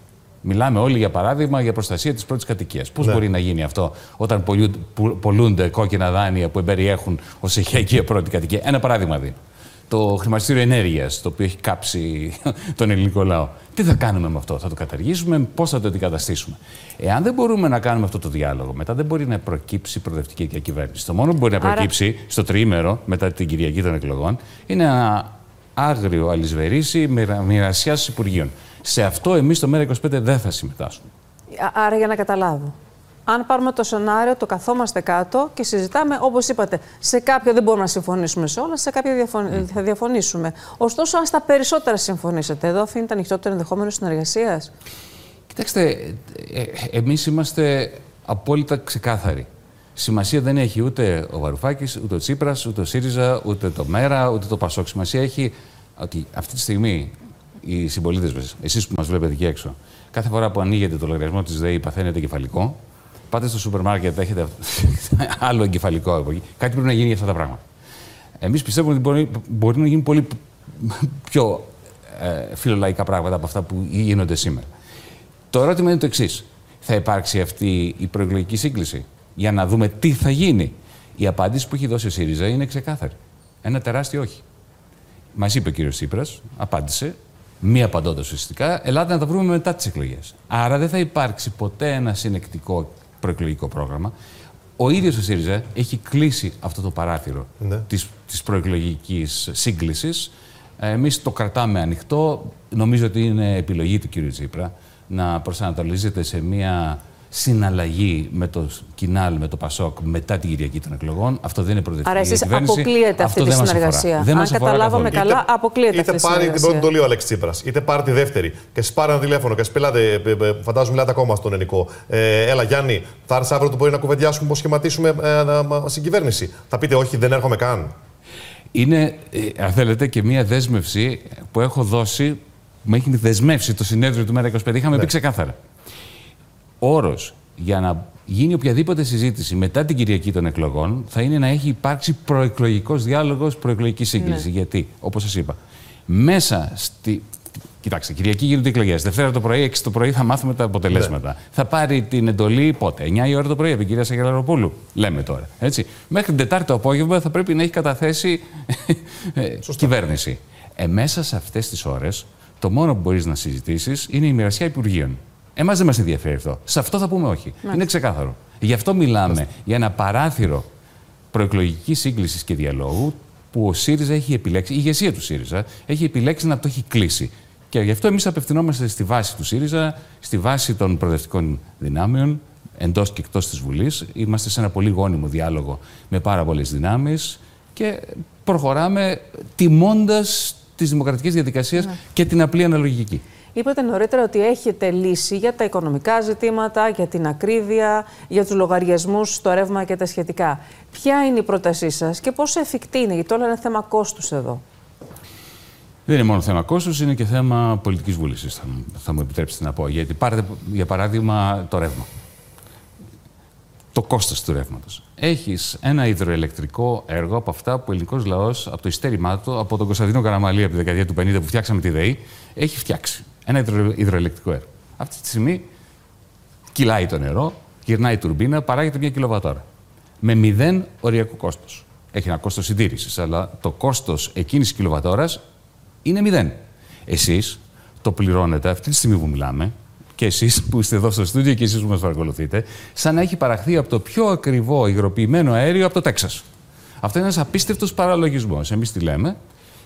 Μιλάμε όλοι για παράδειγμα για προστασία της πρώτης κατοικίας. Πώς Ναι. μπορεί να γίνει αυτό όταν πολλού- που- πολλούνται κόκκινα δάνεια που εμπεριέχουν ως οικιακή πρώτη κατοικία; Ένα παράδειγμα δίνω. Το χρηματιστήριο ενέργειας, το οποίο έχει κάψει τον ελληνικό λαό. Τι θα κάνουμε με αυτό, θα το καταργήσουμε, πώς θα το αντικαταστήσουμε; Εάν δεν μπορούμε να κάνουμε αυτό το διάλογο, μετά δεν μπορεί να προκύψει προοδευτική διακυβέρνηση. Το μόνο που μπορεί να Άρα- προκύψει στο τριήμερο μετά την Κυριακή των εκλογών είναι ένα άγριο αλυσβερίσι μοιρασιάς Υπουργείων. Σε αυτό εμείς στο ΜΕΡΑ 25 δεν θα συμμετάσχουμε. Α- Άρα για να καταλάβω. Αν πάρουμε το σενάριο, το καθόμαστε κάτω και συζητάμε, όπως είπατε, σε κάποιο δεν μπορούμε να συμφωνήσουμε σε όλα, σε κάποια διαφων- θα διαφωνήσουμε. Ωστόσο, αν στα περισσότερα συμφωνήσετε, εδώ αφήνεται ανοιχτό το ενδεχόμενο συνεργασίας. Κοιτάξτε, ε, ε, εμείς είμαστε απόλυτα ξεκάθαροι. Σημασία δεν έχει ούτε ο Βαρουφάκης, ούτε ο Τσίπρας, ούτε ο ΣΥΡΙΖΑ, ούτε το ΜΕΡΑ, ούτε το ΠΑΣΟΚ. Σημασία έχει ότι αυτή τη στιγμή οι συμπολίτες μας, εσείς που μας βλέπετε εκεί έξω, κάθε φορά που ανοίγετε το λογαριασμό της ΔΕΗ παθαίνετε εγκεφαλικό, πάτε στο σούπερ μάρκετ, έχετε άλλο εγκεφαλικό από εκεί. Κάτι πρέπει να γίνει για αυτά τα πράγματα. Εμείς πιστεύουμε ότι μπορεί, μπορεί να γίνει πολύ πιο ε, φιλολαϊκά πράγματα από αυτά που γίνονται σήμερα. Το ερώτημα είναι το εξής. Θα υπάρξει αυτή η προεκλογική σύγκληση για να δούμε τι θα γίνει. Η απάντηση που έχει δώσει ο ΣΥΡΙΖΑ είναι ξεκάθαρη. Ένα τεράστιο όχι. Μας είπε ο κύριος Τσίπρας, απάντησε, μη απαντώντα ουσιαστικά, ελάτε να τα βρούμε μετά τις εκλογές. Άρα δεν θα υπάρξει ποτέ ένα συνεκτικό προεκλογικό πρόγραμμα. Ο ίδιος ο ΣΥΡΙΖΑ έχει κλείσει αυτό το παράθυρο Ναι. της, της προεκλογικής σύγκλησης. Εμείς το κρατάμε ανοιχτό. Νομίζω ότι είναι επιλογή του κύριου Τσίπρα να προσανατολίζεται σε μια συναλλαγή με το Κινάλ, με το Πασόκ μετά την Κυριακή των εκλογών. Αυτό δεν είναι προοδευτική Άρα, εσείς διακυβέρνηση. αποκλείετε αυτή Αυτό τη δεν μας αφορά. συνεργασία. Δεν Αν μας αφορά καταλάβαμε καθόλου. καλά, αποκλείεται είτε αυτή η πάρει την συνεργασία. πρώτη εντολή ο Αλέξη Τσίπρας, είτε πάρει τη δεύτερη και σας πάρει ένα τηλέφωνο και σας πελάτε, ε, ε, φαντάζομαι μιλάτε ακόμα στον ελληνικό. Ε, έλα, Γιάννη, θα έρθεις αύριο το πρωί να κουβεντιάσουμε πώς σχηματίσουμε ε, ε, συγκυβέρνηση. Θα πείτε, Όχι, δεν έρχομαι καν. Είναι, ε, αν θέλετε, και μία δέσμευση που έχω δώσει, με έχει δεσμεύσει το συνέδριο του ΜΕΡΑ25. Είχαμε Ναι. πει ξεκάθαρα. Όρος για να γίνει οποιαδήποτε συζήτηση μετά την Κυριακή των εκλογών θα είναι να έχει υπάρξει προεκλογικός διάλογος, προεκλογική σύγκληση. Ναι. Γιατί, όπως σας είπα, μέσα στη... Κοιτάξτε, Κυριακή γίνονται εκλογές. Δευτέρα το πρωί, 6 το πρωί θα μάθουμε τα αποτελέσματα. Ναι. Θα πάρει την εντολή πότε, 9 η ώρα το πρωί από την κυρία Σαγελαροπούλου. Λέμε τώρα. Έτσι. Μέχρι την Τετάρτη το απόγευμα θα πρέπει να έχει καταθέσει ε, κυβέρνηση. Ε, μέσα σε αυτές τις ώρες, το μόνο που μπορείς να συζητήσεις είναι η μοιρασιά υπουργείων. Εμά δεν μας ενδιαφέρει αυτό. Σε αυτό θα πούμε όχι. Είναι ξεκάθαρο. Γι' αυτό μιλάμε για ένα παράθυρο προεκλογικής σύγκλησης και διαλόγου που ο ΣΥΡΙΖΑ έχει επιλέξει, η ηγεσία του ΣΥΡΙΖΑ έχει επιλέξει να το έχει κλείσει. Και γι' αυτό εμείς απευθυνόμαστε στη βάση του ΣΥΡΙΖΑ, στη βάση των προοδευτικών δυνάμεων, εντός και εκτός της Βουλής. Είμαστε σε ένα πολύ γόνιμο διάλογο με πάρα πολλές δυνάμεις και προχωράμε τιμώντας τις δημοκρατικές διαδικασίες και την απλή αναλογική. Είπατε νωρίτερα ότι έχετε λύση για τα οικονομικά ζητήματα, για την ακρίβεια, για τους λογαριασμούς στο ρεύμα και τα σχετικά. Ποια είναι η πρότασή σας και πόσο εφικτή είναι, γιατί όλα είναι θέμα κόστους εδώ. Δεν είναι μόνο θέμα κόστους, είναι και θέμα πολιτικής βούλησης, θα, μου- θα μου επιτρέψετε να πω. Γιατί πάρετε, για παράδειγμα, το ρεύμα. Το κόστος του ρεύματος. Έχεις ένα υδροελεκτρικό έργο από αυτά που ο ελληνικός λαός, από το ιστέρημά του, από τον Κωνσταντίνο Καραμαλή από τη δεκαετία του 50 που φτιάξαμε τη ΔΕΗ, έχει φτιάξει. Ένα υδρο, υδροελεκτρικό έργο. Αυτή τη στιγμή κυλάει το νερό, γυρνάει η τουρμπίνα, παράγεται μια κιλοβατόρα. Με μηδέν οριακό κόστος. Έχει ένα κόστος συντήρησης, αλλά το κόστος εκείνης της κιλοβατόρας είναι μηδέν. Εσείς το πληρώνετε αυτή τη στιγμή που μιλάμε, και εσείς που είστε εδώ στο στούντιο και εσείς που μας παρακολουθείτε, σαν να έχει παραχθεί από το πιο ακριβό υγροποιημένο αέριο από το Τέξας. Αυτό είναι ένας απίστευτος παραλογισμός. Εμείς τι λέμε,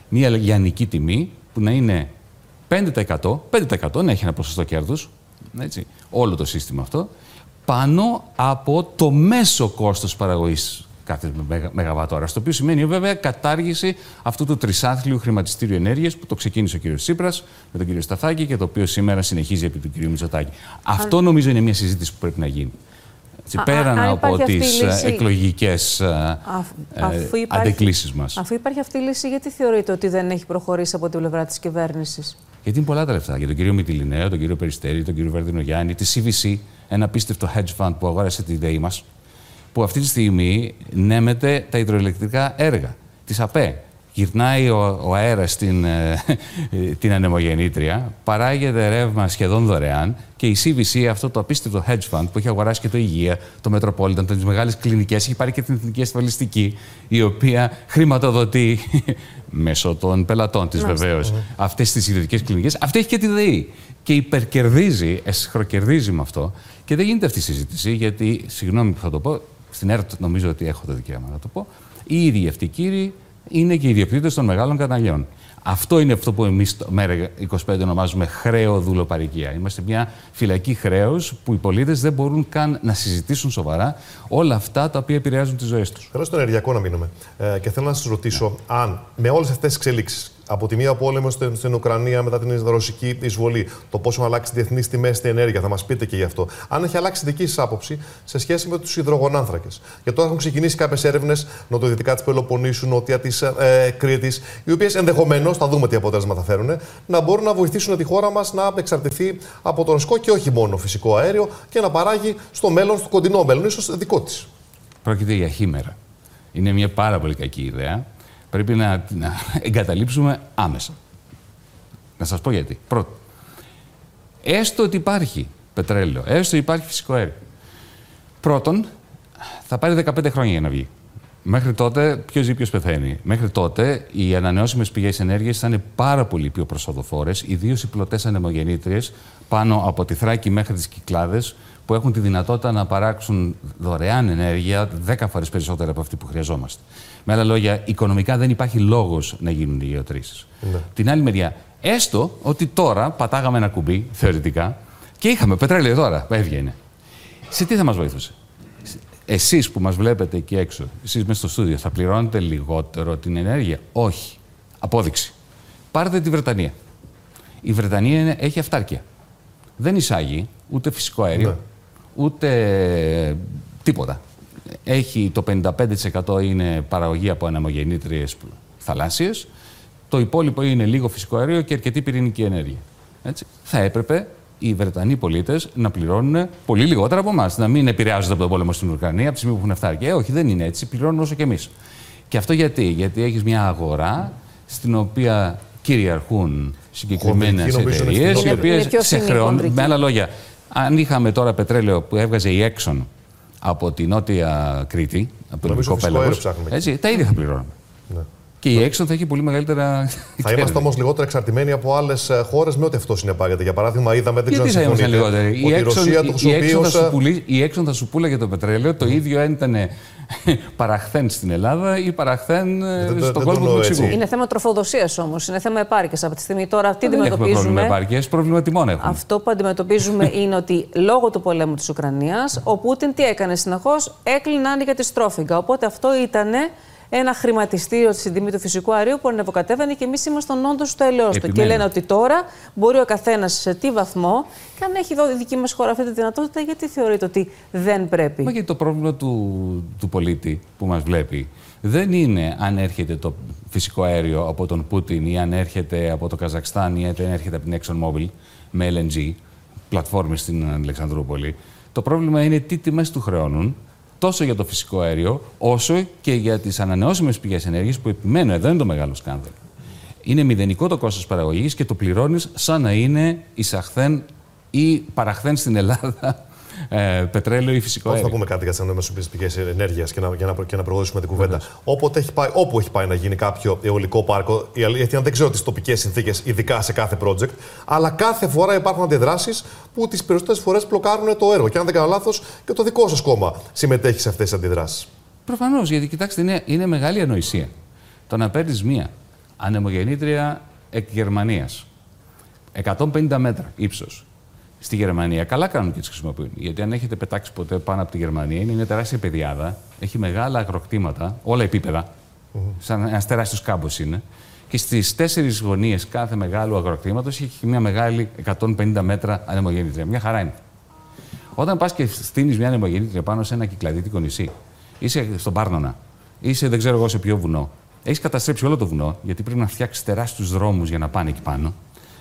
μια λιανική τιμή που να είναι 5%, 5% να έχει ένα ποσοστό κέρδους, όλο το σύστημα αυτό, πάνω από το μέσο κόστος παραγωγής κάθε μεγα- μεγαβατόρα. Το οποίο σημαίνει βέβαια κατάργηση αυτού του τρισάθλιου χρηματιστήριου ενέργειας που το ξεκίνησε ο κ. Τσίπρας με τον κ. Σταθάκη και το οποίο σήμερα συνεχίζει επί του κ. Μητσοτάκη. Αυτό νομίζω είναι μια συζήτηση που πρέπει να γίνει. Έτσι, Α- πέραν αν από υπάρχει αυτή η τις ε, λύση- εκλογικές ε, Αφ- ε, αφού υπάρχει- αντεκκλήσεις μας. Αφού υπάρχει αυτή η λύση, γιατί θεωρείτε ότι δεν έχει προχωρήσει από την πλευρά της κυβέρνησης; Γιατί είναι πολλά τα λεφτά. Για τον κύριο Μητυλινέο, τον κύριο Περιστέρη, τον κύριο Βερδινογιάννη, τη CVC, ένα απίστευτο hedge fund που αγόρασε τη ΔΕΗ μας, που αυτή τη στιγμή νέμεται τα υδροελεκτρικά έργα. Της ΑΠΕ, γυρνάει ο, ο αέρας στην ε, την ανεμογεννήτρια, παράγεται ρεύμα σχεδόν δωρεάν και η CVC, αυτό το απίστευτο hedge fund που έχει αγοράσει και το Υγεία, το Metropolitan, τις μεγάλες κλινικές, έχει πάρει και την Εθνική Ασφαλιστική, η οποία χρηματοδοτεί μέσω των πελατών της Μάλιστα. βεβαίως αυτές τις ιδιωτικές κλινικές. Αυτή έχει και τη ΔΕΗ και υπερκερδίζει, εσχροκερδίζει με αυτό και δεν γίνεται αυτή η συζήτηση γιατί, συγγνώμη που θα το πω, στην ΕΡΤ νομίζω ότι έχω το δικαίωμα να το πω, οι ίδιοι αυτοί οι κύριοι είναι και οι ιδιοκτήτες των μεγάλων καναλιών. Αυτό είναι αυτό που εμείς το ΜΕΡΑ25 ονομάζουμε χρέο δουλοπαρικία. Είμαστε μια φυλακή χρέους που οι πολίτες δεν μπορούν καν να συζητήσουν σοβαρά όλα αυτά τα οποία επηρεάζουν τις ζωές τους. Θέλω στο ενεργειακό να μείνουμε. Ε, και θέλω να σας ρωτήσω αν με όλες αυτές τις εξελίξεις, από τη μία πόλεμος στην, στην Ουκρανία μετά την ρωσική εισβολή, το πώς έχουν αλλάξει διεθνείς τιμές στην ενέργεια, θα μας πείτε και γι' αυτό. Αν έχει αλλάξει δική σας άποψη σε σχέση με τους υδρογονάνθρακες. Και τώρα έχουν ξεκινήσει κάποιες έρευνες νοτιοδυτικά της Πελοποννήσου, νότια της ε, Κρήτης, οι οποίες ενδεχομένως, θα δούμε τι αποτέλεσμα θα φέρουν, να μπορούν να βοηθήσουν τη χώρα μας να εξαρτηθεί από το ρωσικό και όχι μόνο φυσικό αέριο και να παράγει στο μέλλον, στο κοντινό μέλλον, ίσως δικό της. Πρόκειται για χήμερα. Είναι μια πάρα πολύ κακή ιδέα. Πρέπει να, να εγκαταλείψουμε άμεσα. Να σας πω γιατί. Πρώτον, έστω ότι υπάρχει πετρέλαιο, έστω ότι υπάρχει φυσικό αέριο. Πρώτον, θα πάρει 15 χρόνια για να βγει. Μέχρι τότε, ποιος ζει, ποιος πεθαίνει. Μέχρι τότε, οι ανανεώσιμες πηγές ενέργειας θα είναι πάρα πολύ πιο προσοδοφόρες, ιδίως οι πλωτές ανεμογεννήτριες πάνω από τη Θράκη μέχρι τις Κυκλάδες, που έχουν τη δυνατότητα να παράξουν δωρεάν ενέργεια 10 φορές περισσότερα από αυτή που χρειαζόμαστε. Με άλλα λόγια, οικονομικά δεν υπάρχει λόγος να γίνουν οι γεωτρήσεις. Ναι. Την άλλη μεριά, έστω ότι τώρα πατάγαμε ένα κουμπί, θεωρητικά, και είχαμε πετρέλαιο τώρα, έβγαινε. Σε τι θα μας βοηθούσε. Εσείς που μας βλέπετε εκεί έξω, εσείς μέσα στο στούντιο, θα πληρώνετε λιγότερο την ενέργεια; Όχι. Απόδειξη. Πάρτε τη Βρετανία. Η Βρετανία είναι, έχει αυτάρκεια. Δεν εισάγει ούτε φυσικό αέριο, ούτε τίποτα. Έχει το 55% είναι παραγωγή από αναμογεννήτριες θαλάσσιες, το υπόλοιπο είναι λίγο φυσικό αέριο και αρκετή πυρηνική ενέργεια. Έτσι. Θα έπρεπε οι Βρετανοί πολίτες να πληρώνουν πολύ λιγότερα από εμάς. Να μην επηρεάζονται από τον πόλεμο στην Ουκρανία από τη στιγμή που έχουν φτάσει. Ε, όχι, δεν είναι έτσι. Πληρώνουν όσο και εμείς. Και αυτό γιατί, γιατί έχεις μια αγορά στην οποία κυριαρχούν συγκεκριμένες Χονδρική, νομίζω, είναι εταιρείες, στην οι Ευρώπη. οποίες Είναι πιο σε φθηνή η χρεώνουν. χονδρική. Με άλλα λόγια, αν είχαμε τώρα πετρέλαιο που έβγαζε η Exxon από τη νότια Κρήτη, από το Νομίζω ελληνικό φυσικό πέλαγος. αέριο ψάχνουμε. Έτσι, τα ίδια θα πληρώνουμε. Ναι. Και η Exxon θα έχει πολύ μεγαλύτερα. Θα είμαστε όμως λιγότερο εξαρτημένοι από άλλες χώρες με ό,τι αυτό συνεπάγεται. Για παράδειγμα, είδαμε, δεν ξέρω Γιατί αν θα ήμασταν συμφωνείτε, λιγότεροι. ότι η Exxon- Ρωσία το η χρησιμοποιεί Exxon θα ως, σου πουλεί- Η Exxon θα σου πούλαγε το πετρέλαιο, το ίδιο αν ήταν παραχθέν στην Ελλάδα ή παραχθέν ε, δεν στον το κόσμο του εννοώ Μεξικού. έτσι. Είναι θέμα τροφοδοσίας όμως. Είναι θέμα επάρκειας. Από τη στιγμή τώρα τι Δεν έχουμε πρόβλημα αντιμετωπίζουμε. επάρκειας, πρόβλημα τιμών έχουμε. Αυτό που αντιμετωπίζουμε είναι ότι λόγω του πολέμου της Ουκρανίας, ο Πούτιν τι έκανε συνεχώς, έκλεινε άνοιγε τη στρόφιγγα. Οπότε αυτό ήταν ένα χρηματιστήριο στην τιμή του φυσικού αερίου που ανεβοκατέβαινε και εμείς ήμασταν όντως στο ελαιό του. Και Επιμένω. λένε ότι τώρα μπορεί ο καθένας σε τι βαθμό, και αν έχει εδώ η δική μας χώρα αυτή τη δυνατότητα, γιατί θεωρείται ότι δεν πρέπει. Μα γιατί το πρόβλημα του, του πολίτη που μας βλέπει δεν είναι αν έρχεται το φυσικό αέριο από τον Πούτιν ή αν έρχεται από το Καζακστάν ή αν έρχεται από την ExxonMobil με LNG, πλατφόρμες στην Αλεξανδρούπολη. Το πρόβλημα είναι τι τιμές του χρεώνουν τόσο για το φυσικό αέριο, όσο και για τις ανανεώσιμες πηγές ενέργειας που επιμένω, εδώ είναι το μεγάλο σκάνδαλο. Είναι μηδενικό το κόστος παραγωγής και το πληρώνεις σαν να είναι εισαχθέν ή παραχθέν στην Ελλάδα ε, πετρέλαιο ή φυσικό Όχι, αέριο. θα πούμε κάτι για τις ανανεώσιμες πηγές ενέργειας και να, για να, και να προχωρήσουμε την κουβέντα. Όποτε έχει πάει, όπου έχει πάει να γίνει κάποιο αιωλικό πάρκο, η αλήθεια δεν ξέρω τις τοπικές συνθήκες, ειδικά σε κάθε project, αλλά κάθε φορά υπάρχουν αντιδράσεις που τις περισσότερες φορές μπλοκάρουν το έργο. Και αν δεν κάνω λάθος, και το δικό σας κόμμα συμμετέχει σε αυτές τις αντιδράσεις. Προφανώς, γιατί κοιτάξτε, είναι, είναι μεγάλη ανοησία. Το να παίρνεις μία ανεμογεννήτρια εκ Γερμανίας, 150 μέτρα ύψος, στη Γερμανία, καλά κάνουν και τις χρησιμοποιούν. Γιατί αν έχετε πετάξει ποτέ πάνω από τη Γερμανία, είναι μια τεράστια πεδιάδα, έχει μεγάλα αγροκτήματα, όλα επίπεδα, σαν ένας τεράστιος κάμπος είναι. Και στις τέσσερις γωνίες κάθε μεγάλου αγροκτήματος έχει και μια μεγάλη 150 μέτρα ανεμογεννήτρια. Μια χαρά είναι. Όταν πας και στείνεις μια ανεμογεννήτρια πάνω σε ένα κυκλαδίτικο νησί, είσαι στον Πάρνονα, είσαι δεν ξέρω εγώ σε ποιο βουνό, έχεις καταστρέψει όλο το βουνό, γιατί πρέπει να φτιάξεις τεράστιους δρόμους για να πάνε εκεί πάνω.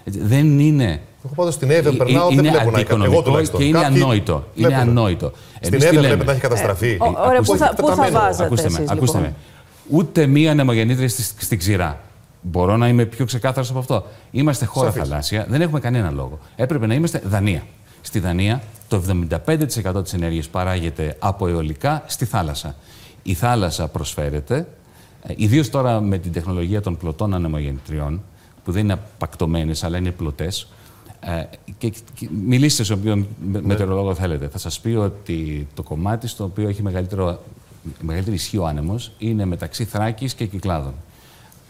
Έτσι, Δεν είναι. Εγώ πάντως στην Εύε Ε, περνάω, δεν είναι βλέπω να έχει αντικονομικό Εγώ τουλάχιστον. και είναι Κάποιοι ανόητο. Είναι βλέπουν. ανόητο. Στην Εμείς τι Εύε λέμε. βλέπετε να έχει καταστραφεί. Ε, ωραία, πού θα- πού θα Τεταμένο. βάζατε Ακούστε με, εσείς, ακούστε λοιπόν; με. Ούτε μία ανεμογεννήτρια στη, στην ξηρά. Μπορώ να είμαι πιο ξεκάθαρος από αυτό. Είμαστε χώρα Σαφής. θαλάσσια, δεν έχουμε κανένα λόγο. Έπρεπε να είμαστε Δανία. Στη Δανία το 75% της ενέργειας παράγεται από αιωλικά στη θάλασσα. Η θάλασσα προσφέρεται, ε, ιδίως τώρα με την τεχνολογία των πλωτών ανεμογεννητριών, που δεν είναι απακτωμένες αλλά είναι πλωτές, ε, και, και μιλήστε σε όποιον με- μετεωρολόγο θέλετε. Θα σας πει ότι το κομμάτι στο οποίο έχει μεγαλύτερο, μεγαλύτερη ισχύ ο άνεμος είναι μεταξύ Θράκης και Κυκλάδων.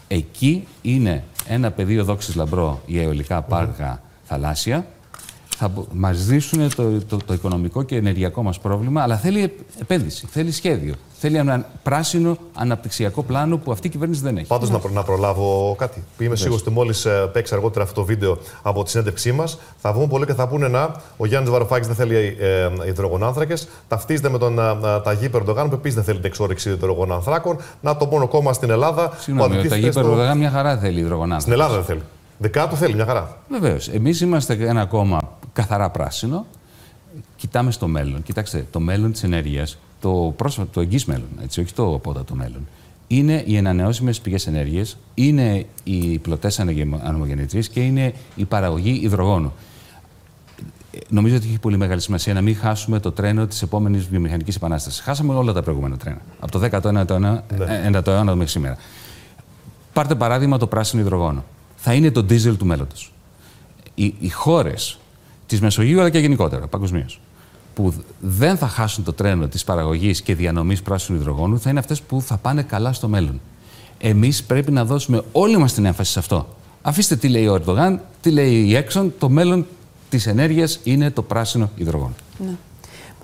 Εκεί είναι ένα πεδίο δόξης λαμπρό για αιωλικά πάρκα θαλάσσια. Θα μπο- μας λύσουν το, το, το οικονομικό και ενεργειακό μας πρόβλημα, αλλά θέλει επ- επένδυση, θέλει σχέδιο. Θέλει ένα πράσινο αναπτυξιακό πλάνο που αυτή η κυβέρνηση δεν έχει. Πάντως να, προ- να προλάβω κάτι. Που είμαι σίγουρος ότι μόλις παίξει αργότερα αυτό το βίντεο από τη συνέντευξή μας, θα βγουν πολλοί και θα πούνε να ο Γιάννης Βαρουφάκης δεν θέλει ε, υδρογονάνθρακες. Ταυτίζεται με τον ε, Ταγί Περντογάν που επίσης δεν θέλει την εξόρυξη υδρογονάνθρακων. Να το μόνο κόμμα στην Ελλάδα. που Συγγνώμη, ο αντιτίθεται Ταγί στο- Περδογάν μια χαρά θέλει υδρογονάνθρακα. Στην Ελλάδα δεν θέλει. Δικά του θέλει μια χαρά. Βεβαίως. Εμείς είμαστε ένα κόμμα καθαρά πράσινο. Κοιτάμε στο μέλλον. Κοιτάξτε, το μέλλον της ενέργειας, το πρόσφατο, το εγγύς μέλλον, έτσι, όχι το απότατο μέλλον, είναι οι ανανεώσιμες πηγές ενέργειας, είναι οι πλωτές ανεμογεννητρίε και είναι η παραγωγή υδρογόνου. Ε, Νομίζω ότι έχει πολύ μεγάλη σημασία να μην χάσουμε το τρένο της επόμενης βιομηχανικής επανάστασης. Χάσαμε όλα τα προηγούμενα τρένα. Από το 19ο αιώνα, ναι. αιώνα μέχρι σήμερα. Πάρτε παράδειγμα το πράσινο υδρογόνο. Θα είναι το ντίζελ του μέλλοντος. Οι, οι χώρες της Μεσογείου αλλά και γενικότερα παγκοσμίως που δεν θα χάσουν το τρένο της παραγωγής και διανομής πράσινου υδρογόνου θα είναι αυτές που θα πάνε καλά στο μέλλον. Εμείς πρέπει να δώσουμε όλη μας την έμφαση σε αυτό. Αφήστε τι λέει ο Ερντογάν, τι λέει η Έξον, το μέλλον της ενέργειας είναι το πράσινο υδρογόνο. Ναι.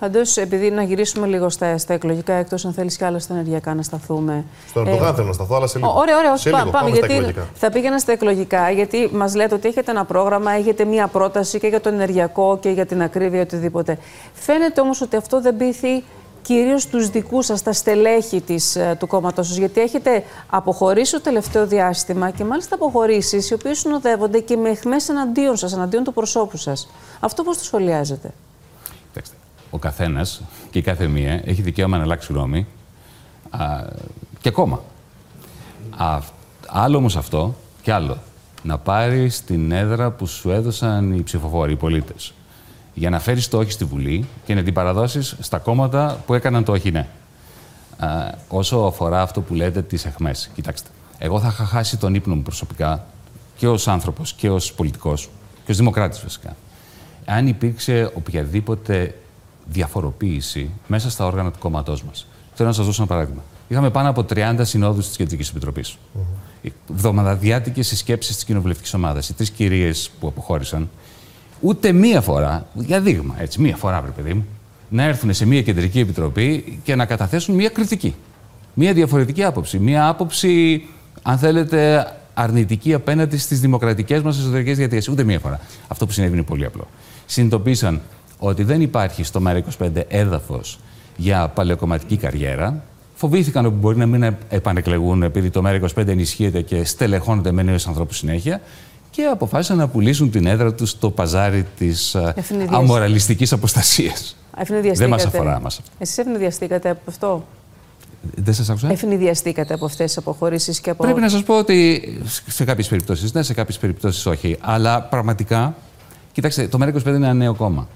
Πάντως, επειδή να γυρίσουμε λίγο στα, στα εκλογικά, εκτός αν θέλεις κι άλλο στα ενεργειακά να σταθούμε. Στον Ερντογάν θέλω να σταθώ, αλλά σε λίγο. Ω, Ωραία, ωραία, όχι, σε πά- λίγο. πάμε. στα γιατί εκλογικά. θα πήγαινα στα εκλογικά, γιατί μας λέτε ότι έχετε ένα πρόγραμμα, έχετε μία πρόταση και για το ενεργειακό και για την ακρίβεια, οτιδήποτε. Φαίνεται όμως ότι αυτό δεν πείθει κυρίως τους δικούς σας, τα στελέχη της, ε, του κόμματό σας, γιατί έχετε αποχωρήσει το τελευταίο διάστημα και μάλιστα αποχωρήσεις οι οποίες συνοδεύονται και με εχμέ εναντίον σας, εναντίον του προσώπου σας. Αυτό πώς το σχολιάζετε; Ο καθένας και η κάθε μία έχει δικαίωμα να αλλάξει γνώμη α, και κόμμα. Α, άλλο όμως αυτό και άλλο. Να πάρει την έδρα που σου έδωσαν οι ψηφοφόροι, οι πολίτες. Για να φέρεις το όχι στη Βουλή και να την παραδώσεις στα κόμματα που έκαναν το όχι ναι. Α, όσο αφορά αυτό που λέτε τις εχμέ, κοιτάξτε. Εγώ θα είχα χάσει τον ύπνο μου προσωπικά και ως άνθρωπος και ως πολιτικός και ως δημοκράτης φυσικά. Αν υπήρξε οποιαδήποτε διαφοροποίηση μέσα στα όργανα του κόμματός μας. Θέλω να σας δώσω ένα παράδειγμα. Είχαμε πάνω από 30 συνόδους της Κεντρικής Επιτροπής. Βδομαδιάτικε συσκέψεις της κοινοβουλευτικής ομάδας. Οι τρεις κυρίες που αποχώρησαν, ούτε μία φορά, για δείγμα, έτσι, μία φορά, βρε παιδί μου, να έρθουν σε μία κεντρική επιτροπή και να καταθέσουν μία κριτική. Μία διαφορετική άποψη. Μία άποψη, αν θέλετε, αρνητική απέναντι στις δημοκρατικές μας εσωτερικές διαδικασίε. Ούτε μία φορά. Αυτό που συνέβη είναι πολύ απλό. Συνειδητοποίησαν ότι δεν υπάρχει στο ΜΕΡΑ25 έδαφος για παλαιοκομματική καριέρα. Φοβήθηκαν ότι μπορεί να μην επανεκλεγούν επειδή το ΜΕΡΑ25 ενισχύεται και στελεχώνεται με νέους ανθρώπους συνέχεια και αποφάσισαν να πουλήσουν την έδρα τους στο παζάρι της Ευνηδίας. αμοραλιστικής αποστασίας. Δεν μας αφορά μας. Εσείς ευνηδιαστήκατε από αυτό; Δεν σας άκουσα. Ευνηδιαστήκατε από αυτές τις αποχωρήσεις και από. Πρέπει να σας πω ότι σε κάποιες περιπτώσεις ναι, σε κάποιες περιπτώσεις όχι. Αλλά πραγματικά, κοιτάξτε, το ΜΕΡΑ25 είναι ένα νέο κόμμα.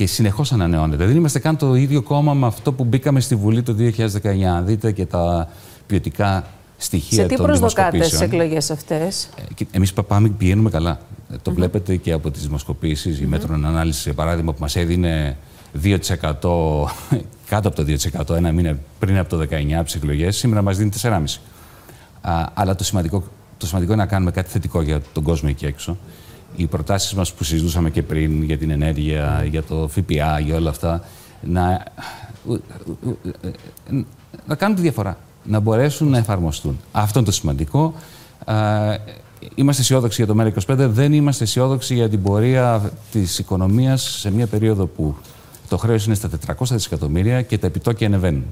Και συνεχώς ανανεώνεται. Δεν είμαστε καν το ίδιο κόμμα με αυτό που μπήκαμε στη Βουλή το 2019. Δείτε και τα ποιοτικά στοιχεία Σε τι των προσδοκάτε στι δημοσκοπήσεων. εκλογές αυτές; Εμείς πάμε, πηγαίνουμε καλά. Ε, Το βλέπετε και από τις δημοσκοπήσεις. Η μέτρων ανάλυση, για παράδειγμα, που μας έδινε 2% κάτω από το 2% ένα μήνα πριν από το 19 από τις εκλογές, σήμερα μας δίνει 4,5%. Α, αλλά το σημαντικό, το σημαντικό είναι να κάνουμε κάτι θετικό για τον κόσμο εκεί έξω. Οι προτάσεις μας που συζητούσαμε και πριν για την ενέργεια, για το ΦΠΑ, για όλα αυτά, να, να κάνουν τη διαφορά. Να μπορέσουν να εφαρμοστούν. Αυτό είναι το σημαντικό. Α, Είμαστε αισιόδοξοι για το ΜΕΡΑ25, δεν είμαστε αισιόδοξοι για την πορεία της οικονομίας σε μια περίοδο που το χρέος είναι στα 400 δισεκατομμύρια και τα επιτόκια ανεβαίνουν.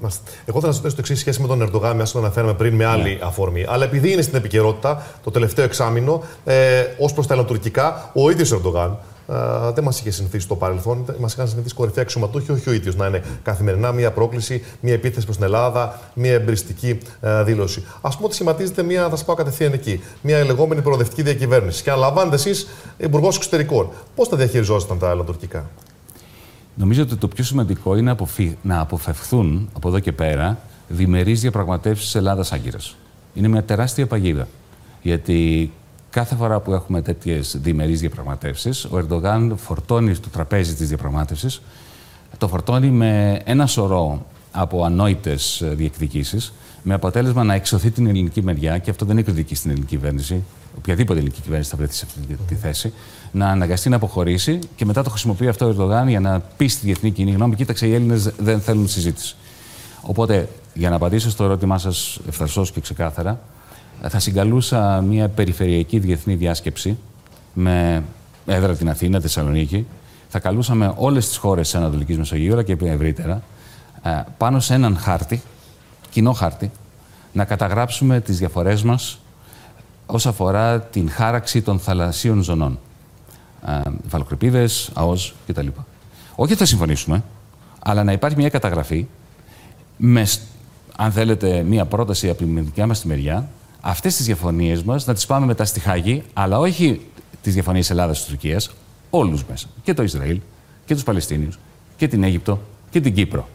Μάλιστα. Εγώ θα σας ρωτήσω το εξής σχέση με τον Ερντογάν, μια που το αναφέραμε πριν με άλλη αφορμή. Αλλά επειδή είναι στην επικαιρότητα το τελευταίο εξάμεινο, ε, ως προς τα ελληνοτουρκικά, ο ίδιος Ερντογάν α, δεν μας είχε συνηθίσει στο παρελθόν. Μας είχαν συνηθίσει κορυφαία αξιωματούχοι, όχι ο ίδιος να είναι καθημερινά μια πρόκληση, μια επίθεση προς την Ελλάδα, μια εμπριστική α, δήλωση. Α πούμε ότι σχηματίζεται μια, θα σας πάω κατευθείαν εκεί, μια λεγόμενη προοδευτική διακυβέρνηση. Και αναλαμβάνετε εσείς υπουργός εξωτερικών. Πώς τα διαχειριζόσασταν τα άλλα τουρκικά. Νομίζω ότι το πιο σημαντικό είναι αποφυ- να αποφευθούν από εδώ και πέρα διμερείς διαπραγματεύσεις Ελλάδα-Άγκυρας. Είναι μια τεράστια παγίδα. Γιατί κάθε φορά που έχουμε τέτοιες διμερείς διαπραγματεύσεις, ο Ερντογάν φορτώνει στο τραπέζι της διαπραγμάτευσης, το φορτώνει με ένα σωρό από ανόητες ε, διεκδικήσεις, με αποτέλεσμα να εξωθεί την ελληνική μεριά, και αυτό δεν είναι κριτική στην ελληνική κυβέρνηση, οποιαδήποτε ελληνική κυβέρνηση θα βρεθεί σε αυτή τη- τη θέση, να αναγκαστεί να αποχωρήσει και μετά το χρησιμοποιεί αυτό ο Ερντογάν για να πει στη διεθνή κοινή γνώμη: Κοίταξε, οι Έλληνες δεν θέλουν συζήτηση. Οπότε, για να απαντήσω στο ερώτημά σας ευθαρσώ και ξεκάθαρα, θα συγκαλούσα μια περιφερειακή διεθνή διάσκεψη με έδρα την Αθήνα, τη Θεσσαλονίκη. Θα καλούσαμε όλες τις χώρες της Ανατολικής Μεσογείου, αλλά και ευρύτερα, ε, πάνω σε έναν χάρτη, κοινό χάρτη, να καταγράψουμε τις διαφορές μας όσον αφορά την χάραξη των θαλασσίων ζωνών. Ε, Υφαλοκρηπίδες, ΑΟΣ κτλ. Όχι ότι θα συμφωνήσουμε, αλλά να υπάρχει μια καταγραφή με, σ- αν θέλετε, μια πρόταση από την δικιά μας τη μεριά, αυτές τις διαφωνίες μας να τις πάμε μετά στη Χάγη, αλλά όχι τις διαφωνίες Ελλάδας και Τουρκίας, όλους μέσα. Και το Ισραήλ, και τους Παλαιστίνιους, και την Αίγυπτο, και την Κύπρο.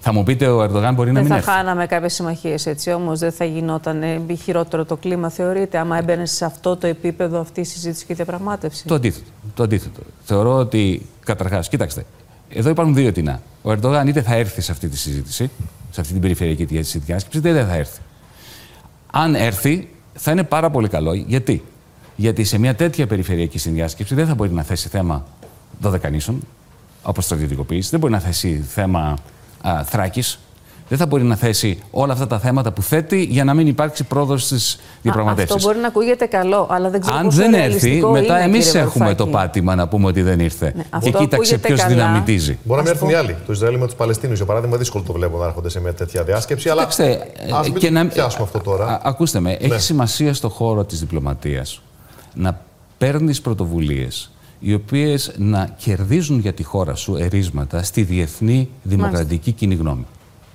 Θα μου πείτε, ο Ερντογάν μπορεί να Δεν μην θα έρθει; χάναμε κάποιες συμμαχίες έτσι, όμως δεν θα γινόταν ε, χειρότερο το κλίμα, θεωρείτε, άμα έμπαινε σε αυτό το επίπεδο αυτή η συζήτηση και η διαπραγμάτευση. Το αντίθετο. Το αντίθετο. Θεωρώ ότι, καταρχάς, κοιτάξτε, εδώ υπάρχουν δύο τεινά. Ο Ερντογάν είτε θα έρθει σε αυτή τη συζήτηση, σε αυτή την περιφερειακή διάσκεψη, είτε δεν θα έρθει. Αν έρθει, θα είναι πάρα πολύ καλό. Γιατί; Γιατί σε μια τέτοια περιφερειακή συνδιάσκεψη δεν θα μπορεί να θέσει θέμα δωδεκανήσων, όπως στρατιωτικοποίηση, δεν μπορεί να θέσει θέμα α, θράκης, δεν θα μπορεί να θέσει όλα αυτά τα θέματα που θέτει για να μην υπάρξει πρόοδο στις διαπραγματεύσεις. Αυτό μπορεί να ακούγεται καλό, αλλά δεν ξέρω Αν πόσο δεν έρθει, ρεαλιστικό μετά είναι, εμείς κύριε έχουμε Βαρουφάκη. το πάτημα να πούμε ότι δεν ήρθε. και αυτό κοίταξε ακούγεται ποιος καλά. δυναμητίζει. Μπορεί να μην έρθουν οι άλλοι. Το Ισραήλ με τους Παλαιστίνιου, για παράδειγμα, δύσκολο το βλέπω να έρχονται σε μια τέτοια διάσκεψη. Αλλά Κοιτάξτε, ας ε, μην και το να- πιάσουμε αυτό τώρα. Α, ακούστε με, Ναι. έχει σημασία στο χώρο της διπλωματίας να παίρνεις πρωτοβουλίες οι οποίες να κερδίζουν για τη χώρα σου ερίσματα στη διεθνή δημοκρατική κοινή γνώμη.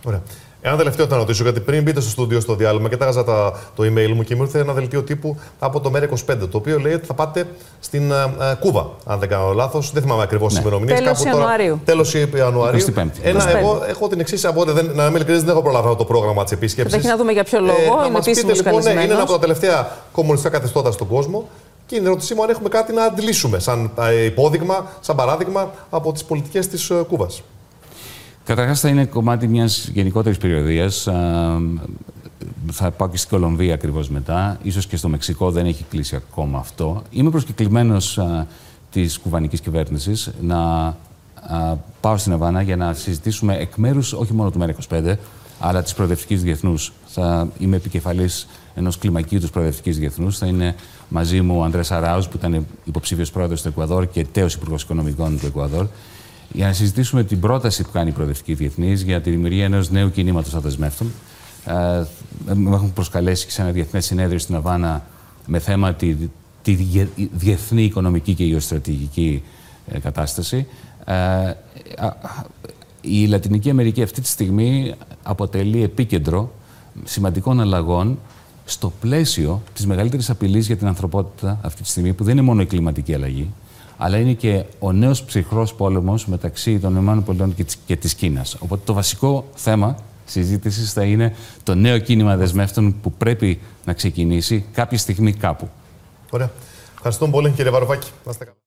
Ωραία. Ένα τελευταίο θα ρωτήσω, γιατί πριν μπείτε στο στούντιο στο διάλειμμα και τάγαζα τα, το email μου και μου ήρθε ένα δελτίο τύπου από το ΜΕΡΑ25, το οποίο λέει ότι θα πάτε στην ε, ε, Κούβα, αν δεν κάνω λάθος. Δεν θυμάμαι ακριβώς τι ημερομηνίε. Τέλος Ιανουαρίου. Τέλος Ιανουαρίου. 25η. Ένα, 25η. εγώ έχω την εξής απόδοση. Δεν, να είμαι ειλικρινής, δεν έχω προλάβει το πρόγραμμα της επίσκεψης. Καταρχήν να δούμε για ποιο λόγο, να είναι μας πείτε, επίσημος λοιπόν, ναι, είναι καλεσμένος. ένα από τα τελευταία κομμουνιστικά καθεστώτα στον κόσμο. Και είναι η ερώτησή μου αν έχουμε κάτι να αντλήσουμε σαν ε, υπόδειγμα, σαν παράδειγμα από τις πολιτικές της Κούβας. Καταρχάς θα είναι κομμάτι μιας γενικότερης περιοδίας. Α, Θα πάω και στην Κολομβία ακριβώς μετά. Ίσως και στο Μεξικό δεν έχει κλείσει ακόμα αυτό. Είμαι προσκεκλημένος α, της κουβανικής κυβέρνησης να α, πάω στην Αβάνα για να συζητήσουμε εκ μέρους όχι μόνο του ΜΕΡΑ25 αλλά της Προοδευτικής Διεθνούς. Θα είμαι επικεφαλής ενός κλιμακίου της Προοδευτικής Διεθνούς. Θα είναι μαζί μου ο Ανδρέας Αράους που ήταν υποψήφιος πρόεδρος του Εκουαδόρ και τέος υπουργός οικονομικών του Εκουαδόρ για να συζητήσουμε την πρόταση που κάνει η Προοδευτική Διεθνής για τη δημιουργία ενός νέου κινήματος αδεσμεύτων. Ε, με έχουν προσκαλέσει και σε ένα διεθνές συνέδριο στην Αβάνα με θέμα τη, τη διε- διεθνή οικονομική και γεωστρατηγική ε, κατάσταση. Ε, α, α, η Λατινική Αμερική αυτή τη στιγμή αποτελεί επίκεντρο σημαντικών αλλαγών στο πλαίσιο της μεγαλύτερης απειλής για την ανθρωπότητα αυτή τη στιγμή, που δεν είναι μόνο η κλιματική αλλαγή, αλλά είναι και ο νέος ψυχρός πόλεμος μεταξύ των ΗΠΑ και της- και της Κίνας. Οπότε το βασικό θέμα συζήτησης θα είναι το νέο κίνημα δεσμεύτων που πρέπει να ξεκινήσει κάποια στιγμή κάπου. Ωραία. Ευχαριστούμε πολύ, κύριε Βαρουφάκη. Να είστε καλά.